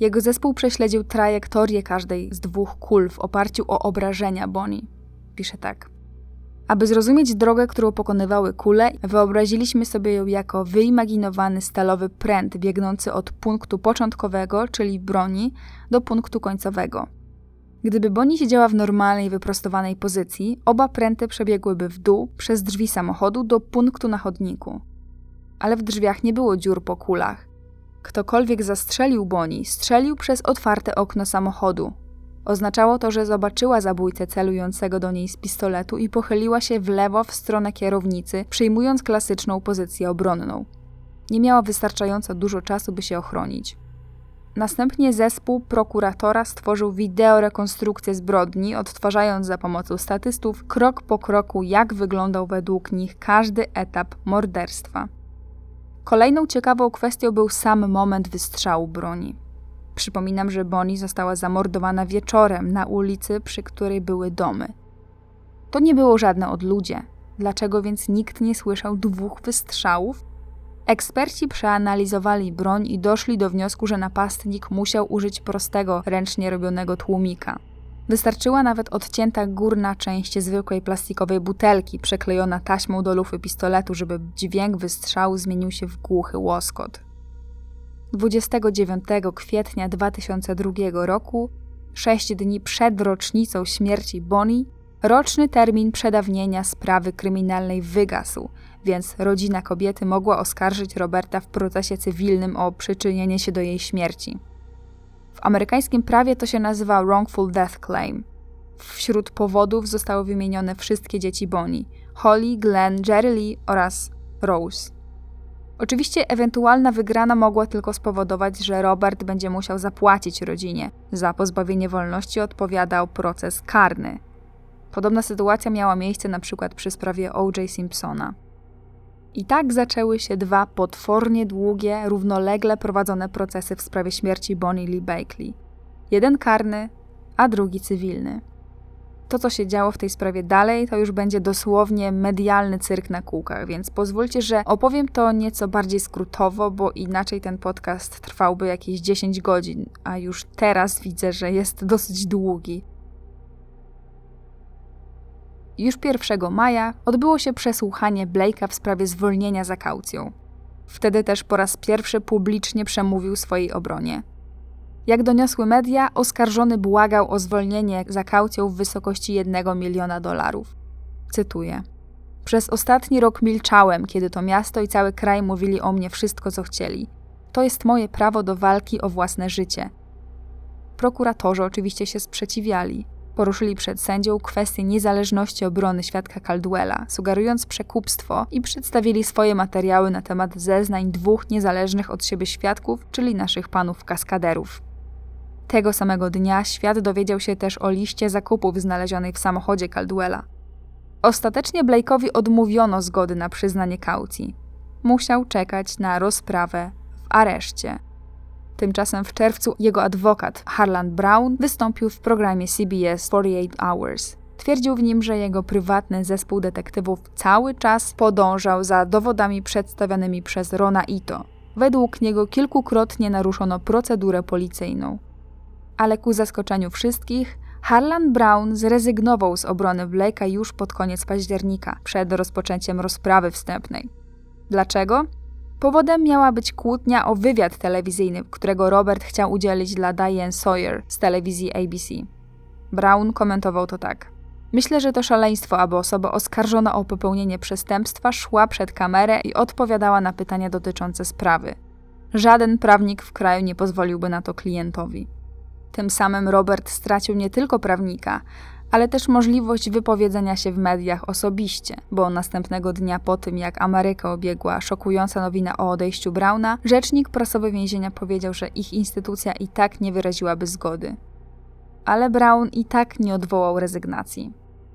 Jego zespół prześledził trajektorię każdej z dwóch kul w oparciu o obrażenia Bonnie. Pisze tak. Aby zrozumieć drogę, którą pokonywały kule, wyobraziliśmy sobie ją jako wyimaginowany stalowy pręt biegnący od punktu początkowego, czyli broni, do punktu końcowego. Gdyby Bonnie siedziała w normalnej, wyprostowanej pozycji, oba pręty przebiegłyby w dół przez drzwi samochodu do punktu na chodniku. Ale w drzwiach nie było dziur po kulach. Ktokolwiek zastrzelił Bonnie, strzelił przez otwarte okno samochodu, Oznaczało to, że zobaczyła zabójcę celującego do niej z pistoletu i pochyliła się w lewo w stronę kierownicy, przyjmując klasyczną pozycję obronną. Nie miała wystarczająco dużo czasu, by się ochronić. Następnie zespół prokuratora stworzył wideorekonstrukcję zbrodni, odtwarzając za pomocą statystów krok po kroku, jak wyglądał według nich każdy etap morderstwa. Kolejną ciekawą kwestią był sam moment wystrzału broni. Przypominam, że Bonnie została zamordowana wieczorem na ulicy, przy której były domy. To nie było żadne odludzie. Dlaczego więc nikt nie słyszał dwóch wystrzałów? Eksperci przeanalizowali broń i doszli do wniosku, że napastnik musiał użyć prostego, ręcznie robionego tłumika. Wystarczyła nawet odcięta górna część zwykłej plastikowej butelki, przeklejona taśmą do lufy pistoletu, żeby dźwięk wystrzału zmienił się w głuchy łoskot. 29 kwietnia 2002 roku, sześć dni przed rocznicą śmierci Bonnie, roczny termin przedawnienia sprawy kryminalnej wygasł, więc rodzina kobiety mogła oskarżyć Roberta w procesie cywilnym o przyczynienie się do jej śmierci. W amerykańskim prawie to się nazywa wrongful death claim. Wśród powodów zostały wymienione wszystkie dzieci Bonnie: Holly, Glenn, Jerry Lee oraz Rose. Oczywiście ewentualna wygrana mogła tylko spowodować, że Robert będzie musiał zapłacić rodzinie. Za pozbawienie wolności odpowiadał proces karny. Podobna sytuacja miała miejsce na przykład przy sprawie O.J. Simpsona. I tak zaczęły się dwa potwornie długie, równolegle prowadzone procesy w sprawie śmierci Bonnie Lee Bakley. Jeden karny, a drugi cywilny. To, co się działo w tej sprawie dalej, to już będzie dosłownie medialny cyrk na kółkach, więc pozwólcie, że opowiem to nieco bardziej skrótowo, bo inaczej ten podcast trwałby jakieś 10 godzin, a już teraz widzę, że jest dosyć długi. Już 1 maja odbyło się przesłuchanie Blake'a w sprawie zwolnienia za kaucją. Wtedy też po raz pierwszy publicznie przemówił swojej obronie. Jak doniosły media, oskarżony błagał o zwolnienie za kaucją w wysokości 1 miliona dolarów. Cytuję. Przez ostatni rok milczałem, kiedy to miasto i cały kraj mówili o mnie wszystko, co chcieli. To jest moje prawo do walki o własne życie. Prokuratorzy oczywiście się sprzeciwiali. Poruszyli przed sędzią kwestię niezależności obrony świadka Caldwella, sugerując przekupstwo i przedstawili swoje materiały na temat zeznań dwóch niezależnych od siebie świadków, czyli naszych panów kaskaderów. Tego samego dnia świat dowiedział się też o liście zakupów znalezionej w samochodzie Caldwella. Ostatecznie Blake'owi odmówiono zgody na przyznanie kaucji. Musiał czekać na rozprawę w areszcie. Tymczasem w czerwcu jego adwokat Harlan Brown wystąpił w programie CBS 48 Hours. Twierdził w nim, że jego prywatny zespół detektywów cały czas podążał za dowodami przedstawionymi przez Rona Ito. Według niego kilkukrotnie naruszono procedurę policyjną. Ale ku zaskoczeniu wszystkich, Harlan Brown zrezygnował z obrony Blake'a już pod koniec października, przed rozpoczęciem rozprawy wstępnej. Dlaczego? Powodem miała być kłótnia o wywiad telewizyjny, którego Robert chciał udzielić dla Diane Sawyer z telewizji ABC. Brown komentował to tak. Myślę, że to szaleństwo, aby osoba oskarżona o popełnienie przestępstwa szła przed kamerę i odpowiadała na pytania dotyczące sprawy. Żaden prawnik w kraju nie pozwoliłby na to klientowi. Tym samym Robert stracił nie tylko prawnika, ale też możliwość wypowiedzenia się w mediach osobiście, bo następnego dnia po tym, jak Amerykę obiegła szokująca nowina o odejściu Brauna, rzecznik prasowy więzienia powiedział, że ich instytucja i tak nie wyraziłaby zgody. Ale Brown i tak nie odwołał rezygnacji.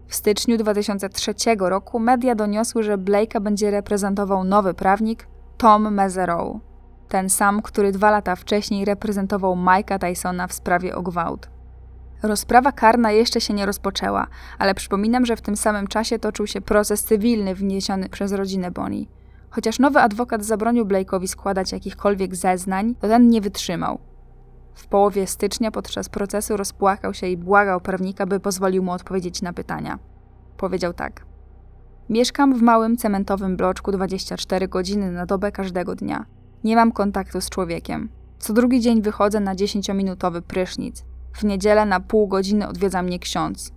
W styczniu 2003 roku media doniosły, że Blake'a będzie reprezentował nowy prawnik Tom Meserow, ten sam, który dwa lata wcześniej reprezentował Mike'a Tysona w sprawie o gwałt. Rozprawa karna jeszcze się nie rozpoczęła, ale przypominam, że w tym samym czasie toczył się proces cywilny wniesiony przez rodzinę Bonnie. Chociaż nowy adwokat zabronił Blake'owi składać jakichkolwiek zeznań, to ten nie wytrzymał. W połowie stycznia podczas procesu rozpłakał się i błagał prawnika, by pozwolił mu odpowiedzieć na pytania. Powiedział tak. Mieszkam w małym cementowym bloczku 24 godziny na dobę każdego dnia. Nie mam kontaktu z człowiekiem. Co drugi dzień wychodzę na 10-minutowy prysznic. W niedzielę na pół godziny odwiedza mnie ksiądz.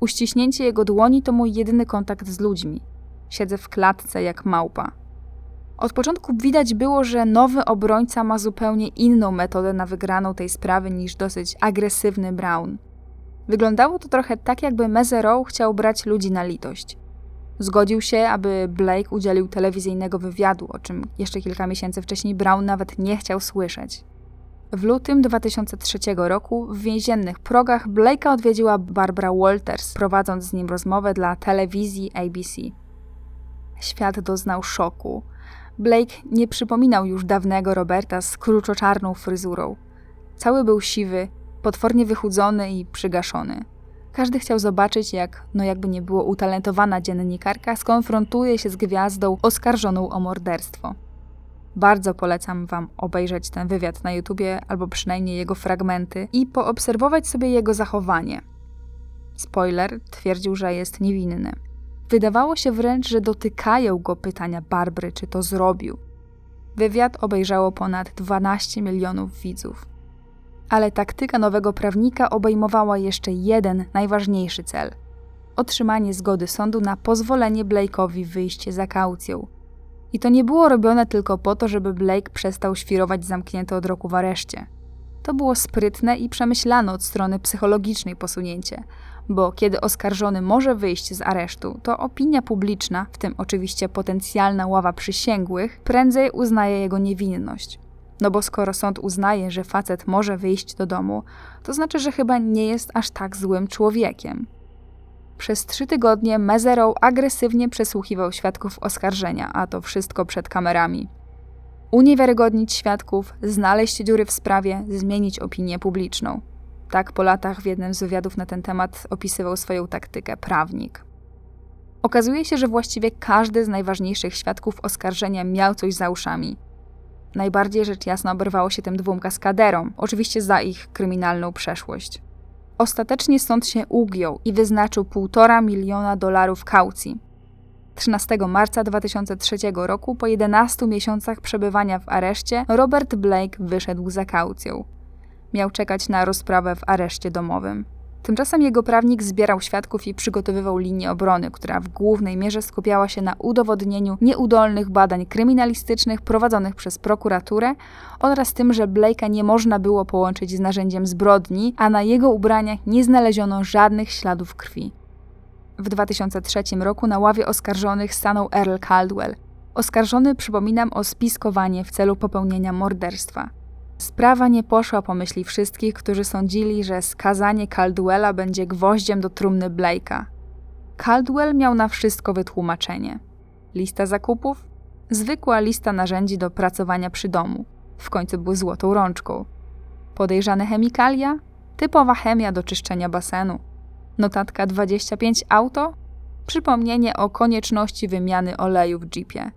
Uściśnięcie jego dłoni to mój jedyny kontakt z ludźmi. Siedzę w klatce jak małpa. Od początku widać było, że nowy obrońca ma zupełnie inną metodę na wygraną tej sprawy niż dosyć agresywny Brown. Wyglądało to trochę tak, jakby Meserow chciał brać ludzi na litość. Zgodził się, aby Blake udzielił telewizyjnego wywiadu, o czym jeszcze kilka miesięcy wcześniej Brown nawet nie chciał słyszeć. W lutym 2003 roku w więziennych progach Blake'a odwiedziła Barbara Walters, prowadząc z nim rozmowę dla telewizji ABC. Świat doznał szoku. Blake nie przypominał już dawnego Roberta z kruczoczarną fryzurą. Cały był siwy, potwornie wychudzony i przygaszony. Każdy chciał zobaczyć, jak, no jakby nie było utalentowana dziennikarka, skonfrontuje się z gwiazdą oskarżoną o morderstwo. Bardzo polecam Wam obejrzeć ten wywiad na YouTubie, albo przynajmniej jego fragmenty i poobserwować sobie jego zachowanie. Spoiler twierdził, że jest niewinny. Wydawało się wręcz, że dotykają go pytania Barbry, czy to zrobił. Wywiad obejrzało ponad 12 milionów widzów. Ale taktyka nowego prawnika obejmowała jeszcze jeden najważniejszy cel: otrzymanie zgody sądu na pozwolenie Blake'owi wyjść za kaucją. I to nie było robione tylko po to, żeby Blake przestał świrować zamknięty od roku w areszcie. To było sprytne i przemyślane od strony psychologicznej posunięcie, bo kiedy oskarżony może wyjść z aresztu, to opinia publiczna, w tym oczywiście potencjalna ława przysięgłych, prędzej uznaje jego niewinność. No bo skoro sąd uznaje, że facet może wyjść do domu, to znaczy, że chyba nie jest aż tak złym człowiekiem. Przez trzy tygodnie Mezerow agresywnie przesłuchiwał świadków oskarżenia, a to wszystko przed kamerami. Uniewiarygodnić świadków, znaleźć dziury w sprawie, zmienić opinię publiczną. Tak po latach w jednym z wywiadów na ten temat opisywał swoją taktykę prawnik. Okazuje się, że właściwie każdy z najważniejszych świadków oskarżenia miał coś za uszami. Najbardziej rzecz jasna oberwało się tym dwóm kaskaderom, oczywiście za ich kryminalną przeszłość. Ostatecznie sąd się ugiął i wyznaczył 1,5 miliona dolarów kaucji. 13 marca 2003 roku, po 11 miesiącach przebywania w areszcie, Robert Blake wyszedł za kaucją. Miał czekać na rozprawę w areszcie domowym. Tymczasem jego prawnik zbierał świadków i przygotowywał linię obrony, która w głównej mierze skupiała się na udowodnieniu nieudolnych badań kryminalistycznych prowadzonych przez prokuraturę oraz tym, że Blake'a nie można było połączyć z narzędziem zbrodni, a na jego ubraniach nie znaleziono żadnych śladów krwi. W 2003 roku na ławie oskarżonych stanął Earl Caldwell. Oskarżony, przypominam, o spiskowanie w celu popełnienia morderstwa. Sprawa nie poszła po myśli wszystkich, którzy sądzili, że skazanie Caldwella będzie gwoździem do trumny Blake'a. Caldwell miał na wszystko wytłumaczenie. Lista zakupów? Zwykła lista narzędzi do pracowania przy domu. W końcu był złotą rączką. Podejrzane chemikalia? Typowa chemia do czyszczenia basenu. Notatka 25 auto? Przypomnienie o konieczności wymiany oleju w jeepie.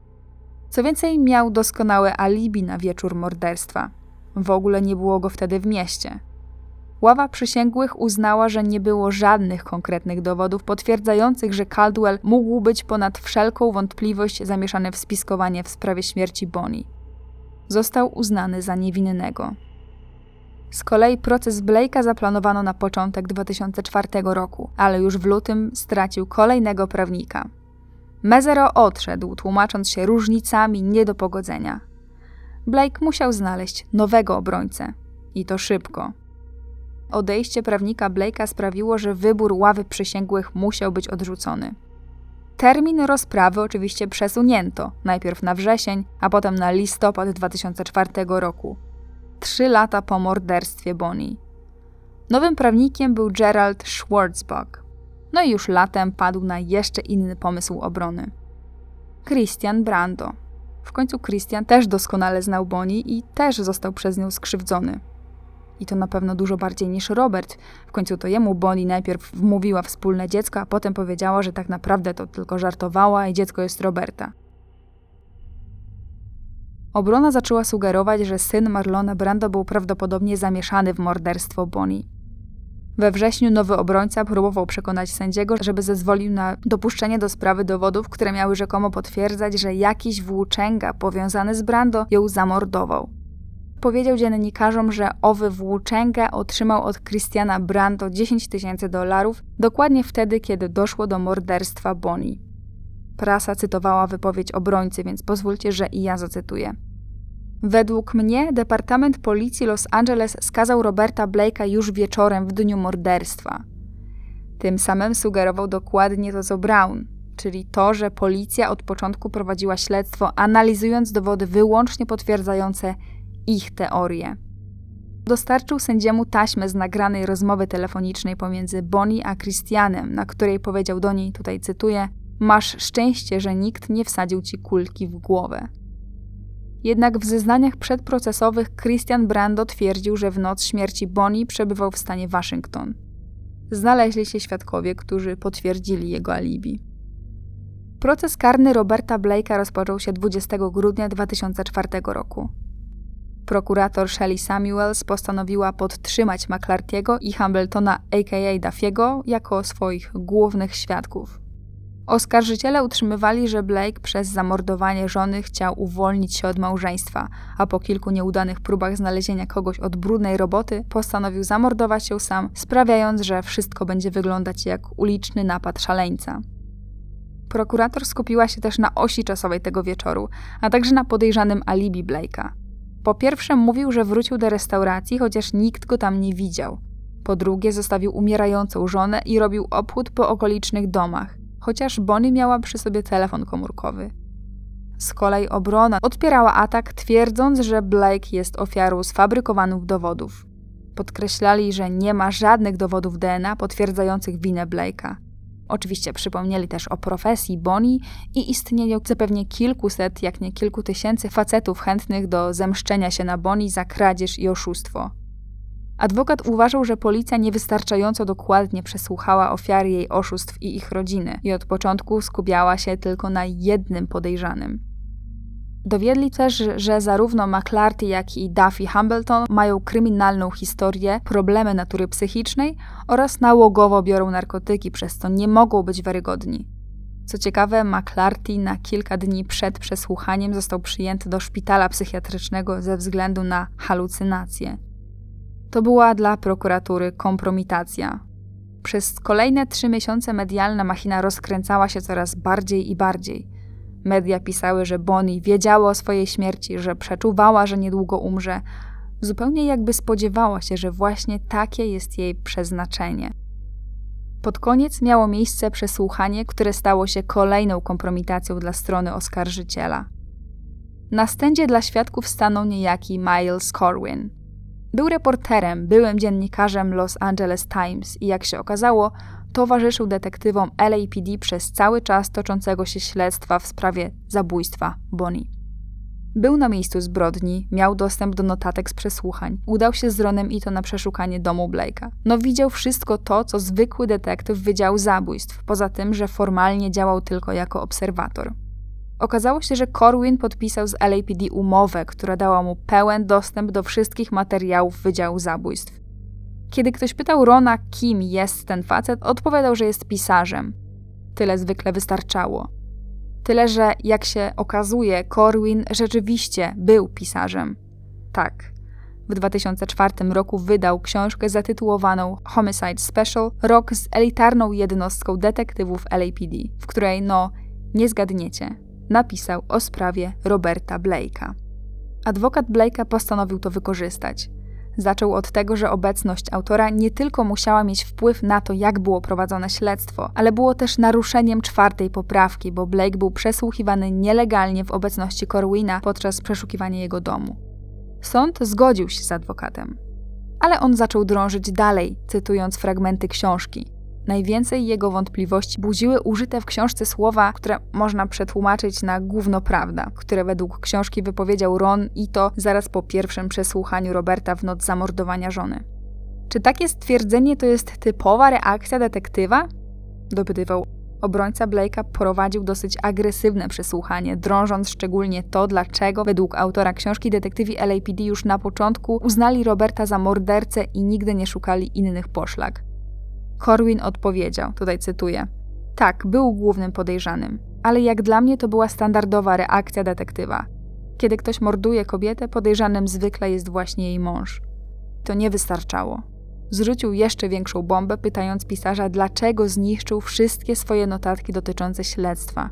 Co więcej, miał doskonałe alibi na wieczór morderstwa – w ogóle nie było go wtedy w mieście. Ława przysięgłych uznała, że nie było żadnych konkretnych dowodów potwierdzających, że Caldwell mógł być ponad wszelką wątpliwość zamieszany w spiskowanie w sprawie śmierci Bonnie. Został uznany za niewinnego. Z kolei proces Blake'a zaplanowano na początek 2004 roku, ale już w lutym stracił kolejnego prawnika. Mezero odszedł, tłumacząc się różnicami nie do pogodzenia. Blake musiał znaleźć nowego obrońcę. I to szybko. Odejście prawnika Blake'a sprawiło, że wybór ławy przysięgłych musiał być odrzucony. Termin rozprawy oczywiście przesunięto, najpierw na wrzesień, a potem na listopad 2004 roku. Trzy lata po morderstwie Bonnie. Nowym prawnikiem był Gerald Schwarzbach. No i już latem padł na jeszcze inny pomysł obrony. Christian Brando, w końcu Christian też doskonale znał Bonnie i też został przez nią skrzywdzony. I to na pewno dużo bardziej niż Robert. W końcu to jemu Bonnie najpierw wmówiła wspólne dziecko, a potem powiedziała, że tak naprawdę to tylko żartowała i dziecko jest Roberta. Obrona zaczęła sugerować, że syn Marlona Brando był prawdopodobnie zamieszany w morderstwo Bonnie. We wrześniu nowy obrońca próbował przekonać sędziego, żeby zezwolił na dopuszczenie do sprawy dowodów, które miały rzekomo potwierdzać, że jakiś włóczęga powiązany z Brando ją zamordował. Powiedział dziennikarzom, że owy włóczęga otrzymał od Christiana Brando 10 tysięcy dolarów dokładnie wtedy, kiedy doszło do morderstwa Bonnie. Prasa cytowała wypowiedź obrońcy, więc pozwólcie, że i ja zacytuję. Według mnie Departament Policji Los Angeles skazał Roberta Blake'a już wieczorem w dniu morderstwa. Tym samym sugerował dokładnie to co Brown, czyli to, że policja od początku prowadziła śledztwo, analizując dowody wyłącznie potwierdzające ich teorie. dostarczył sędziemu taśmę z nagranej rozmowy telefonicznej pomiędzy Bonnie a Christianem, na której powiedział do niej, tutaj cytuję, Masz szczęście, że nikt nie wsadził ci kulki w głowę. Jednak w zeznaniach przedprocesowych Christian Brando twierdził, że w noc śmierci Bonnie przebywał w stanie Waszyngton. Znaleźli się świadkowie, którzy potwierdzili jego alibi. Proces karny Roberta Blake'a rozpoczął się 20 grudnia 2004 roku. Prokurator Shelley Samuels postanowiła podtrzymać McClartiego i Hambletona aka Duffiego jako swoich głównych świadków. Oskarżyciele utrzymywali, że Blake przez zamordowanie żony chciał uwolnić się od małżeństwa, a po kilku nieudanych próbach znalezienia kogoś od brudnej roboty postanowił zamordować się sam, sprawiając, że wszystko będzie wyglądać jak uliczny napad szaleńca. Prokurator skupiła się też na osi czasowej tego wieczoru, a także na podejrzanym alibi Blake'a. Po pierwsze mówił, że wrócił do restauracji, chociaż nikt go tam nie widział. Po drugie zostawił umierającą żonę i robił obchód po okolicznych domach, chociaż Bonnie miała przy sobie telefon komórkowy. Z kolei obrona odpierała atak, twierdząc, że Blake jest ofiarą sfabrykowanych dowodów. Podkreślali, że nie ma żadnych dowodów DNA potwierdzających winę Blake'a. Oczywiście przypomnieli też o profesji Bonnie i istnieniu zapewnie kilkuset, jak nie kilku tysięcy facetów chętnych do zemszczenia się na Bonnie za kradzież i oszustwo. Adwokat uważał, że policja niewystarczająco dokładnie przesłuchała ofiary jej oszustw i ich rodziny i od początku skupiała się tylko na jednym podejrzanym. Dowiedli też, że zarówno McClarty, jak i Duffy Hambleton mają kryminalną historię, problemy natury psychicznej oraz nałogowo biorą narkotyki, przez co nie mogą być wiarygodni. Co ciekawe, McClarty na kilka dni przed przesłuchaniem został przyjęty do szpitala psychiatrycznego ze względu na halucynacje. To była dla prokuratury kompromitacja. Przez kolejne trzy miesiące medialna machina rozkręcała się coraz bardziej i bardziej – Media pisały, że Bonnie wiedziała o swojej śmierci, że przeczuwała, że niedługo umrze, zupełnie jakby spodziewała się, że właśnie takie jest jej przeznaczenie. Pod koniec miało miejsce przesłuchanie, które stało się kolejną kompromitacją dla strony oskarżyciela. Na stędzie dla świadków stanął niejaki Miles Corwin. Był reporterem, byłym dziennikarzem Los Angeles Times i jak się okazało, towarzyszył detektywom LAPD przez cały czas toczącego się śledztwa w sprawie zabójstwa Bonnie. Był na miejscu zbrodni, miał dostęp do notatek z przesłuchań, udał się z Ronem i to na przeszukanie domu Blake'a. No widział wszystko to, co zwykły detektyw wydział zabójstw, poza tym, że formalnie działał tylko jako obserwator. Okazało się, że Corwin podpisał z LAPD umowę, która dała mu pełen dostęp do wszystkich materiałów Wydziału Zabójstw. Kiedy ktoś pytał Rona, kim jest ten facet, odpowiadał, że jest pisarzem. Tyle zwykle wystarczało. Tyle, że jak się okazuje, Corwin rzeczywiście był pisarzem. Tak. W 2004 roku wydał książkę zatytułowaną Homicide Special Rok z elitarną jednostką detektywów LAPD, w której, no, nie zgadniecie, napisał o sprawie Roberta Blake'a. Adwokat Blake'a postanowił to wykorzystać. Zaczął od tego, że obecność autora nie tylko musiała mieć wpływ na to, jak było prowadzone śledztwo, ale było też naruszeniem czwartej poprawki, bo Blake był przesłuchiwany nielegalnie w obecności Corwina podczas przeszukiwania jego domu. Sąd zgodził się z adwokatem. Ale on zaczął drążyć dalej, cytując fragmenty książki. Najwięcej jego wątpliwości budziły użyte w książce słowa, które można przetłumaczyć na gówno prawda, które według książki wypowiedział Ron i to zaraz po pierwszym przesłuchaniu Roberta w noc zamordowania żony. Czy takie stwierdzenie to jest typowa reakcja detektywa? Dopytywał. Obrońca Blake'a prowadził dosyć agresywne przesłuchanie, drążąc szczególnie to, dlaczego według autora książki detektywi LAPD już na początku uznali Roberta za mordercę i nigdy nie szukali innych poszlak. Corwin odpowiedział, tutaj cytuję: Tak, był głównym podejrzanym, ale jak dla mnie to była standardowa reakcja detektywa. Kiedy ktoś morduje kobietę, podejrzanym zwykle jest właśnie jej mąż. To nie wystarczało. Zrzucił jeszcze większą bombę, pytając pisarza, dlaczego zniszczył wszystkie swoje notatki dotyczące śledztwa.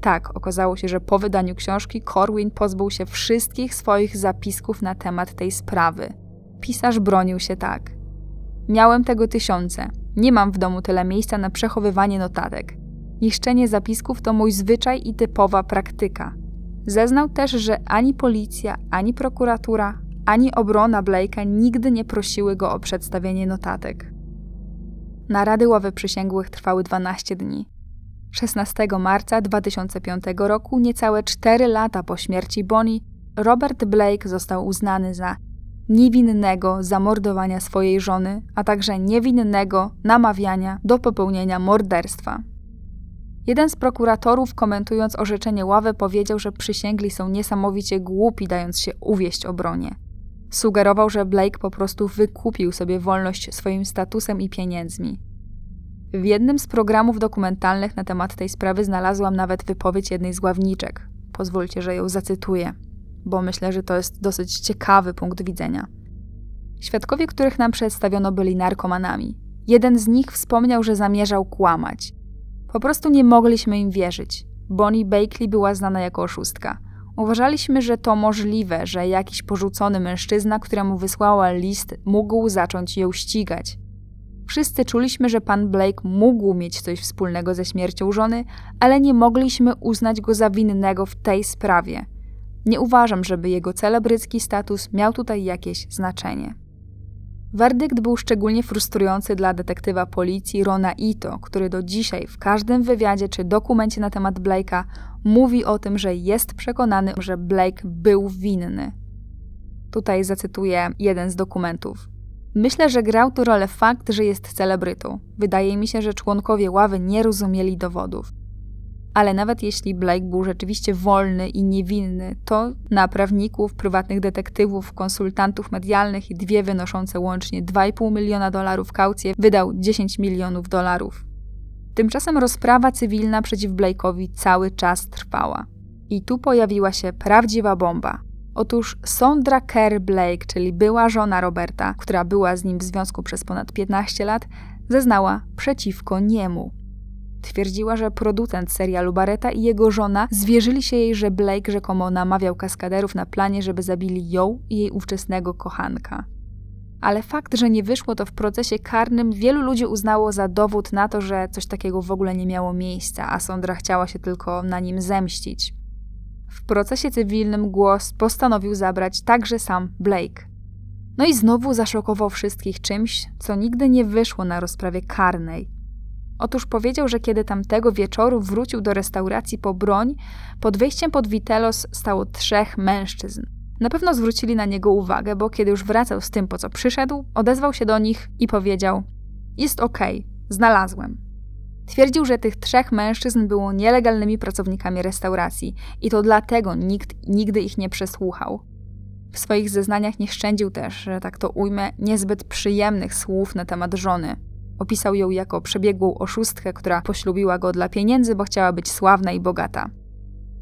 Tak, okazało się, że po wydaniu książki Corwin pozbył się wszystkich swoich zapisków na temat tej sprawy. Pisarz bronił się tak. Miałem tego tysiące, nie mam w domu tyle miejsca na przechowywanie notatek. Niszczenie zapisków to mój zwyczaj i typowa praktyka. Zeznał też, że ani policja, ani prokuratura, ani obrona Blake'a nigdy nie prosiły go o przedstawienie notatek. Narady ławy przysięgłych trwały 12 dni. 16 marca 2005 roku, niecałe 4 lata po śmierci Bonnie, Robert Blake został uznany za niewinnego zamordowania swojej żony, a także niewinnego namawiania do popełnienia morderstwa. Jeden z prokuratorów, komentując orzeczenie ławy, powiedział, że przysięgli są niesamowicie głupi, dając się uwieść obronie. Sugerował, że Blake po prostu wykupił sobie wolność swoim statusem i pieniędzmi. W jednym z programów dokumentalnych na temat tej sprawy znalazłam nawet wypowiedź jednej z ławniczek. Pozwólcie, że ją zacytuję, bo myślę, że to jest dosyć ciekawy punkt widzenia. Świadkowie, których nam przedstawiono, byli narkomanami. Jeden z nich wspomniał, że zamierzał kłamać. Po prostu nie mogliśmy im wierzyć. Bonnie Bakley była znana jako oszustka. Uważaliśmy, że to możliwe, że jakiś porzucony mężczyzna, któremu wysłała list, mógł zacząć ją ścigać. Wszyscy czuliśmy, że pan Blake mógł mieć coś wspólnego ze śmiercią żony, ale nie mogliśmy uznać go za winnego w tej sprawie. Nie uważam, żeby jego celebrycki status miał tutaj jakieś znaczenie. Werdykt był szczególnie frustrujący dla detektywa policji Rona Ito, który do dzisiaj w każdym wywiadzie czy dokumencie na temat Blake'a mówi o tym, że jest przekonany, że Blake był winny. Tutaj zacytuję jeden z dokumentów. Myślę, że grał tu rolę fakt, że jest celebrytą. Wydaje mi się, że członkowie ławy nie rozumieli dowodów. Ale nawet jeśli Blake był rzeczywiście wolny i niewinny, to na prawników, prywatnych detektywów, konsultantów medialnych i dwie wynoszące łącznie 2,5 miliona dolarów kaucje wydał 10 milionów dolarów. Tymczasem rozprawa cywilna przeciw Blake'owi cały czas trwała. I tu pojawiła się prawdziwa bomba. Otóż Sondra Kerr Blake, czyli była żona Roberta, która była z nim w związku przez ponad 15 lat, zeznała przeciwko niemu. Twierdziła, że producent serialu Barretta i jego żona zwierzyli się jej, że Blake rzekomo namawiał kaskaderów na planie, żeby zabili ją i jej ówczesnego kochanka. Ale fakt, że nie wyszło to w procesie karnym, wielu ludzi uznało za dowód na to, że coś takiego w ogóle nie miało miejsca, a Sondra chciała się tylko na nim zemścić. W procesie cywilnym głos postanowił zabrać także sam Blake. No i znowu zaszokował wszystkich czymś, co nigdy nie wyszło na rozprawie karnej. Otóż powiedział, że kiedy tamtego wieczoru wrócił do restauracji po broń, pod wejściem pod Witelos stało trzech mężczyzn. Na pewno zwrócili na niego uwagę, bo kiedy już wracał z tym, po co przyszedł, odezwał się do nich i powiedział: Jest okej, okay, znalazłem. Twierdził, że tych trzech mężczyzn było nielegalnymi pracownikami restauracji i to dlatego nikt nigdy ich nie przesłuchał. W swoich zeznaniach nie szczędził też, że tak to ujmę, niezbyt przyjemnych słów na temat żony. Opisał ją jako przebiegłą oszustkę, która poślubiła go dla pieniędzy, bo chciała być sławna i bogata.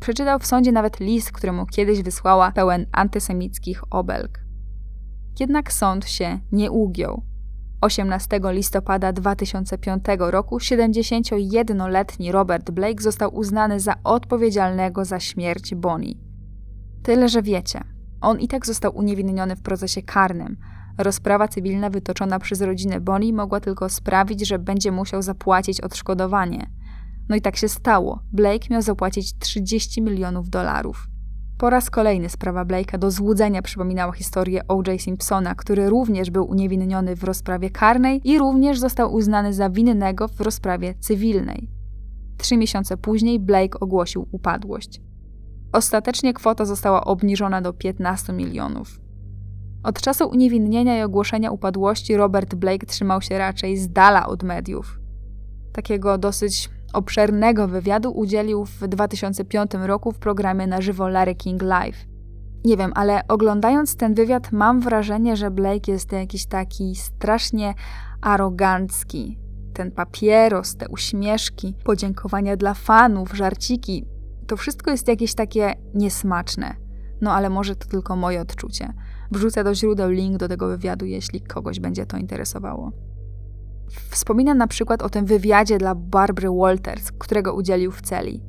Przeczytał w sądzie nawet list, któremu kiedyś wysłała, pełen antysemickich obelg. Jednak sąd się nie ugiął. 18 listopada 2005 roku 71-letni Robert Blake został uznany za odpowiedzialnego za śmierć Bonnie. Tyle, że wiecie, on i tak został uniewinniony w procesie karnym. Rozprawa cywilna wytoczona przez rodzinę Bonnie mogła tylko sprawić, że będzie musiał zapłacić odszkodowanie. No i tak się stało. Blake miał zapłacić 30 milionów dolarów. Po raz kolejny sprawa Blake'a do złudzenia przypominała historię O.J. Simpsona, który również był uniewinniony w rozprawie karnej i również został uznany za winnego w rozprawie cywilnej. Trzy miesiące później Blake ogłosił upadłość. Ostatecznie kwota została obniżona do 15 milionów. Od czasu uniewinnienia i ogłoszenia upadłości Robert Blake trzymał się raczej z dala od mediów. Takiego dosyć obszernego wywiadu udzielił w 2005 roku w programie na żywo Larry King Live. Nie wiem, ale oglądając ten wywiad mam wrażenie, że Blake jest jakiś taki strasznie arogancki. Ten papieros, te uśmieszki, podziękowania dla fanów, żarciki, to wszystko jest jakieś takie niesmaczne. No ale może to tylko moje odczucie. Wrzucę do źródeł link do tego wywiadu, jeśli kogoś będzie to interesowało. Wspomina na przykład o tym wywiadzie dla Barbary Walters, którego udzielił w celi.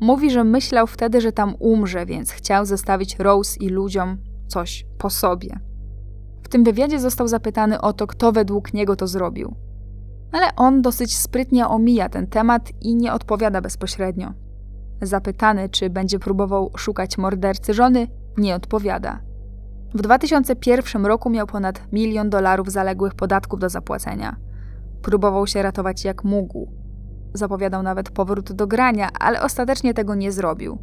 Mówi, że myślał wtedy, że tam umrze, więc chciał zostawić Rose i ludziom coś po sobie. W tym wywiadzie został zapytany o to, kto według niego to zrobił. Ale on dosyć sprytnie omija ten temat i nie odpowiada bezpośrednio. Zapytany, czy będzie próbował szukać mordercy żony, nie odpowiada. W 2001 roku miał ponad milion dolarów zaległych podatków do zapłacenia. Próbował się ratować jak mógł. Zapowiadał nawet powrót do grania, ale ostatecznie tego nie zrobił.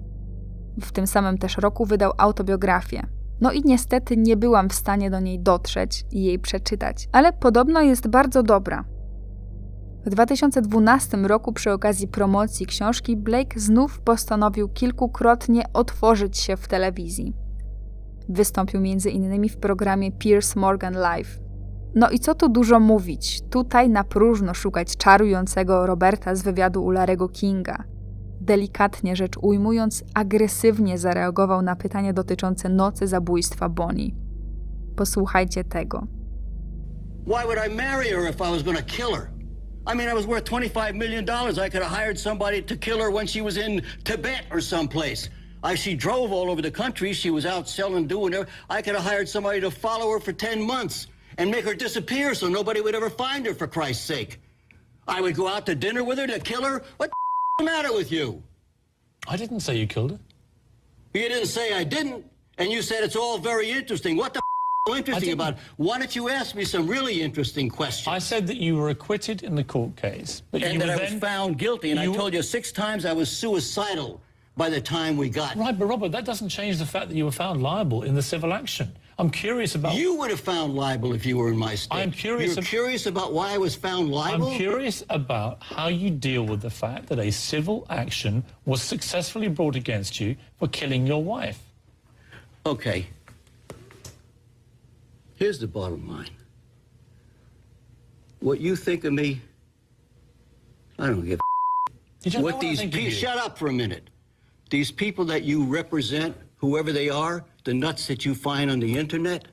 W tym samym też roku wydał autobiografię. No i niestety nie byłam w stanie do niej dotrzeć i jej przeczytać, ale podobno jest bardzo dobra. W 2012 roku przy okazji promocji książki Blake znów postanowił kilkukrotnie otworzyć się w telewizji. Wystąpił m.in. w programie Pierce Morgan Live. No i co tu dużo mówić, tutaj na próżno szukać czarującego Roberta z wywiadu u Larego Kinga. Delikatnie rzecz ujmując, agresywnie zareagował na pytania dotyczące nocy zabójstwa Bonnie. Posłuchajcie tego. Why would I marry her if I was to kill her? I mean, I was worth $25 million. I could have hired somebody to kill her when she was in Tibet or someplace. I, she drove all over the country. She was out selling, doing her. I could have hired somebody to follow her for 10 months and make her disappear so nobody would ever find her, for Christ's sake. I would go out to dinner with her to kill her. What the matter with you? I didn't say you killed her. You didn't say I didn't, and you said it's all very interesting. What the interesting about it? Why don't you ask me some really interesting questions? I said that you were acquitted in the court case, but and you that were I was found guilty, and I told you six times I was suicidal by the time we got. right. But Robert, that doesn't change the fact that you were found liable in the civil action. I'm curious about. You would have found liable if you were in my state. I'm curious You're ab- curious about why I was found liable? I'm curious about how you deal with the fact that a civil action was successfully brought against you for killing your wife. Okay. Here's the bottom line. What you think of me, I don't give a what these think of pe- shut up for a minute. These people that you represent, whoever they are, the nuts that you find on the internet,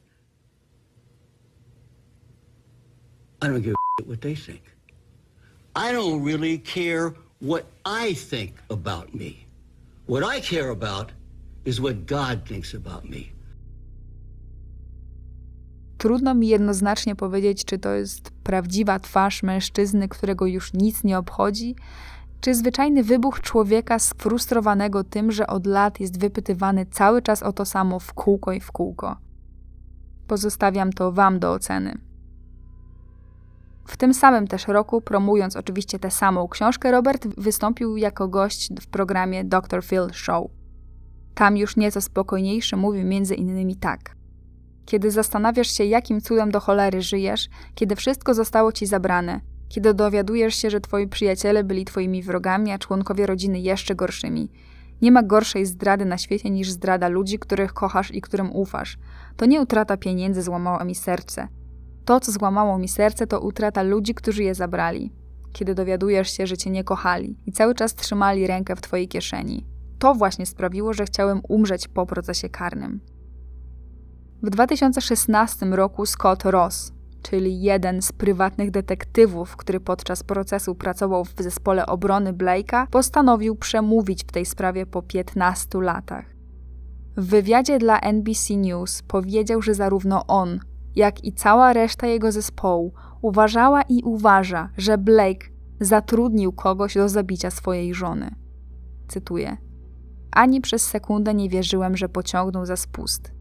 I don't give a what they think. I don't really care what I think about me. What I care about is what God thinks about me. Trudno mi jednoznacznie powiedzieć, czy to jest prawdziwa twarz mężczyzny, którego już nic nie obchodzi, czy zwyczajny wybuch człowieka sfrustrowanego tym, że od lat jest wypytywany cały czas o to samo w kółko i w kółko. Pozostawiam to Wam do oceny. W tym samym też roku, promując oczywiście tę samą książkę, Robert wystąpił jako gość w programie Dr. Phil Show. Tam już nieco spokojniejszy mówił między innymi tak. Kiedy zastanawiasz się, jakim cudem do cholery żyjesz, kiedy wszystko zostało ci zabrane, kiedy dowiadujesz się, że twoi przyjaciele byli twoimi wrogami, a członkowie rodziny jeszcze gorszymi. Nie ma gorszej zdrady na świecie niż zdrada ludzi, których kochasz i którym ufasz. To nie utrata pieniędzy złamała mi serce. To, co złamało mi serce, to utrata ludzi, którzy je zabrali. Kiedy dowiadujesz się, że cię nie kochali i cały czas trzymali rękę w twojej kieszeni. To właśnie sprawiło, że chciałem umrzeć po procesie karnym. W 2016 roku Scott Ross, czyli jeden z prywatnych detektywów, który podczas procesu pracował w zespole obrony Blake'a, postanowił przemówić w tej sprawie po 15 latach. W wywiadzie dla NBC News powiedział, że zarówno on, jak i cała reszta jego zespołu uważała i uważa, że Blake zatrudnił kogoś do zabicia swojej żony. Cytuję: Ani przez sekundę nie wierzyłem, że pociągnął za spust.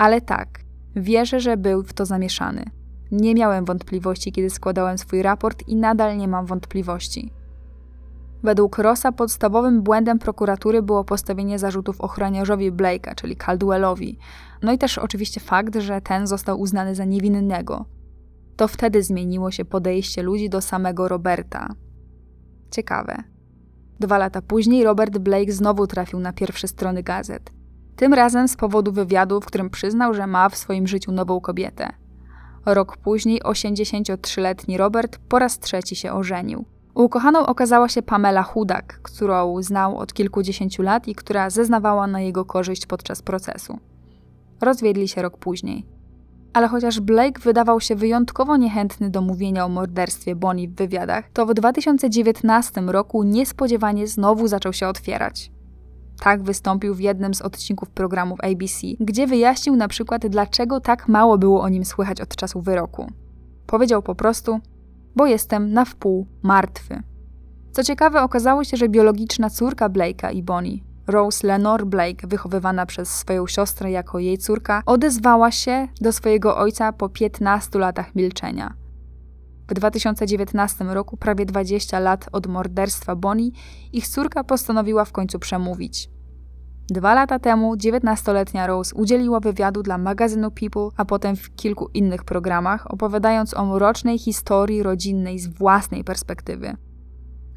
Ale tak, wierzę, że był w to zamieszany. Nie miałem wątpliwości, kiedy składałem swój raport i nadal nie mam wątpliwości. Według Rossa podstawowym błędem prokuratury było postawienie zarzutów ochroniarzowi Blake'a, czyli Caldwellowi, no i też oczywiście fakt, że ten został uznany za niewinnego. To wtedy zmieniło się podejście ludzi do samego Roberta. Ciekawe. Dwa lata później Robert Blake znowu trafił na pierwsze strony gazet. Tym razem z powodu wywiadu, w którym przyznał, że ma w swoim życiu nową kobietę. Rok później 83-letni Robert po raz trzeci się ożenił. Ukochaną okazała się Pamela Hudak, którą znał od kilkudziesięciu lat i która zeznawała na jego korzyść podczas procesu. Rozwiedli się rok później. Ale chociaż Blake wydawał się wyjątkowo niechętny do mówienia o morderstwie Bonnie w wywiadach, to w 2019 roku niespodziewanie znowu zaczął się otwierać. Tak wystąpił w jednym z odcinków programów ABC, gdzie wyjaśnił na przykład, dlaczego tak mało było o nim słychać od czasu wyroku. Powiedział po prostu: Bo jestem na wpół martwy. Co ciekawe, okazało się, że biologiczna córka Blake'a i Bonnie, Rose Lenore Blake, wychowywana przez swoją siostrę jako jej córka, odezwała się do swojego ojca po 15 latach milczenia. W 2019 roku, prawie 20 lat od morderstwa Bonnie, ich córka postanowiła w końcu przemówić. Dwa lata temu 19-letnia Rose udzieliła wywiadu dla magazynu People, a potem w kilku innych programach, opowiadając o mrocznej historii rodzinnej z własnej perspektywy.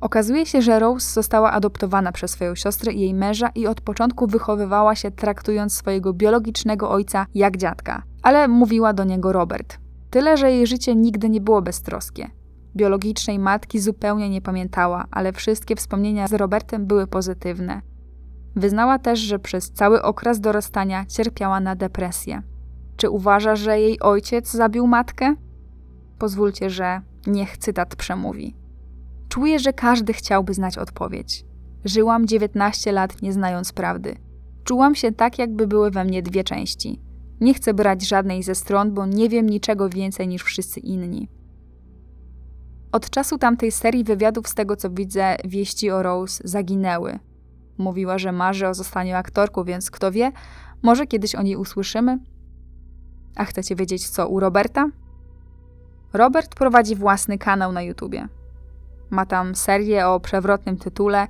Okazuje się, że Rose została adoptowana przez swoją siostrę i jej męża i od początku wychowywała się traktując swojego biologicznego ojca jak dziadka, ale mówiła do niego Robert. Tyle, że jej życie nigdy nie było beztroskie. Biologicznej matki zupełnie nie pamiętała, ale wszystkie wspomnienia z Robertem były pozytywne. Wyznała też, że przez cały okres dorastania cierpiała na depresję. Czy uważa, że jej ojciec zabił matkę? Pozwólcie, że niech cytat przemówi. Czuję, że każdy chciałby znać odpowiedź. Żyłam 19 lat nie znając prawdy. Czułam się tak, jakby były we mnie dwie części. Nie chcę brać żadnej ze stron, bo nie wiem niczego więcej niż wszyscy inni. Od czasu tamtej serii wywiadów, z tego co widzę, wieści o Rose zaginęły. Mówiła, że marzy o zostaniu aktorką, więc kto wie, może kiedyś o niej usłyszymy. A chcecie wiedzieć co u Roberta? Robert prowadzi własny kanał na YouTubie. Ma tam serię o przewrotnym tytule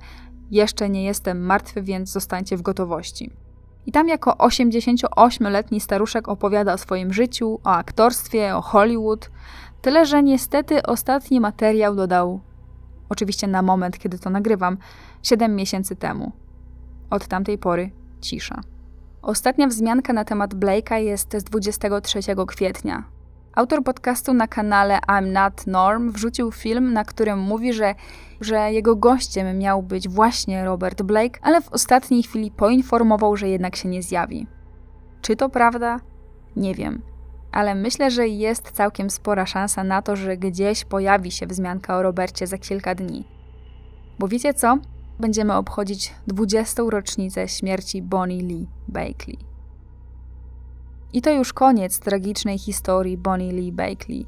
Jeszcze nie jestem martwy, więc zostańcie w gotowości. I tam jako 88-letni staruszek opowiada o swoim życiu, o aktorstwie, o Hollywood. Tyle, że niestety ostatni materiał dodał, oczywiście na moment, kiedy to nagrywam, 7 miesięcy temu. Od tamtej pory cisza. Ostatnia wzmianka na temat Blake'a jest z 23 kwietnia. Autor podcastu na kanale I'm Not Norm wrzucił film, na którym mówi, że, że jego gościem miał być właśnie Robert Blake, ale w ostatniej chwili poinformował, że jednak się nie zjawi. Czy to prawda? Nie wiem. Ale myślę, że jest całkiem spora szansa na to, że gdzieś pojawi się wzmianka o Robercie za kilka dni. Bo wiecie co? Będziemy obchodzić 20. rocznicę śmierci Bonnie Lee Bakley. I to już koniec tragicznej historii Bonnie Lee Bakley.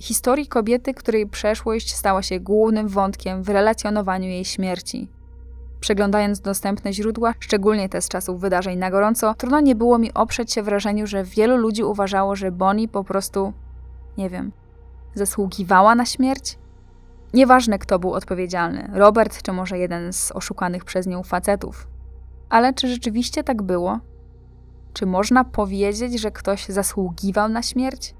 Historii kobiety, której przeszłość stała się głównym wątkiem w relacjonowaniu jej śmierci. Przeglądając dostępne źródła, szczególnie te z czasów wydarzeń na gorąco, trudno nie było mi oprzeć się wrażeniu, że wielu ludzi uważało, że Bonnie po prostu, nie wiem, zasługiwała na śmierć? Nieważne, kto był odpowiedzialny Robert, czy może jeden z oszukanych przez nią facetów. Ale czy rzeczywiście tak było? Czy można powiedzieć, że ktoś zasługiwał na śmierć?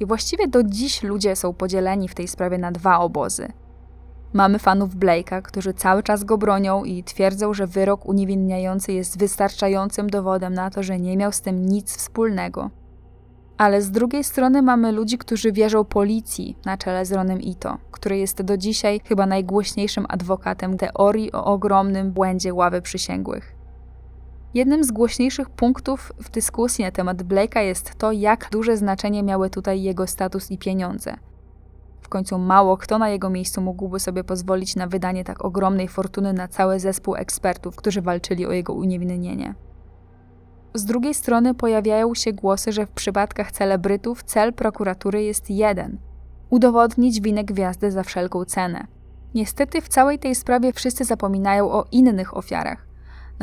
I właściwie do dziś ludzie są podzieleni w tej sprawie na dwa obozy. Mamy fanów Blake'a, którzy cały czas go bronią i twierdzą, że wyrok uniewinniający jest wystarczającym dowodem na to, że nie miał z tym nic wspólnego. Ale z drugiej strony mamy ludzi, którzy wierzą policji na czele z Ronem Ito, który jest do dzisiaj chyba najgłośniejszym adwokatem teorii o ogromnym błędzie ławy przysięgłych. Jednym z głośniejszych punktów w dyskusji na temat Blake'a jest to, jak duże znaczenie miały tutaj jego status i pieniądze. W końcu mało kto na jego miejscu mógłby sobie pozwolić na wydanie tak ogromnej fortuny na cały zespół ekspertów, którzy walczyli o jego uniewinnienie. Z drugiej strony pojawiają się głosy, że w przypadkach celebrytów cel prokuratury jest jeden udowodnić winę gwiazdy za wszelką cenę. Niestety w całej tej sprawie wszyscy zapominają o innych ofiarach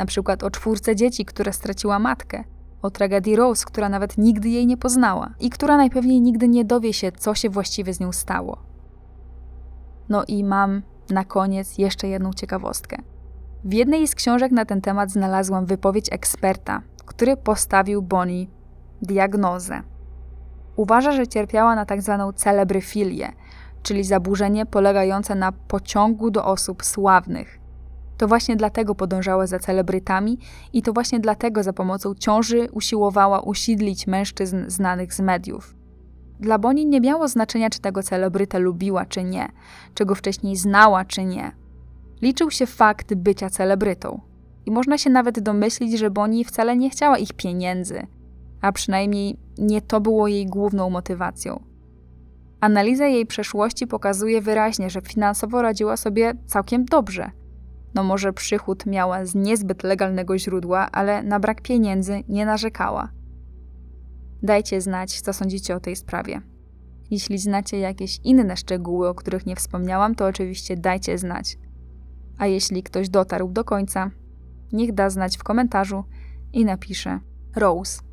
na przykład o czwórce dzieci, która straciła matkę, o tragedii Rose, która nawet nigdy jej nie poznała i która najpewniej nigdy nie dowie się, co się właściwie z nią stało. No i mam na koniec jeszcze jedną ciekawostkę. W jednej z książek na ten temat znalazłam wypowiedź eksperta, który postawił Bonnie diagnozę. Uważa, że cierpiała na tak zwaną celebryfilię, czyli zaburzenie polegające na pociągu do osób sławnych, to właśnie dlatego podążała za celebrytami i to właśnie dlatego za pomocą ciąży usiłowała usidlić mężczyzn znanych z mediów. Dla Boni nie miało znaczenia, czy tego celebrytę lubiła, czy nie, czy go wcześniej znała, czy nie. Liczył się fakt bycia celebrytą. I można się nawet domyślić, że Boni wcale nie chciała ich pieniędzy, a przynajmniej nie to było jej główną motywacją. Analiza jej przeszłości pokazuje wyraźnie, że finansowo radziła sobie całkiem dobrze – no może przychód miała z niezbyt legalnego źródła, ale na brak pieniędzy nie narzekała. Dajcie znać, co sądzicie o tej sprawie. Jeśli znacie jakieś inne szczegóły, o których nie wspomniałam, to oczywiście dajcie znać. A jeśli ktoś dotarł do końca, niech da znać w komentarzu i napisze Rose.